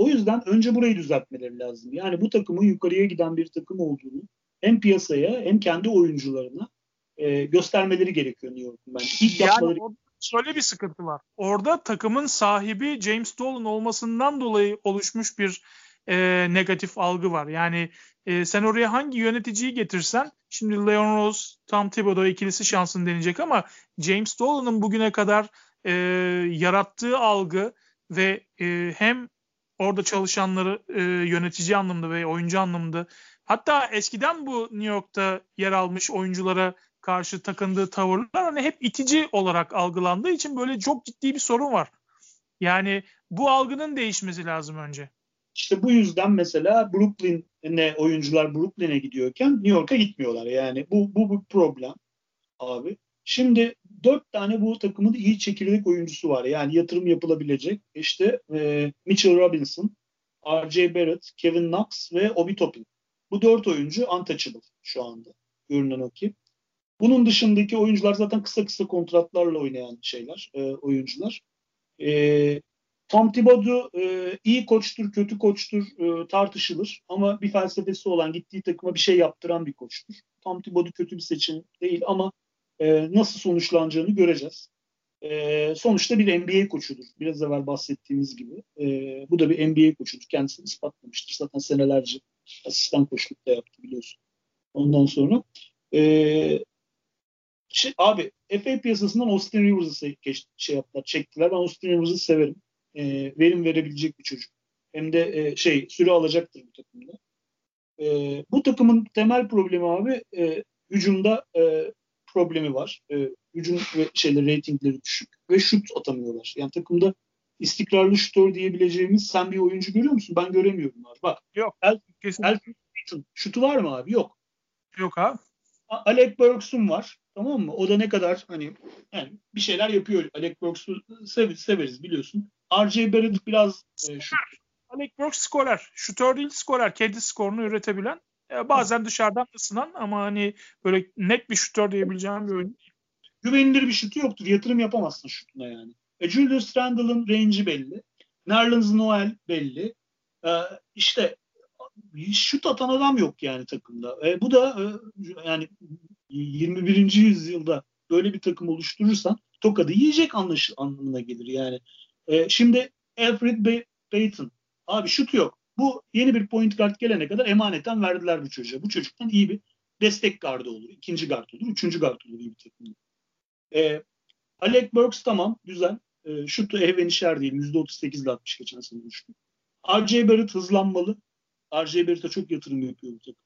O yüzden önce burayı düzeltmeleri lazım. Yani bu takımın yukarıya giden bir takım olduğunu hem piyasaya hem kendi oyuncularına e, göstermeleri gerekiyor New York'un bence. İlk yani yapmaları... şöyle bir sıkıntı var. Orada takımın sahibi James Dolan olmasından dolayı oluşmuş bir e, negatif algı var. Yani e, sen oraya hangi yöneticiyi getirsen şimdi Leon Rose, Tom Thibodeau ikilisi şansın deneyecek ama James Dolan'ın bugüne kadar e, yarattığı algı ve e, hem orada çalışanları e, yönetici anlamında ve oyuncu anlamında hatta eskiden bu New York'ta yer almış oyunculara karşı takındığı tavırlar hani hep itici olarak algılandığı için böyle çok ciddi bir sorun var. Yani bu algının değişmesi lazım önce. İşte bu yüzden mesela Brooklyn'e oyuncular Brooklyn'e gidiyorken New York'a gitmiyorlar. Yani bu bu bir problem abi. Şimdi dört tane bu takımın iyi çekirdek oyuncusu var. Yani yatırım yapılabilecek. İşte e, Mitchell Robinson, R.J. Barrett, Kevin Knox ve Obi Toppin. Bu dört oyuncu untouchable şu anda. Görünen o ki. Bunun dışındaki oyuncular zaten kısa kısa kontratlarla oynayan şeyler, e, oyuncular. E, Tom Thibodeau e, iyi koçtur, kötü koçtur e, tartışılır. Ama bir felsefesi olan, gittiği takıma bir şey yaptıran bir koçtur. Tom Thibodeau kötü bir seçim değil ama e, nasıl sonuçlanacağını göreceğiz. E, sonuçta bir NBA koçudur. Biraz evvel bahsettiğimiz gibi. E, bu da bir NBA koçudur. Kendisini ispatlamıştır. Zaten senelerce asistan koçluk da yaptı biliyorsun. Ondan sonra e, şey, abi FA piyasasından Austin Rivers'ı şey yaptılar, çektiler. Ben Austin Rivers'ı severim e, verim verebilecek bir çocuk. Hem de e, şey süre alacaktır bu takımda. E, bu takımın temel problemi abi e, hücumda e, problemi var. E, hücum ve şeyler reytingleri düşük ve şut atamıyorlar. Yani takımda istikrarlı şutör diyebileceğimiz sen bir oyuncu görüyor musun? Ben göremiyorum abi. Bak. Yok. El, Elfrid şutu var mı abi? Yok. Yok abi. Alec Burks'un var. Tamam mı? O da ne kadar hani yani bir şeyler yapıyor. Alec Burks'u severiz, severiz biliyorsun. R.J. Barrett biraz e, şut. Alec Burks skorer. Şutör değil skorer. Kendi skorunu üretebilen. E, bazen dışarıdan ısınan ama hani böyle net bir şutör diyebileceğim bir oyun. Güvenilir bir şutu yoktur. Yatırım yapamazsın şutuna yani. E, Julius Randle'ın range'i belli. Nerlens Noel belli. E, işte şut atan adam yok yani takımda. E, bu da e, yani 21. yüzyılda böyle bir takım oluşturursan tokadı yiyecek anlaş anlamına gelir yani. E, şimdi Alfred Bay- Payton abi şut yok. Bu yeni bir point guard gelene kadar emaneten verdiler bu çocuğa. Bu çocuktan iyi bir destek gardı olur. ikinci guard olur. Üçüncü guard olur iyi bir takımda. E, Alec Burks tamam güzel. E, şutu ehven işer değil. %38 ile atmış geçen sene düştü. R.J. Barrett hızlanmalı. R.J. Barrett'a çok yatırım yapıyor bu takım.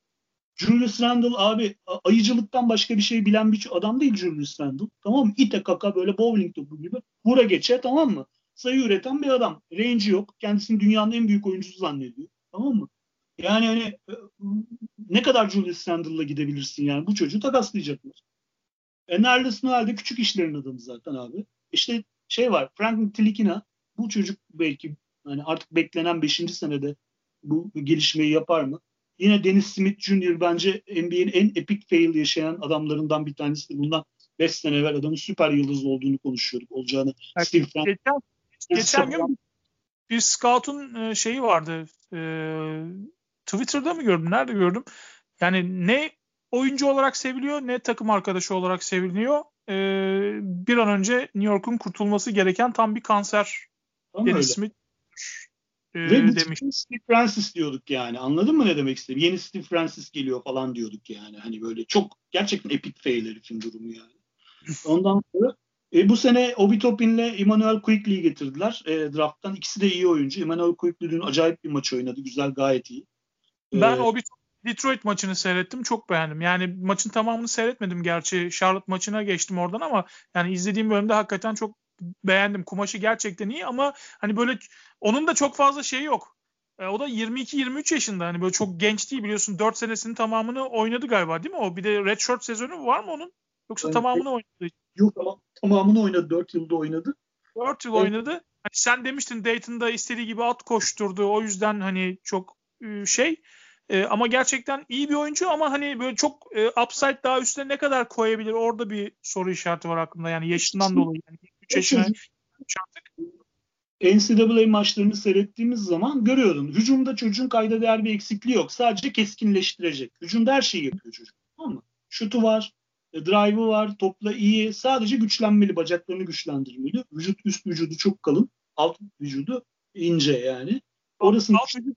Julius Randle abi ayıcılıktan başka bir şey bilen bir adam değil Julius Randle. Tamam mı? İte kaka böyle bowling topu gibi. Vura geçe tamam mı? Sayı üreten bir adam. Range yok. Kendisini dünyanın en büyük oyuncusu zannediyor. Tamam mı? Yani hani e, ne kadar Julius Randle'la gidebilirsin yani bu çocuğu takaslayacaklar. Enerles Noel de küçük işlerin adamı zaten abi. İşte şey var Franklin Tilikina bu çocuk belki hani artık beklenen 5. senede bu gelişmeyi yapar mı? Yine Dennis Smith Jr. bence NBA'nin en epic fail yaşayan adamlarından bir tanesi. Bundan 5 sene evvel adamın süper yıldız olduğunu konuşuyorduk. Olacağını. Steve Frank. Geçen, geçen gün bir scout'un e, şeyi vardı. E, Twitter'da mı gördüm? Nerede gördüm? Yani ne oyuncu olarak seviliyor ne takım arkadaşı olarak seviliyor. E, bir an önce New York'un kurtulması gereken tam bir kanser. Tam Dennis. Smith e, Ve demiş. Steve Francis diyorduk yani. Anladın mı ne demek istedim? Yeni Steve Francis geliyor falan diyorduk yani. Hani böyle çok gerçekten epic fail herifin durumu yani. Ondan sonra e, bu sene Obi Topin'le Emmanuel Quickly'yi getirdiler e, draft'tan. İkisi de iyi oyuncu. Emmanuel Quickly dün acayip bir maç oynadı. Güzel gayet iyi. Ben ee, Obi Detroit maçını seyrettim. Çok beğendim. Yani maçın tamamını seyretmedim gerçi. Charlotte maçına geçtim oradan ama yani izlediğim bölümde hakikaten çok beğendim. Kumaşı gerçekten iyi ama hani böyle onun da çok fazla şeyi yok. E, o da 22-23 yaşında. Hani böyle çok genç değil biliyorsun. 4 senesinin tamamını oynadı galiba değil mi o? Bir de redshirt sezonu var mı onun? Yoksa yani, tamamını oynadı. Yok tamam, tamamını oynadı. 4 yılda oynadı. 4 yıl evet. oynadı. Hani sen demiştin Dayton'da istediği gibi at koşturdu. O yüzden hani çok ıı, şey e, ama gerçekten iyi bir oyuncu ama hani böyle çok e, upside daha üstüne ne kadar koyabilir orada bir soru işareti var aklımda. Yani yaşından dolayı. Yani 3 yaşına artık. NCAA maçlarını seyrettiğimiz zaman görüyordun. Hücumda çocuğun kayda değer bir eksikliği yok. Sadece keskinleştirecek. Hücumda her şeyi yapıyor çocuk. Tamam mı? Şutu var, e, drive'ı var, topla iyi. Sadece güçlenmeli, bacaklarını güçlendirmeli. Vücut üst vücudu çok kalın, alt vücudu ince yani. Orasını alt vücut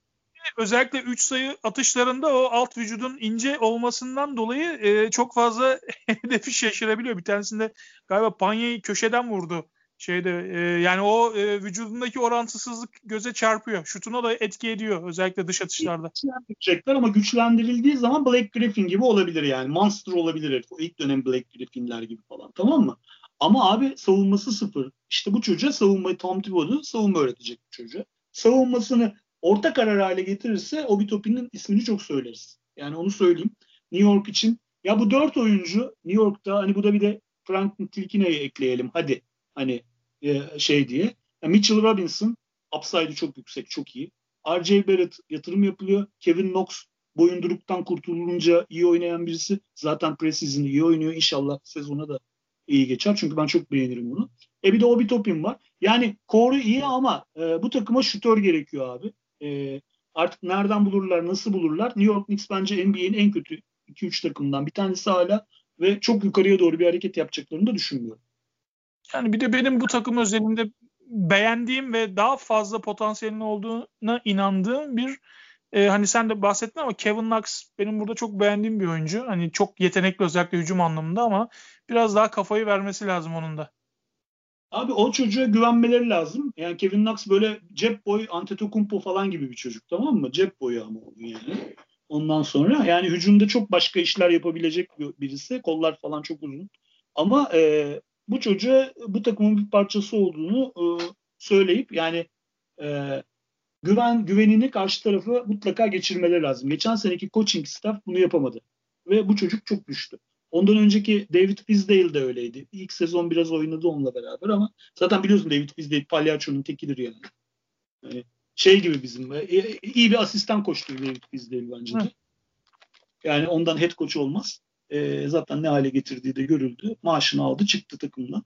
özellikle 3 sayı atışlarında o alt vücudun ince olmasından dolayı e, çok fazla *laughs* hedefi şaşırabiliyor. Bir tanesinde galiba Panya'yı köşeden vurdu. Şeyde e, yani o e, vücudundaki orantısızlık göze çarpıyor. Şutuna da etki ediyor özellikle dış atışlarda. Güçlendirecekler ama güçlendirildiği zaman Black Griffin gibi olabilir yani. Monster olabilir. O ilk dönem Black Griffin'ler gibi falan tamam mı? Ama abi savunması sıfır. İşte bu çocuğa savunmayı Tom Thibodeau savunma öğretecek bu çocuğa. Savunmasını orta karar hale getirirse Obi ismini çok söyleriz. Yani onu söyleyeyim. New York için ya bu dört oyuncu New York'ta hani bu da bir de Franklin Tilkine'yi ekleyelim hadi hani e, şey diye. Yani Mitchell Robinson upside'ı çok yüksek, çok iyi. R.J. Barrett yatırım yapılıyor. Kevin Knox boyunduruktan kurtulunca iyi oynayan birisi. Zaten preseason'ı iyi oynuyor. İnşallah sezona da iyi geçer. Çünkü ben çok beğenirim bunu. E bir de Obi Topin var. Yani koru iyi ama e, bu takıma şutör gerekiyor abi. E, artık nereden bulurlar, nasıl bulurlar? New York Knicks bence NBA'nin en kötü 2-3 takımından bir tanesi hala ve çok yukarıya doğru bir hareket yapacaklarını da düşünmüyorum. Yani bir de benim bu takım özelinde beğendiğim ve daha fazla potansiyelinin olduğuna inandığım bir e, hani sen de bahsettin ama Kevin Knox benim burada çok beğendiğim bir oyuncu. Hani çok yetenekli özellikle hücum anlamında ama biraz daha kafayı vermesi lazım onun da. Abi o çocuğa güvenmeleri lazım. Yani Kevin Knox böyle cep boy Antetokounmpo falan gibi bir çocuk tamam mı? Cep boyu ama onun yani. Ondan sonra yani hücumda çok başka işler yapabilecek birisi. Kollar falan çok uzun. Ama e, bu çocuğa bu takımın bir parçası olduğunu e, söyleyip yani e, güven güvenini karşı tarafı mutlaka geçirmeleri lazım. Geçen seneki coaching staff bunu yapamadı. Ve bu çocuk çok düştü. Ondan önceki David Fizdale de öyleydi. İlk sezon biraz oynadı onunla beraber ama zaten biliyorsun David Fizdale palyaçonun tekidir yani. yani şey gibi bizim e, e, iyi bir asistan koçtur David Fizdale bence de. Yani ondan head coach olmaz. E, zaten ne hale getirdiği de görüldü. Maaşını aldı çıktı takımdan.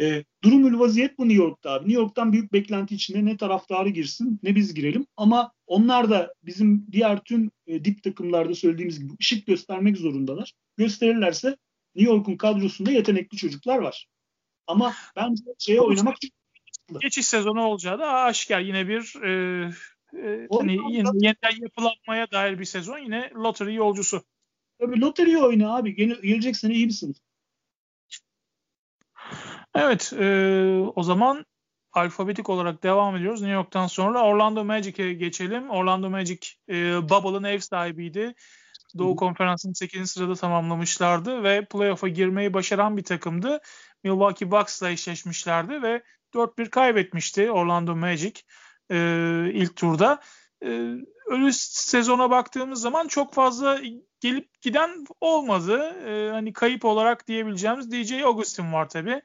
E, durumül vaziyet bu New York'ta abi. New York'tan büyük beklenti içinde ne taraftarı girsin ne biz girelim. Ama onlar da bizim diğer tüm e, dip takımlarda söylediğimiz gibi ışık göstermek zorundalar. Gösterirlerse New York'un kadrosunda yetenekli çocuklar var. Ama bence şeye oynamak geçiş sezonu olacağı da aşikar yine bir e, e, hani yeniden yapılanmaya dair bir sezon yine lottery yolcusu. Tabii lottery oyna abi. Gel, gelecek sene iyi misin? Evet, e, o zaman alfabetik olarak devam ediyoruz. New York'tan sonra Orlando Magic'e geçelim. Orlando Magic e, Bubble'ın ev sahibiydi. Doğu Konferansı'nın 8. sırada tamamlamışlardı ve playoff'a girmeyi başaran bir takımdı. Milwaukee Bucks'la eşleşmişlerdi ve 4-1 kaybetmişti Orlando Magic e, ilk turda. E, ölü sezona baktığımız zaman çok fazla gelip giden olmadı. E, hani kayıp olarak diyebileceğimiz DJ Augustin var tabi.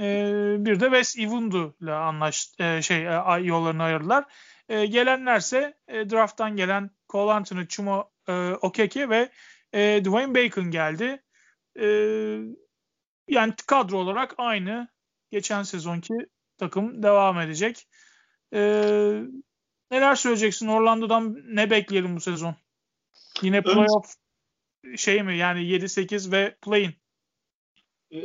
E, bir de Wes Iwundu ile anlaştı e, şey e, yollarını ayırdılar. E, gelenlerse e, drafttan gelen Cole Anthony, Chumo e, Okeke ve e, Dwayne Bacon geldi. E, yani kadro olarak aynı geçen sezonki takım devam edecek. E, neler söyleyeceksin? Orlando'dan ne bekleyelim bu sezon? Yine playoff şey mi? Yani 7-8 ve play-in. Ee,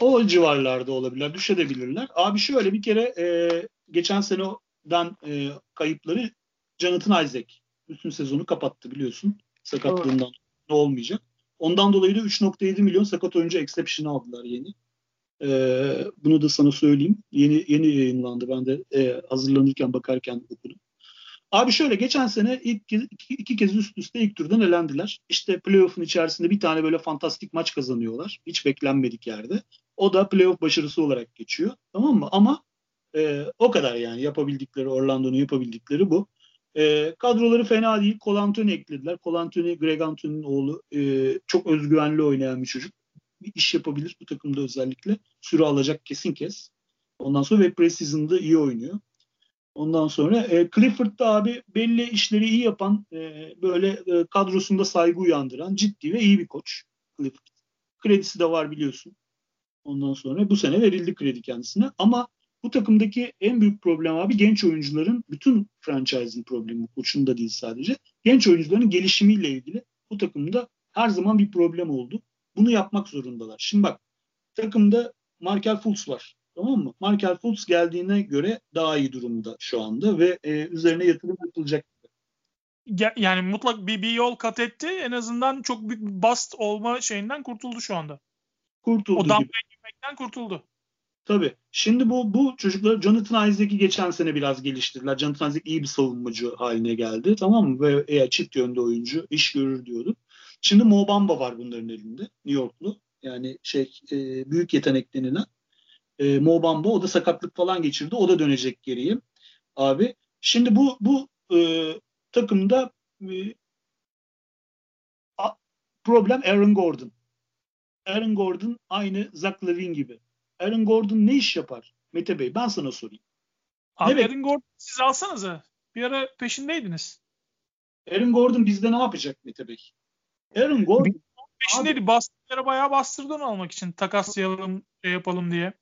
o civarlarda olabilirler. Düşebilirler. Abi şöyle bir kere e, geçen seneden e, kayıpları Jonathan Isaac bütün sezonu kapattı biliyorsun. Sakatlığından evet. ne olmayacak. Ondan dolayı da 3.7 milyon sakat oyuncu exception aldılar yeni. Ee, bunu da sana söyleyeyim. Yeni yeni yayınlandı. Ben de e, hazırlanırken bakarken okudum. Abi şöyle geçen sene ilk iki, iki kez üst üste ilk turdan elendiler. İşte playoff'un içerisinde bir tane böyle fantastik maç kazanıyorlar. Hiç beklenmedik yerde. O da playoff başarısı olarak geçiyor. Tamam mı? Ama e, o kadar yani yapabildikleri Orlando'nun yapabildikleri bu. E, kadroları fena değil. Cole eklediler. Cole Greg Anthony'nin oğlu. E, çok özgüvenli oynayan bir çocuk. Bir iş yapabilir bu takımda özellikle. Süre alacak kesin kes. Ondan sonra ve preseason'da iyi oynuyor. Ondan sonra e, Clifford da abi belli işleri iyi yapan, e, böyle e, kadrosunda saygı uyandıran ciddi ve iyi bir koç. Clifford. Kredisi de var biliyorsun. Ondan sonra bu sene verildi kredi kendisine. Ama bu takımdaki en büyük problem abi genç oyuncuların, bütün franchise'in problemi, koçun da değil sadece. Genç oyuncuların gelişimiyle ilgili bu takımda her zaman bir problem oldu. Bunu yapmak zorundalar. Şimdi bak takımda Markel Fultz var. Tamam mı? Markel Fultz geldiğine göre daha iyi durumda şu anda ve e, üzerine yatırım yapılacak. Yani mutlak bir, bir yol kat etti. En azından çok büyük bir bast olma şeyinden kurtuldu şu anda. Kurtuldu o damgayı girmekten kurtuldu. Tabii. Şimdi bu bu çocuklar Jonathan Isaac'i geçen sene biraz geliştirdiler. Jonathan Isaac iyi bir savunmacı haline geldi. Tamam mı? Ve e, çift yönde oyuncu iş görür diyorduk. Şimdi Mo Bamba var bunların elinde. New Yorklu. Yani şey e, büyük yetenek denilen. E, Mo Bamba o da sakatlık falan geçirdi. O da dönecek geriye. Abi. Şimdi bu bu e, takımda e, problem Aaron Gordon. Aaron Gordon aynı Zach Levine gibi. Aaron Gordon ne iş yapar? Mete Bey ben sana sorayım. Abi evet. Aaron Gordon siz alsanıza. Bir ara peşindeydiniz. Aaron Gordon bizde ne yapacak Mete Bey? Aaron Gordon peşindeydi. Bastırlara bayağı bastırdı onu almak için. Takaslayalım, şey yapalım diye.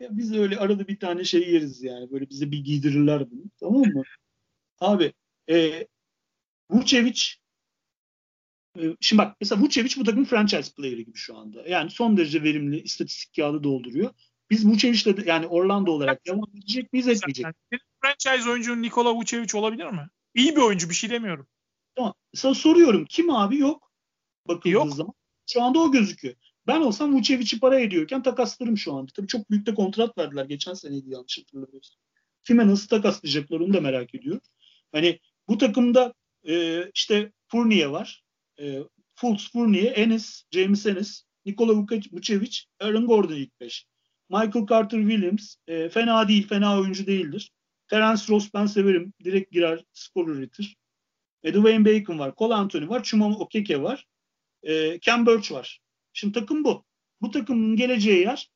Ya biz öyle arada bir tane şey yeriz yani. Böyle bize bir giydirirler bunu. Tamam mı? Abi e, Vucevic e, Şimdi bak mesela Vucevic bu takımın franchise player'ı gibi şu anda. Yani son derece verimli istatistik kağıdı dolduruyor. Biz Vucevic'le yani Orlando olarak devam edecek miyiz etmeyecek Franchise oyuncu Nikola Vucevic olabilir mi? İyi bir oyuncu bir şey demiyorum. Tamam. Sana soruyorum kim abi yok bakıldığı yok. zaman. Şu anda o gözüküyor. Ben olsam Vucevic'i para ediyorken takaslarım şu anda. Tabii çok büyük de kontrat verdiler. Geçen seneydi yanlış hatırlamıyorsam. Kime nasıl takaslayacaklar onu da merak ediyorum. Hani bu takımda e, işte Fournier var. E, Fultz, Fournier, Enes, James Enes, Nikola Vucevic, Aaron Gordon ilk beş. Michael Carter Williams e, fena değil, fena oyuncu değildir. Terence Ross ben severim. Direkt girer, skor üretir. E, Dwayne Bacon var, Cole Anthony var, Chuma Okeke var. E, Ken Birch var. Şimdi takım bu. Bu takımın geleceği yer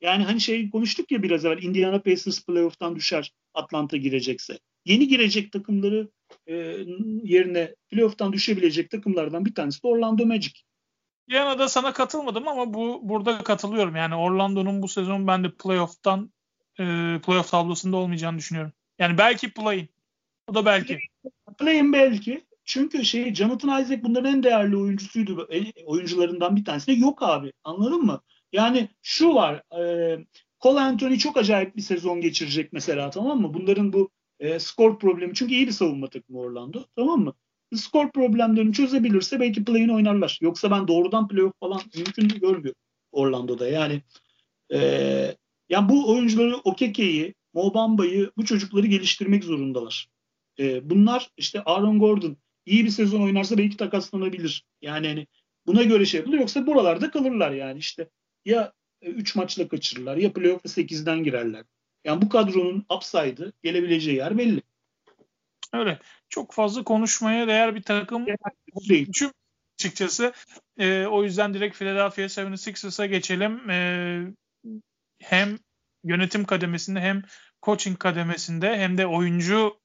yani hani şey konuştuk ya biraz evvel Indiana Pacers playoff'tan düşer Atlanta girecekse. Yeni girecek takımları e, yerine playoff'tan düşebilecek takımlardan bir tanesi de Orlando Magic. Indiana'da sana katılmadım ama bu burada katılıyorum. Yani Orlando'nun bu sezon ben de playoff'tan e, playoff tablosunda olmayacağını düşünüyorum. Yani belki play-in. O da belki. Play-in belki. Çünkü şey Jonathan Isaac bunların en değerli oyuncusuydu. Oyuncularından bir tanesi yok abi. Anladın mı? Yani şu var. E, Cole Anthony çok acayip bir sezon geçirecek mesela tamam mı? Bunların bu e, skor problemi. Çünkü iyi bir savunma takımı Orlando. Tamam mı? Skor problemlerini çözebilirse belki play'in oynarlar. Yoksa ben doğrudan playoff falan mümkün görmüyorum Orlando'da. Yani e, yani bu oyuncuları Okeke'yi, Mobamba'yı bu çocukları geliştirmek zorundalar. E, bunlar işte Aaron Gordon, iyi bir sezon oynarsa belki takaslanabilir. Yani hani buna göre şey yapılır. Yoksa buralarda kalırlar yani işte. Ya 3 e, maçla kaçırırlar ya playoff'a 8'den girerler. Yani bu kadronun upside'ı gelebileceği yer belli. Öyle. Çok fazla konuşmaya değer bir takım değil. açıkçası. E, o yüzden direkt Philadelphia 76ers'a geçelim. E, hem yönetim kademesinde hem coaching kademesinde hem de oyuncu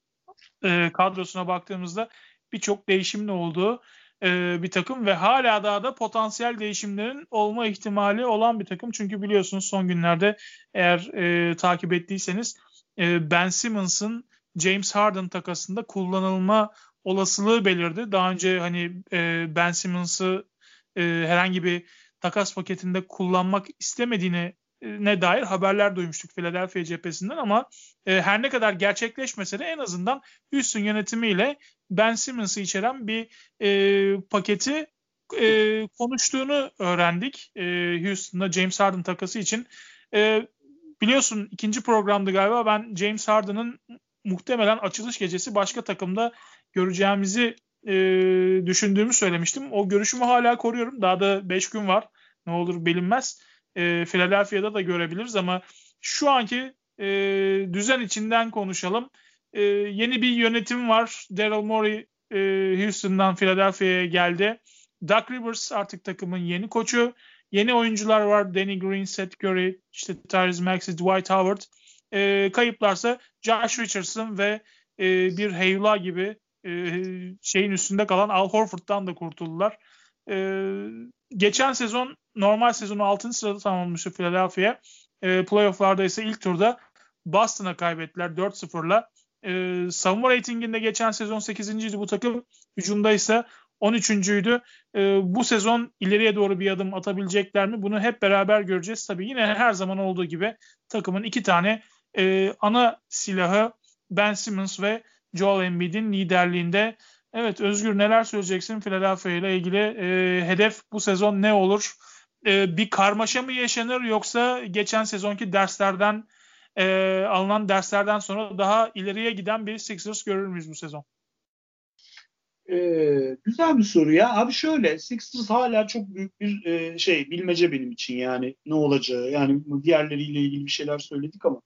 e, kadrosuna baktığımızda birçok değişimin olduğu e, bir takım ve hala daha da potansiyel değişimlerin olma ihtimali olan bir takım. Çünkü biliyorsunuz son günlerde eğer e, takip ettiyseniz e, Ben Simmons'ın James Harden takasında kullanılma olasılığı belirdi. Daha önce hani e, Ben Simmons'ı e, herhangi bir takas paketinde kullanmak istemediğini ne dair haberler duymuştuk Philadelphia cephesinden ama e, her ne kadar gerçekleşmese de en azından Houston yönetimiyle Ben Simmons'ı içeren bir e, paketi e, konuştuğunu öğrendik. E, Houston'da James Harden takası için. E, biliyorsun ikinci programdı galiba ben James Harden'ın muhtemelen açılış gecesi başka takımda göreceğimizi e, düşündüğümü söylemiştim. O görüşümü hala koruyorum. Daha da 5 gün var. Ne olur bilinmez e, Philadelphia'da da görebiliriz ama şu anki e, düzen içinden konuşalım. E, yeni bir yönetim var. Daryl Morey e, Houston'dan Philadelphia'ya geldi. Doug Rivers artık takımın yeni koçu. Yeni oyuncular var. Danny Green, Seth Curry, işte Tyrese Maxey, Dwight Howard. E, kayıplarsa Josh Richardson ve e, bir Heyula gibi e, şeyin üstünde kalan Al Horford'dan da kurtuldular. E, geçen sezon normal sezonu 6. sırada tamamlamıştı Philadelphia. E, playoff'larda ise ilk turda Boston'a kaybettiler 4-0'la. E, savunma reytinginde geçen sezon 8.ydi bu takım. Hücumda ise 13.'üydü. E, bu sezon ileriye doğru bir adım atabilecekler mi? Bunu hep beraber göreceğiz. Tabii yine her zaman olduğu gibi takımın iki tane e, ana silahı Ben Simmons ve Joel Embiid'in liderliğinde Evet Özgür neler söyleyeceksin Philadelphia ile ilgili? E, hedef bu sezon ne olur? E, bir karmaşa mı yaşanır yoksa geçen sezonki derslerden e, alınan derslerden sonra daha ileriye giden bir Sixers görür müyüz bu sezon? Ee, güzel bir soru ya. Abi şöyle Sixers hala çok büyük bir e, şey bilmece benim için yani ne olacağı. Yani diğerleriyle ilgili bir şeyler söyledik ama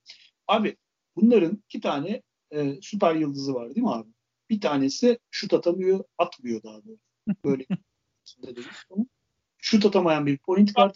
abi bunların iki tane e, süper yıldızı var değil mi abi? Bir tanesi şut atamıyor, atmıyor daha doğrusu. Böyle *laughs* şut atamayan bir point guard.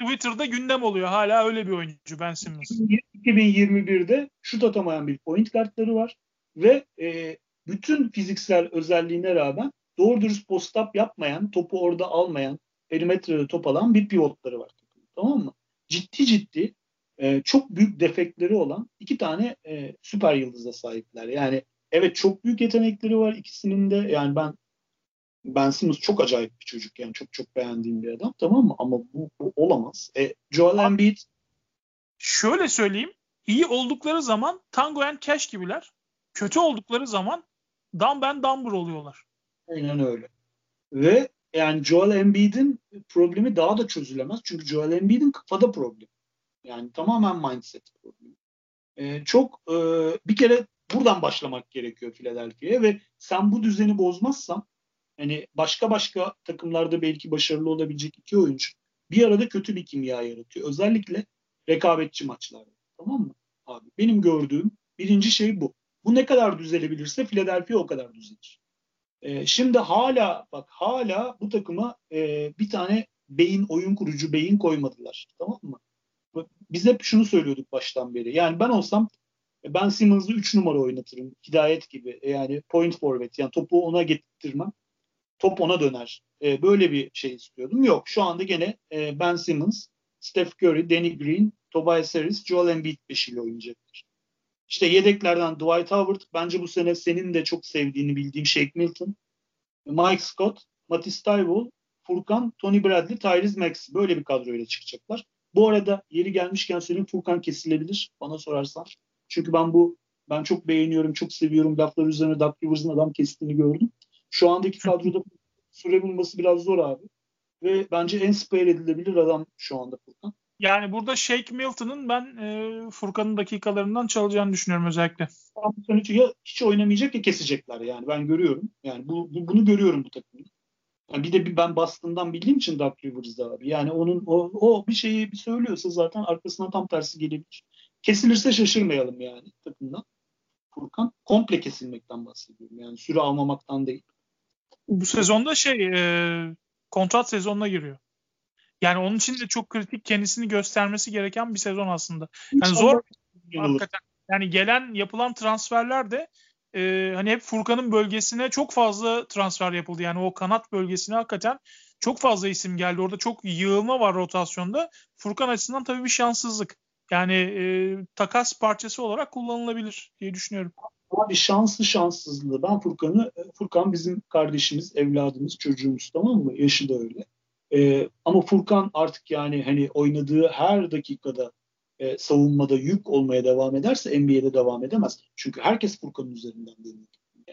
Twitter'da gündem oluyor. Hala öyle bir oyuncu Ben Simmons. 2021'de şut atamayan bir point guardları var ve e, bütün fiziksel özelliğine rağmen doğru dürüst post-up yapmayan, topu orada almayan, perimetrede top alan bir pivotları var. Tamam mı? Ciddi ciddi e, çok büyük defektleri olan iki tane e, süper yıldıza sahipler. Yani evet çok büyük yetenekleri var ikisinin de. Yani ben Ben Simmons çok acayip bir çocuk yani çok çok beğendiğim bir adam tamam mı? Ama bu, bu olamaz. E, Joel Embiid şöyle söyleyeyim. iyi oldukları zaman Tango and Cash gibiler. Kötü oldukları zaman Dumb and Dumber oluyorlar. Aynen öyle. Ve yani Joel Embiid'in problemi daha da çözülemez. Çünkü Joel Embiid'in kafada problem. Yani tamamen mindset problemi. Ee, çok e, bir kere buradan başlamak gerekiyor Philadelphia'ya ve sen bu düzeni bozmazsan hani başka başka takımlarda belki başarılı olabilecek iki oyuncu bir arada kötü bir kimya yaratıyor. Özellikle rekabetçi maçlarda. Tamam mı? Abi benim gördüğüm birinci şey bu. Bu ne kadar düzelebilirse Philadelphia o kadar düzelir. Ee, şimdi hala bak hala bu takıma e, bir tane beyin oyun kurucu beyin koymadılar. Tamam mı? Biz hep şunu söylüyorduk baştan beri. Yani ben olsam ben Simmons'ı 3 numara oynatırım. Hidayet gibi. Yani point forward. Yani topu ona getirtmem. Top ona döner. E, böyle bir şey istiyordum. Yok. Şu anda gene e, Ben Simmons, Steph Curry, Danny Green, Tobias Harris, Joel Embiid beşiyle oynayacaktır. İşte yedeklerden Dwight Howard. Bence bu sene senin de çok sevdiğini bildiğim Shake Milton. Mike Scott, Matisse Thybulle, Furkan, Tony Bradley, Tyrese Maxey. Böyle bir kadroyla çıkacaklar. Bu arada yeri gelmişken söyleyeyim Furkan kesilebilir bana sorarsan. Çünkü ben bu ben çok beğeniyorum, çok seviyorum. Laflar üzerine Doug Rivers'ın adam kestiğini gördüm. Şu andaki kadroda süre bulması biraz zor abi. Ve bence en spare edilebilir adam şu anda Furkan. Yani burada Shake Milton'ın ben e, Furkan'ın dakikalarından çalacağını düşünüyorum özellikle. Ya hiç oynamayacak ya kesecekler yani ben görüyorum. Yani bu, bu bunu görüyorum bu takımda. Yani bir de ben Boston'dan bildiğim için Doug Rivers'da abi. Yani onun o, o bir şeyi bir söylüyorsa zaten arkasından tam tersi gelebilir. Kesilirse şaşırmayalım yani takımdan. Furkan. Komple kesilmekten bahsediyorum. Yani süre almamaktan değil. Bu sezonda şey e, kontrat sezonuna giriyor. Yani onun için de çok kritik kendisini göstermesi gereken bir sezon aslında. Yani zor hakikaten. Yani gelen yapılan transferler de e, hani hep Furkan'ın bölgesine çok fazla transfer yapıldı. Yani o kanat bölgesine hakikaten çok fazla isim geldi. Orada çok yığılma var rotasyonda. Furkan açısından tabii bir şanssızlık. Yani e, takas parçası olarak kullanılabilir diye düşünüyorum. Abi şanslı şanssızlığı. Ben Furkan'ı, Furkan bizim kardeşimiz, evladımız, çocuğumuz tamam mı? Yaşı da öyle. Ee, ama Furkan artık yani hani oynadığı her dakikada e, savunmada yük olmaya devam ederse NBA'de devam edemez. Çünkü herkes Furkan'ın üzerinden dönüyor.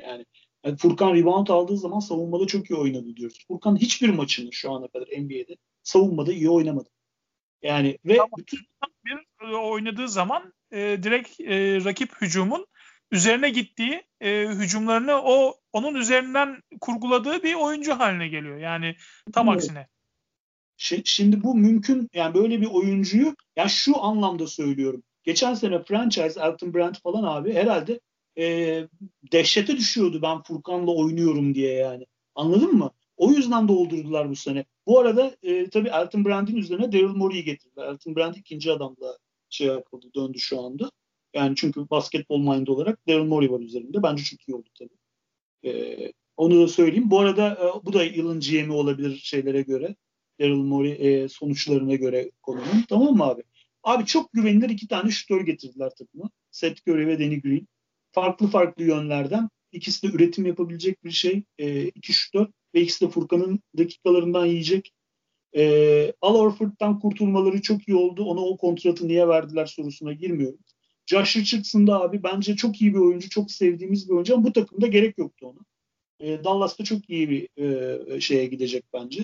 Yani, yani Furkan rebound aldığı zaman savunmada çok iyi oynadı diyoruz. Furkan hiçbir maçını şu ana kadar NBA'de savunmada iyi oynamadı. Yani ve tamam. bütün bir e, oynadığı zaman e, direkt e, rakip hücumun üzerine gittiği e, hücumlarını o onun üzerinden kurguladığı bir oyuncu haline geliyor. Yani tam evet. aksine. Şimdi bu mümkün yani böyle bir oyuncuyu ya şu anlamda söylüyorum. Geçen sene franchise Elton Brand falan abi herhalde e, dehşete düşüyordu ben Furkan'la oynuyorum diye yani. Anladın mı? O yüzden doldurdular bu sene. Bu arada e, tabii Elton Brand'in üzerine Daryl Morey'i getirdiler. Elton Brand ikinci adamla şey yapıldı, döndü şu anda. Yani çünkü basketbol mind olarak Daryl Morey var üzerinde. Bence çok iyi oldu tabii. E, onu da söyleyeyim. Bu arada e, bu da yılın GM'i olabilir şeylere göre. Daryl Morey e, sonuçlarına göre konunun. Tamam mı abi? Abi çok güvenilir iki tane şutör getirdiler takıma. Seth Curry ve Danny Green. Farklı farklı yönlerden. İkisi de üretim yapabilecek bir şey. E, iki şutör ve ikisi de Furkan'ın dakikalarından yiyecek. E, Al Horford'dan kurtulmaları çok iyi oldu. Ona o kontratı niye verdiler sorusuna girmiyorum. Josh Richardson da abi bence çok iyi bir oyuncu. Çok sevdiğimiz bir oyuncu ama bu takımda gerek yoktu ona. E, Dallas'ta çok iyi bir e, şeye gidecek bence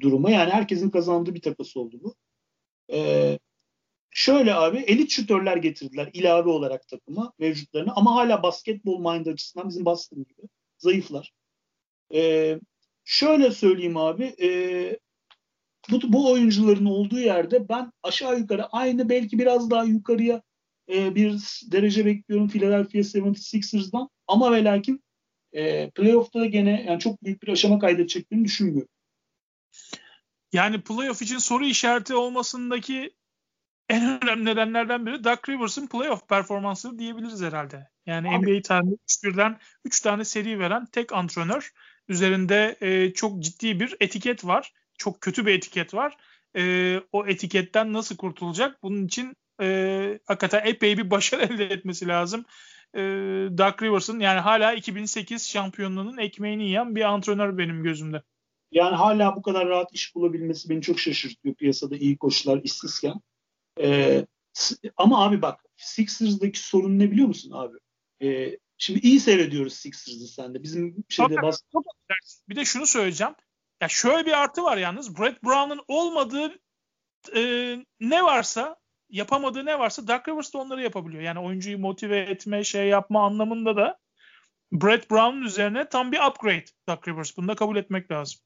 duruma. Yani herkesin kazandığı bir takası oldu bu. Ee, şöyle abi elit şutörler getirdiler ilave olarak takıma mevcutlarına ama hala basketbol mind açısından bizim Boston gibi zayıflar. Ee, şöyle söyleyeyim abi e, bu, bu oyuncuların olduğu yerde ben aşağı yukarı aynı belki biraz daha yukarıya e, bir derece bekliyorum Philadelphia 76ers'dan ama ve lakin e, playoff'ta da gene yani çok büyük bir aşama kaydedeceklerini düşünmüyorum. Yani playoff için soru işareti olmasındaki en önemli nedenlerden biri Doug Rivers'ın playoff performansı diyebiliriz herhalde. Yani Abi. NBA tarihinde 3-1'den 3 tane seri veren tek antrenör. Üzerinde e, çok ciddi bir etiket var. Çok kötü bir etiket var. E, o etiketten nasıl kurtulacak? Bunun için e, hakikaten epey bir başarı *laughs* elde etmesi lazım. E, Doug Rivers'ın yani hala 2008 şampiyonluğunun ekmeğini yiyen bir antrenör benim gözümde. Yani hala bu kadar rahat iş bulabilmesi beni çok şaşırtıyor piyasada iyi koçlar işsizken. Ee, ama abi bak Sixers'daki sorun ne biliyor musun abi? Ee, şimdi iyi seyrediyoruz Sixers'ı sende. Bizim şeyde bas... Bir de şunu söyleyeceğim. Ya şöyle bir artı var yalnız. Brett Brown'un olmadığı e, ne varsa yapamadığı ne varsa Doug Rivers da onları yapabiliyor. Yani oyuncuyu motive etme, şey yapma anlamında da Brett Brown'un üzerine tam bir upgrade Doug Rivers. Bunu da kabul etmek lazım.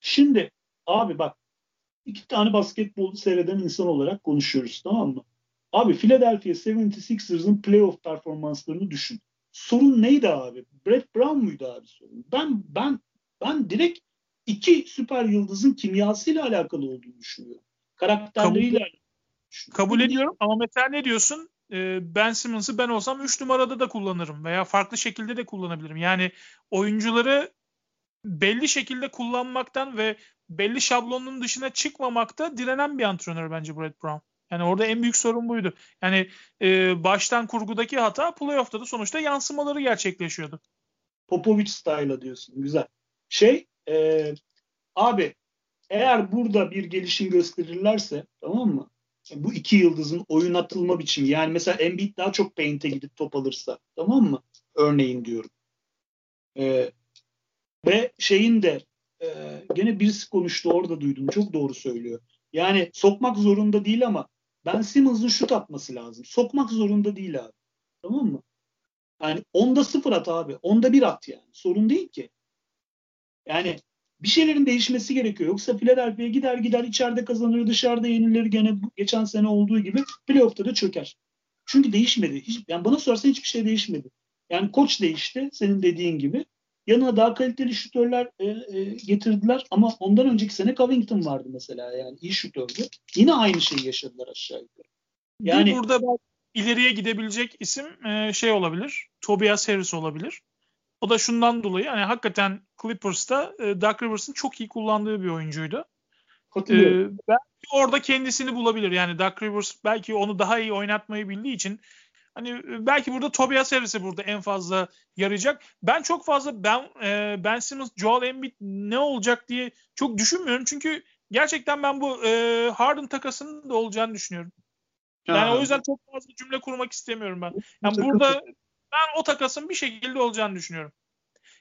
Şimdi abi bak iki tane basketbol seyreden insan olarak konuşuyoruz tamam mı? Abi Philadelphia 76ers'ın playoff performanslarını düşün. Sorun neydi abi? Brett Brown muydu abi sorun? Ben ben ben direkt iki süper yıldızın kimyasıyla alakalı olduğunu düşünüyorum. Karakterleriyle kabul, kabul ediyorum ama mesela ne diyorsun? Ee, ben Simmons'ı ben olsam 3 numarada da kullanırım veya farklı şekilde de kullanabilirim. Yani oyuncuları belli şekilde kullanmaktan ve belli şablonun dışına çıkmamakta direnen bir antrenör bence Brett Brown. Yani orada en büyük sorun buydu. Yani e, baştan kurgudaki hata playoff'ta da sonuçta yansımaları gerçekleşiyordu. Popovic style'a diyorsun. Güzel. Şey e, abi eğer burada bir gelişim gösterirlerse tamam mı? Bu iki yıldızın oyun atılma biçimi. Yani mesela Embiid daha çok paint'e gidip top alırsa tamam mı? Örneğin diyorum. E, ve şeyin de e, gene birisi konuştu orada duydum. Çok doğru söylüyor. Yani sokmak zorunda değil ama Ben Simmons'ın şut atması lazım. Sokmak zorunda değil abi. Tamam mı? Yani onda sıfır at abi. Onda bir at yani. Sorun değil ki. Yani bir şeylerin değişmesi gerekiyor. Yoksa Philadelphia gider gider içeride kazanır dışarıda yenilir gene geçen sene olduğu gibi playoff'ta da çöker. Çünkü değişmedi. Hiç, yani bana sorarsan hiçbir şey değişmedi. Yani koç değişti senin dediğin gibi. Yanına daha kaliteli şutörler e, e, getirdiler ama ondan önceki sene Covington vardı mesela yani iyi şutördü. Yine aynı şeyi yaşadılar aşağı yukarı. Yani bir burada ileriye gidebilecek isim e, şey olabilir. Tobias Harris olabilir. O da şundan dolayı yani hakikaten Clippers'ta e, Doug Rivers'ın çok iyi kullandığı bir oyuncuydu. Katılıyorum. Ee, belki orada kendisini bulabilir. Yani Doug Rivers belki onu daha iyi oynatmayı bildiği için hani e, belki burada Tobias Harris'e burada en fazla yarayacak. Ben çok fazla ben e, Ben Simmons, Joel Embiid ne olacak diye çok düşünmüyorum. Çünkü gerçekten ben bu e, Harden takasının da olacağını düşünüyorum. Yani ha. o yüzden çok fazla cümle kurmak istemiyorum ben. Yani burada ben o takasın bir şekilde olacağını düşünüyorum.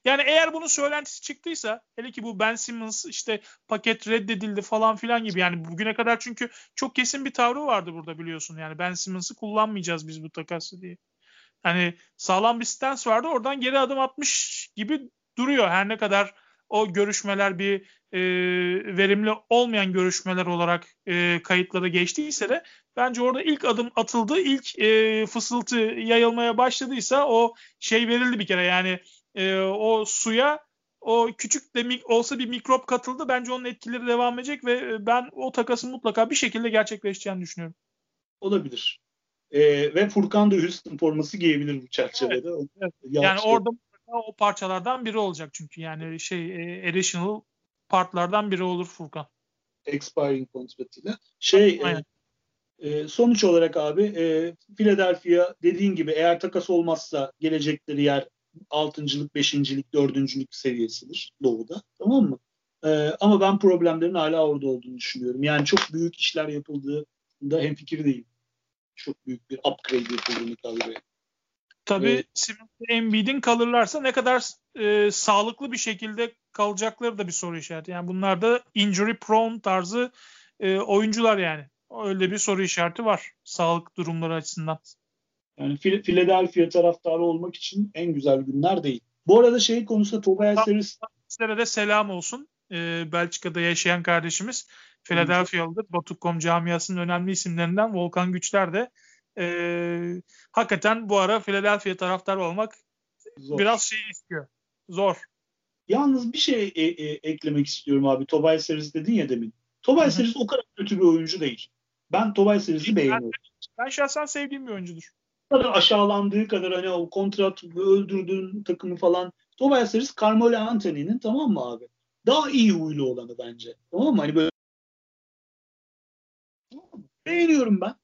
Yani eğer bunun söylentisi çıktıysa hele ki bu Ben Simmons işte paket reddedildi falan filan gibi yani bugüne kadar çünkü çok kesin bir tavrı vardı burada biliyorsun. Yani Ben Simmons'ı kullanmayacağız biz bu takası diye. Hani sağlam bir stance vardı oradan geri adım atmış gibi duruyor. Her ne kadar o görüşmeler bir e, verimli olmayan görüşmeler olarak e, kayıtlara geçtiyse de bence orada ilk adım atıldı. ilk e, fısıltı yayılmaya başladıysa o şey verildi bir kere yani e, o suya o küçük de olsa bir mikrop katıldı. Bence onun etkileri devam edecek ve e, ben o takasın mutlaka bir şekilde gerçekleşeceğini düşünüyorum. Olabilir. E, ve Furkan da Houston forması giyebilir bu çerçevede. Evet, evet. Yani orada o parçalardan biri olacak çünkü yani şey e, additional partlardan biri olur Furkan. Expiring kontratıyla. Şey e, e, sonuç olarak abi e, Philadelphia dediğin gibi eğer takas olmazsa gelecekleri yer altıncılık, beşincilik, dördüncülük seviyesidir doğuda. Tamam mı? Ee, ama ben problemlerin hala orada olduğunu düşünüyorum. Yani çok büyük işler yapıldığında hem fikir değil. Çok büyük bir upgrade yapıldığını kadroya. Tabii evet. Simmons Embiid'in kalırlarsa ne kadar e, sağlıklı bir şekilde kalacakları da bir soru işareti. Yani bunlar da injury prone tarzı e, oyuncular yani. Öyle bir soru işareti var sağlık durumları açısından. Yani Philadelphia taraftarı olmak için en güzel günler değil. Bu arada şey konusunda Tobias Harris... de selam olsun. Ee, Belçika'da yaşayan kardeşimiz. Philadelphia'lıdır. Batu.com camiasının önemli isimlerinden Volkan Güçler de e, hakikaten bu ara Philadelphia taraftarı olmak Zor. biraz şey istiyor. Zor. Yalnız bir şey e, e, eklemek istiyorum abi. Tobias Harris dedin ya demin. Tobias Harris o kadar kötü bir oyuncu değil. Ben Tobias Harris'i beğeniyorum. Ben, ben şahsen sevdiğim bir oyuncudur kadar aşağılandığı kadar hani o kontrat öldürdüğün takımı falan Tobias Harris Carmelo Anthony'nin tamam mı abi? Daha iyi huylu olanı bence. Tamam mı? Hani böyle beğeniyorum ben.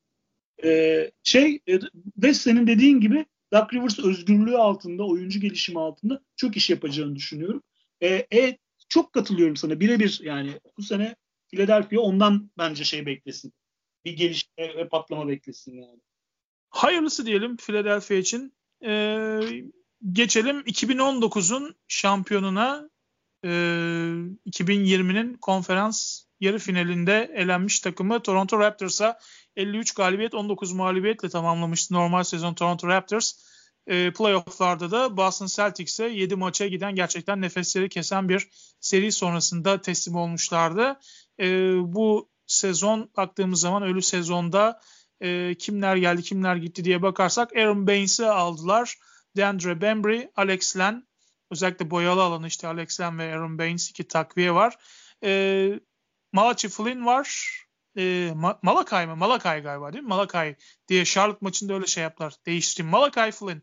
Ee, şey e, ve senin dediğin gibi Doug Rivers özgürlüğü altında, oyuncu gelişimi altında çok iş yapacağını düşünüyorum. Ee, e, çok katılıyorum sana. Birebir yani bu sene Philadelphia ondan bence şey beklesin. Bir gelişme ve patlama beklesin yani. Hayırlısı diyelim Philadelphia için. Ee, geçelim 2019'un şampiyonuna e, 2020'nin konferans yarı finalinde elenmiş takımı Toronto Raptors'a 53 galibiyet 19 mağlubiyetle tamamlamıştı normal sezon Toronto Raptors. E, playofflarda da Boston Celtics'e 7 maça giden gerçekten nefesleri kesen bir seri sonrasında teslim olmuşlardı. E, bu sezon baktığımız zaman ölü sezonda e, kimler geldi kimler gitti diye bakarsak Aaron Baines'i aldılar. DeAndre Bembry, Alex Len özellikle boyalı alanı işte Alex Len ve Aaron Baines iki takviye var. E, Malachi Flynn var. E, Ma- Malakai mı? Malakai galiba değil mi? Malakai diye Charlotte maçında öyle şey yaptılar. Değiştireyim. Malakai Flynn.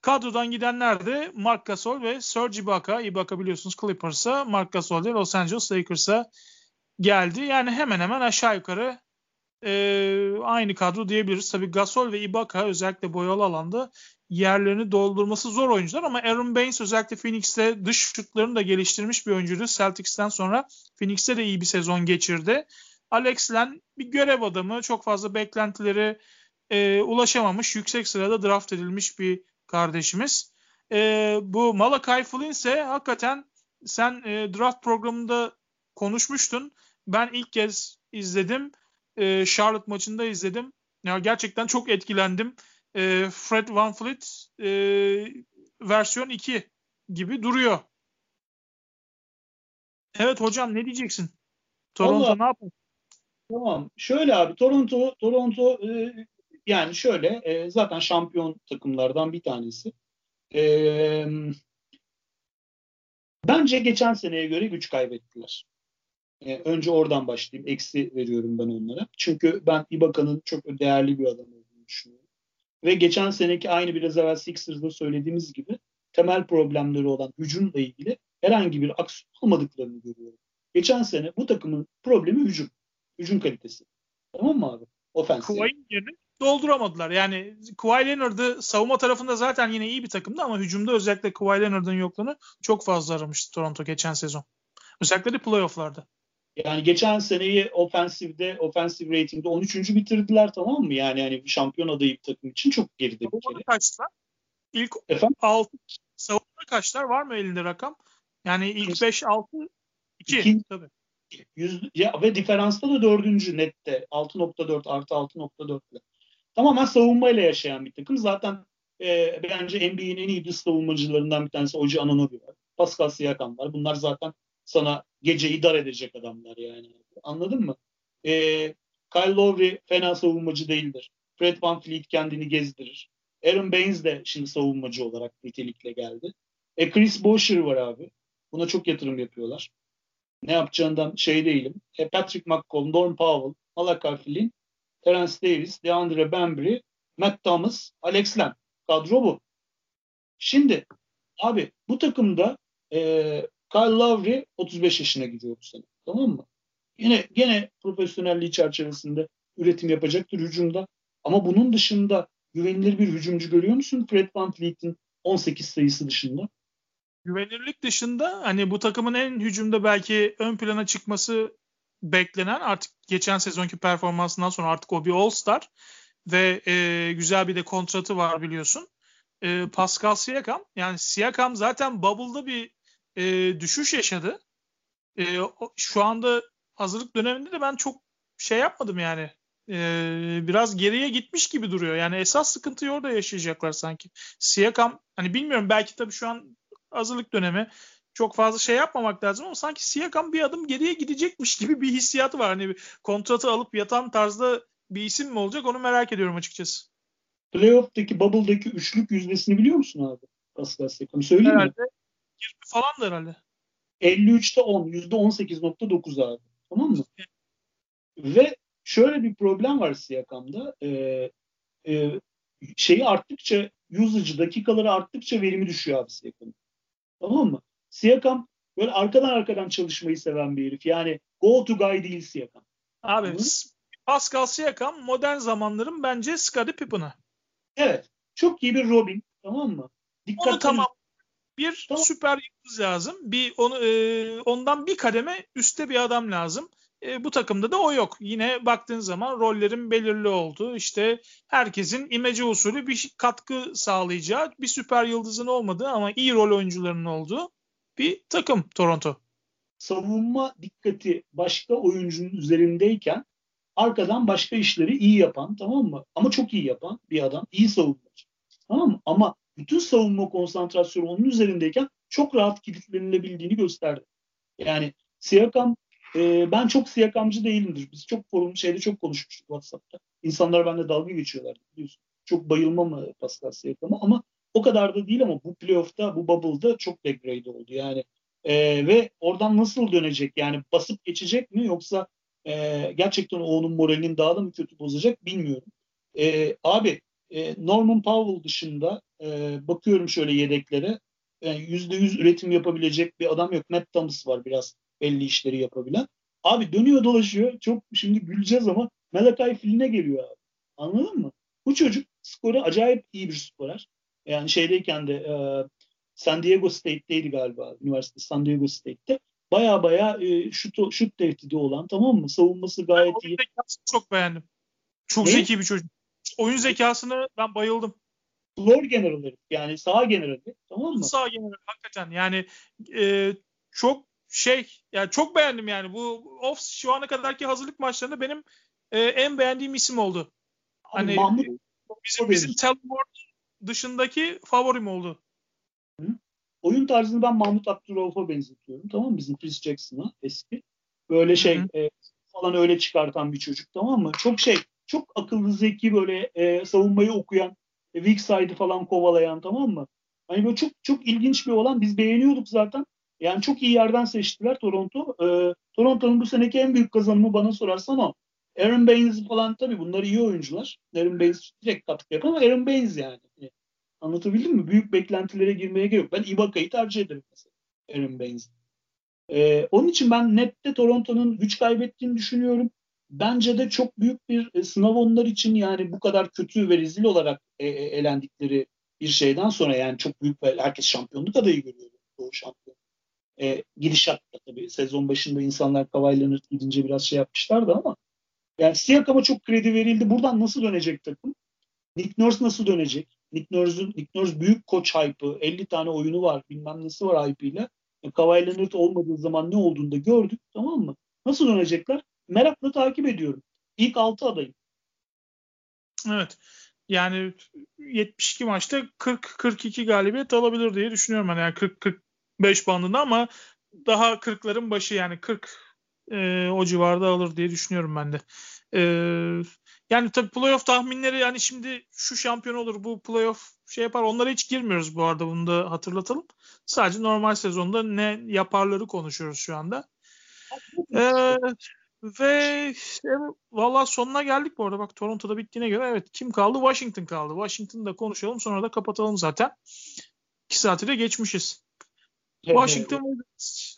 Kadrodan gidenler de Mark Gasol ve Serge Ibaka. Ibaka biliyorsunuz Clippers'a, Mark Gasol de Los Angeles Lakers'a geldi. Yani hemen hemen aşağı yukarı e, aynı kadro diyebiliriz. Tabii Gasol ve Ibaka özellikle boyalı alanda yerlerini doldurması zor oyuncular ama Aaron Baines özellikle Phoenix'te dış şutlarını da geliştirmiş bir oyuncuydu. Celtics'ten sonra Phoenix'te de iyi bir sezon geçirdi. Alex Len bir görev adamı. Çok fazla beklentileri e, ulaşamamış. Yüksek sırada draft edilmiş bir kardeşimiz. E, bu Malakai Flynn ise hakikaten sen e, draft programında konuşmuştun. Ben ilk kez izledim e, Charlotte maçında izledim. Ya gerçekten çok etkilendim. E, Fred Van Fleet e, versiyon 2 gibi duruyor. Evet hocam ne diyeceksin? Toronto Allah, ne yapıyor? Tamam. Şöyle abi Toronto Toronto e, yani şöyle e, zaten şampiyon takımlardan bir tanesi. E, bence geçen seneye göre güç kaybettiler. E, önce oradan başlayayım. Eksi veriyorum ben onlara. Çünkü ben Ibaka'nın çok değerli bir adam olduğunu düşünüyorum. Ve geçen seneki aynı biraz evvel Sixers'da söylediğimiz gibi temel problemleri olan hücumla ilgili herhangi bir aksiyon almadıklarını görüyorum. Geçen sene bu takımın problemi hücum. Hücum kalitesi. Tamam mı abi? Ofensif. Kawhi'nin yerini dolduramadılar. Yani Kawhi Leonard'ı savunma tarafında zaten yine iyi bir takımdı ama hücumda özellikle Kawhi Leonard'ın yokluğunu çok fazla aramıştı Toronto geçen sezon. Özellikle de playoff'larda. Yani geçen seneyi ofensifde, ofensif ratingde 13. bitirdiler tamam mı? Yani yani şampiyon adayı bir takım için çok geride bir kere. kaçtılar? İlk Efendim? 6 savunma kaçlar var mı elinde rakam? Yani ilk 5 6 2 tabii. 100, ya, ve diferansta da dördüncü nette 6.4 artı 6.4 ile. Tamamen savunmayla yaşayan bir takım. Zaten e, bence NBA'nin en iyi savunmacılarından bir tanesi Oji Ananobi var. Pascal Siakam var. Bunlar zaten sana geceyi dar edecek adamlar yani. Anladın mı? E, Kyle Lowry fena savunmacı değildir. Fred Van Fleet kendini gezdirir. Aaron Baines de şimdi savunmacı olarak nitelikle geldi. E Chris Boshir var abi. Buna çok yatırım yapıyorlar. Ne yapacağından şey değilim. E Patrick McCall, Norm Powell, Malachi Flynn, Terence Davis, DeAndre Bembry, Matt Thomas, Alex Len. Kadro bu. Şimdi abi bu takımda e, Kyle Lowry 35 yaşına gidiyor bu sene. Tamam mı? Yine gene profesyonelliği çerçevesinde üretim yapacaktır hücumda. Ama bunun dışında güvenilir bir hücumcu görüyor musun Fred Van Vliet'in 18 sayısı dışında? Güvenilirlik dışında hani bu takımın en hücumda belki ön plana çıkması beklenen artık geçen sezonki performansından sonra artık o bir All-Star ve e, güzel bir de kontratı var biliyorsun. E, Pascal Siakam yani Siakam zaten Bubble'da bir e, düşüş yaşadı. E, şu anda hazırlık döneminde de ben çok şey yapmadım yani. E, biraz geriye gitmiş gibi duruyor. Yani esas sıkıntıyı orada yaşayacaklar sanki. Siakam hani bilmiyorum belki tabii şu an hazırlık dönemi çok fazla şey yapmamak lazım ama sanki Siakam bir adım geriye gidecekmiş gibi bir hissiyatı var. Hani kontratı alıp yatan tarzda bir isim mi olacak onu merak ediyorum açıkçası. Playoff'taki Bubble'daki üçlük yüzdesini biliyor musun abi? Pascal Siakam söyleyeyim herhalde, mi? 20 falan da herhalde. 53'te 10, %18.9 abi. Tamam mı? Ve şöyle bir problem var Siakam'da. Ee, e, şeyi arttıkça usage dakikaları arttıkça verimi düşüyor abi Siakam'ın. Tamam mı? Siakam böyle arkadan arkadan çalışmayı seven bir herif. Yani go to guy değil Siakam. Abi Anladın? Pascal Siakam modern zamanların bence Scottie Pippen'ı. Evet. Çok iyi bir Robin. Tamam mı? Dikkatli Onu tamam. Bir süper yıldız lazım. Bir onu e, ondan bir kademe üstte bir adam lazım. E, bu takımda da o yok. Yine baktığın zaman rollerin belirli olduğu işte herkesin imece usulü bir katkı sağlayacağı bir süper yıldızın olmadığı ama iyi rol oyuncularının olduğu bir takım Toronto. Savunma dikkati başka oyuncunun üzerindeyken arkadan başka işleri iyi yapan tamam mı? Ama çok iyi yapan bir adam. iyi savunmacı. Tamam mı? Ama bütün savunma konsantrasyonu onun üzerindeyken çok rahat kilitlenilebildiğini gösterdi. Yani Siakam e, ben çok Siakamcı değilimdir. Biz çok forum şeyde çok konuşmuştuk WhatsApp'ta. İnsanlar bende dalga geçiyorlar biliyorsun. Çok bayılmam Pascal Siakam'a ama o kadar da değil ama bu playoff'ta, bu bubble'da çok degrade oldu. Yani e, ve oradan nasıl dönecek? Yani basıp geçecek mi yoksa e, gerçekten onun moralinin daha da mı kötü bozacak bilmiyorum. E, abi e, Norman Powell dışında e, bakıyorum şöyle yedeklere yüzde yüz üretim yapabilecek bir adam yok. Matt Thomas var biraz belli işleri yapabilen. Abi dönüyor dolaşıyor. Çok şimdi güleceğiz ama Malakai Flynn'e geliyor abi. Anladın mı? Bu çocuk skoru acayip iyi bir skorer. Yani şeydeyken de e, San Diego State'teydi galiba. Üniversite San Diego State'te. Baya baya e, şut, şut tehdidi olan tamam mı? Savunması gayet ben iyi. Çok beğendim. Çok ne? zeki bir çocuk. Oyun zekasını ben bayıldım. Floor generali yani sağ generali tamam mı? Sağ generali hakikaten yani e, çok şey yani çok beğendim yani bu off şu ana kadarki hazırlık maçlarında benim e, en beğendiğim isim oldu. Hani Mahmut, bizim bizim Telford dışındaki favorim oldu. Hı? Oyun tarzını ben Mahmut Abdurrauf'a benzetiyorum. Tamam mı? Bizim Chris Jackson'a eski. Böyle şey e, falan öyle çıkartan bir çocuk tamam mı? Çok şey çok akıllı, zeki böyle e, savunmayı okuyan, e, weak side'ı falan kovalayan tamam mı? Hani böyle çok çok ilginç bir olan biz beğeniyorduk zaten. Yani çok iyi yerden seçtiler Toronto. Ee, Toronto'nun bu seneki en büyük kazanımı bana sorarsan o. Aaron Baines falan tabii bunlar iyi oyuncular. Aaron Baines direkt katkı yapar ama Aaron Baines yani. Anlatabildim mi? Büyük beklentilere girmeye gerek yok. Ben Ibaka'yı tercih ederim mesela. Aaron Baines. Ee, onun için ben nette Toronto'nun güç kaybettiğini düşünüyorum. Bence de çok büyük bir e, sınav onlar için yani bu kadar kötü ve rezil olarak e, e, elendikleri bir şeyden sonra yani çok büyük ve herkes şampiyonluk adayı görüyor. Doğu şampiyon. E, gidişat tabii sezon başında insanlar Leonard gidince biraz şey yapmışlardı ama yani Siakam'a çok kredi verildi. Buradan nasıl dönecek takım? Nick Nurse nasıl dönecek? Nick Nurse'un Nick Nurse büyük koç hype'ı. 50 tane oyunu var. Bilmem nesi var hype'ıyla. E, Kawhi Leonard olmadığı zaman ne olduğunu da gördük. Tamam mı? Nasıl dönecekler? Merakla takip ediyorum. İlk 6 adayım. Evet. Yani 72 maçta 40-42 galibiyet alabilir diye düşünüyorum. Yani, yani 40-45 bandında ama daha 40'ların başı yani 40 e, o civarda alır diye düşünüyorum ben de. E, yani tabii playoff tahminleri yani şimdi şu şampiyon olur bu playoff şey yapar onlara hiç girmiyoruz bu arada bunu da hatırlatalım. Sadece normal sezonda ne yaparları konuşuyoruz şu anda. Ee, ve evet, valla sonuna geldik bu arada. Bak Toronto'da bittiğine göre evet kim kaldı? Washington kaldı. Washington'da konuşalım sonra da kapatalım zaten. 2 saati de geçmişiz. Washington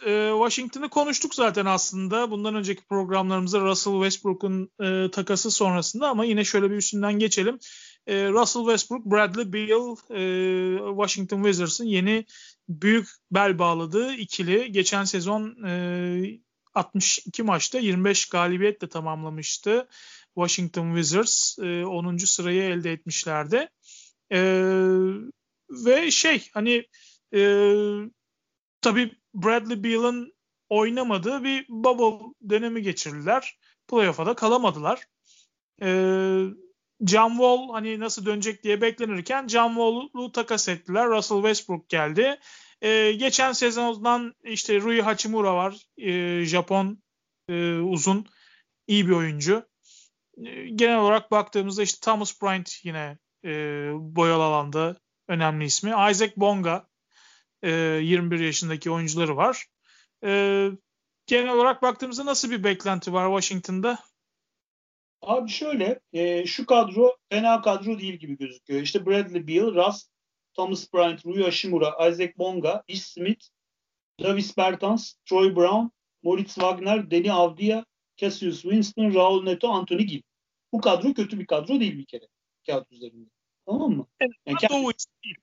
e, Washington'ı konuştuk zaten aslında. Bundan önceki programlarımızda Russell Westbrook'un e, takası sonrasında ama yine şöyle bir üstünden geçelim. E, Russell Westbrook, Bradley Beal, e, Washington Wizards'ın yeni büyük bel bağladığı ikili. Geçen sezon e, 62 maçta 25 galibiyetle tamamlamıştı. Washington Wizards e, 10. sırayı elde etmişlerdi. E, ve şey hani e, tabii Bradley Beal'ın oynamadığı bir bubble dönemi geçirdiler. Playoff'a da kalamadılar. E, John Wall hani nasıl dönecek diye beklenirken John Wall'u takas ettiler. Russell Westbrook geldi. Ee, geçen sezondan işte Rui Hachimura var. Ee, Japon e, uzun iyi bir oyuncu. Ee, genel olarak baktığımızda işte Thomas Bryant yine e, boyalı alanda önemli ismi. Isaac Bonga e, 21 yaşındaki oyuncuları var. E, genel olarak baktığımızda nasıl bir beklenti var Washington'da? Abi şöyle, e, şu kadro fena kadro değil gibi gözüküyor. İşte Bradley Beal, Russ, Thomas Bryant, Rui Hashimura, Isaac Bonga, Ish Smith, Davis Bertans, Troy Brown, Moritz Wagner, Deni Avdia, Cassius Winston, Raul Neto, Anthony Gill. Bu kadro kötü bir kadro değil bir kere kağıt üzerinde. Tamam mı? Evet, yani Doğu için değil.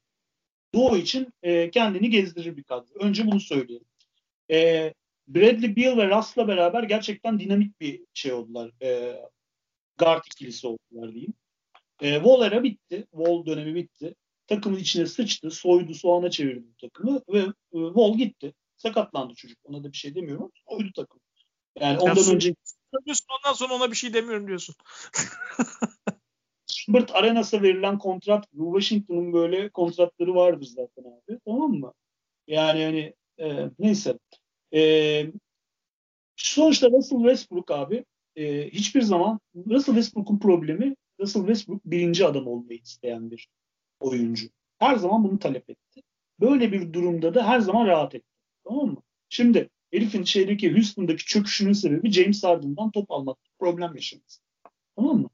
Doğu için e, kendini gezdirir bir kadro. Önce bunu söyleyeyim. E, Bradley Beal ve Russ'la beraber gerçekten dinamik bir şey oldular. E, guard ikilisi oldular diyeyim. E, Wall bitti. Wall dönemi bitti takımın içine sıçtı, soydu, soğana çevirdi bu takımı ve e, Vol gitti. Sakatlandı çocuk. Ona da bir şey demiyorum. Soydu takım. Yani ondan ya, önce ondan sonra ona bir şey demiyorum diyorsun. *laughs* Schubert Arenas'a verilen kontrat Washington'un böyle kontratları vardır zaten abi. Tamam mı? Yani hani e, neyse. E, sonuçta Russell Westbrook abi e, hiçbir zaman Russell Westbrook'un problemi Russell Westbrook birinci adam olmayı isteyen bir oyuncu. Her zaman bunu talep etti. Böyle bir durumda da her zaman rahat etti. Tamam mı? Şimdi herifin şeydeki Houston'daki çöküşünün sebebi James Harden'dan top almak problem yaşaması. Tamam mı?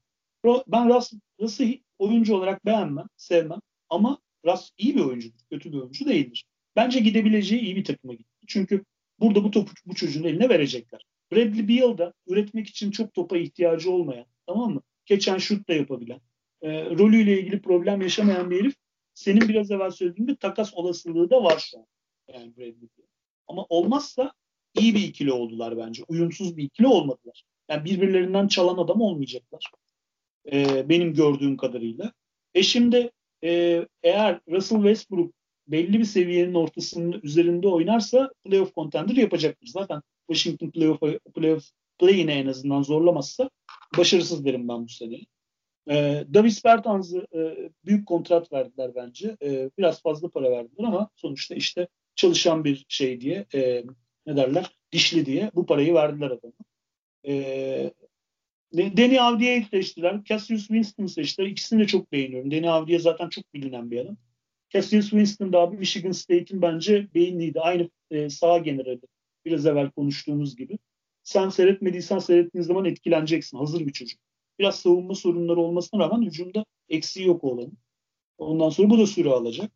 Ben Russ, Russ'ı oyuncu olarak beğenmem, sevmem ama Russ iyi bir oyuncudur, kötü bir oyuncu değildir. Bence gidebileceği iyi bir takıma gitti. Çünkü burada bu topu bu çocuğun eline verecekler. Bradley Beal da üretmek için çok topa ihtiyacı olmayan, tamam mı? Geçen şut da yapabilen, e, rolüyle ilgili problem yaşamayan bir herif senin biraz evvel söylediğin gibi takas olasılığı da var şu an. Yani Bradley. Ama olmazsa iyi bir ikili oldular bence. Uyumsuz bir ikili olmadılar. Yani birbirlerinden çalan adam olmayacaklar. E, benim gördüğüm kadarıyla. E şimdi e, eğer Russell Westbrook belli bir seviyenin ortasının üzerinde oynarsa playoff contender yapacaktır. Zaten Washington playoff, playoff play'ine en azından zorlamazsa başarısız derim ben bu sene. E, Davis Bertans'ı e, büyük kontrat verdiler bence. E, biraz fazla para verdiler ama sonuçta işte çalışan bir şey diye e, ne derler dişli diye bu parayı verdiler adama. E, Danny Avdia'yı seçtiler. Cassius Winston seçtiler. İkisini de çok beğeniyorum. Danny Avdia zaten çok bilinen bir adam. Cassius Winston da abi Michigan State'in bence beyinliydi. Aynı e, sağ generali. Biraz evvel konuştuğumuz gibi. Sen seyretmediysen seyrettiğin zaman etkileneceksin. Hazır bir çocuk. Biraz savunma sorunları olmasına rağmen hücumda eksiği yok olan. Ondan sonra bu da süre alacak.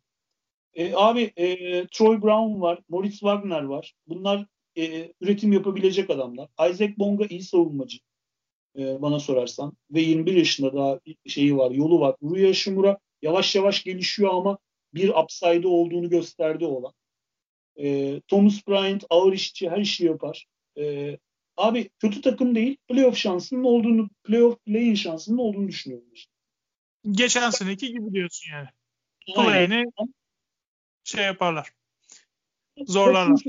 E, abi e, Troy Brown var, Moritz Wagner var. Bunlar e, üretim yapabilecek adamlar. Isaac Bonga iyi savunmacı e, bana sorarsan. Ve 21 yaşında daha şeyi var, yolu var. Rüya Shimura yavaş yavaş gelişiyor ama bir upside olduğunu gösterdi olan. E, Thomas Bryant ağır işçi, her işi yapar. E, abi kötü takım değil, playoff şansının olduğunu, playoff play-in şansının olduğunu düşünüyorum. Işte. Geçen seneki gibi diyorsun yani. Play-in'i şey yaparlar. Zorlarlar.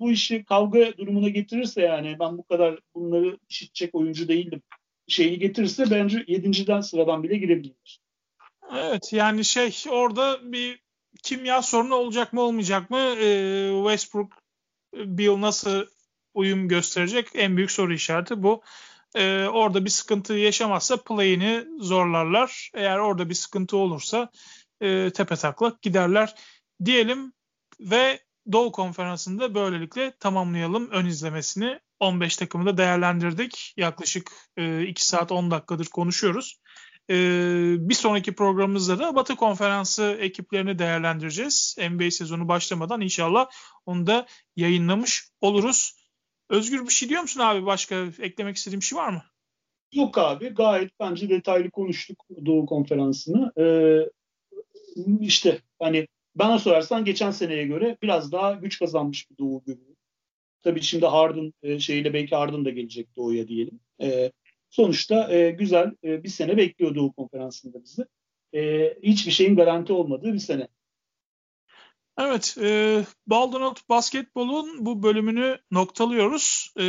Bu işi kavga durumuna getirirse yani ben bu kadar bunları işitecek oyuncu değildim. Şeyi getirirse bence yedinciden sıradan bile girebilir. Evet yani şey orada bir kimya sorunu olacak mı olmayacak mı? Ee, Westbrook Bill nasıl uyum gösterecek? En büyük soru işareti bu. Ee, orada bir sıkıntı yaşamazsa play'ini zorlarlar. Eğer orada bir sıkıntı olursa e, tepe taklak giderler diyelim ve Doğu Konferansı'nda böylelikle tamamlayalım ön izlemesini. 15 takımı da değerlendirdik. Yaklaşık e, 2 saat 10 dakikadır konuşuyoruz. E, bir sonraki programımızda da Batı Konferansı ekiplerini değerlendireceğiz. NBA sezonu başlamadan inşallah onu da yayınlamış oluruz. Özgür bir şey diyor musun abi? Başka eklemek istediğim şey var mı? Yok abi. Gayet bence detaylı konuştuk Doğu Konferansı'nı. Ee, işte hani bana sorarsan geçen seneye göre biraz daha güç kazanmış bir Doğu görünüyor. Tabii şimdi Harden e, şeyle belki Harden da gelecek Doğu'ya diyelim. E, sonuçta e, güzel e, bir sene bekliyor Doğu Konferansı'nda bizi. E, hiçbir şeyin garanti olmadığı bir sene. Evet, e, Baldonot Basketbol'un bu bölümünü noktalıyoruz. E,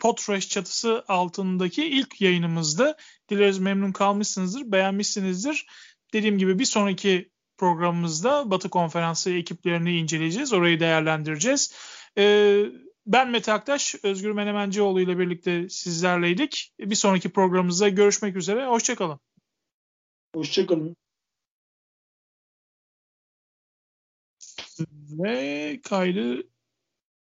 Potrash çatısı altındaki ilk yayınımızda. Dileriz memnun kalmışsınızdır, beğenmişsinizdir. Dediğim gibi bir sonraki programımızda Batı Konferansı ekiplerini inceleyeceğiz. Orayı değerlendireceğiz. Ee, ben Mete Aktaş, Özgür Menemencioğlu ile birlikte sizlerleydik. Bir sonraki programımızda görüşmek üzere. Hoşçakalın. Hoşçakalın. Ve kaydı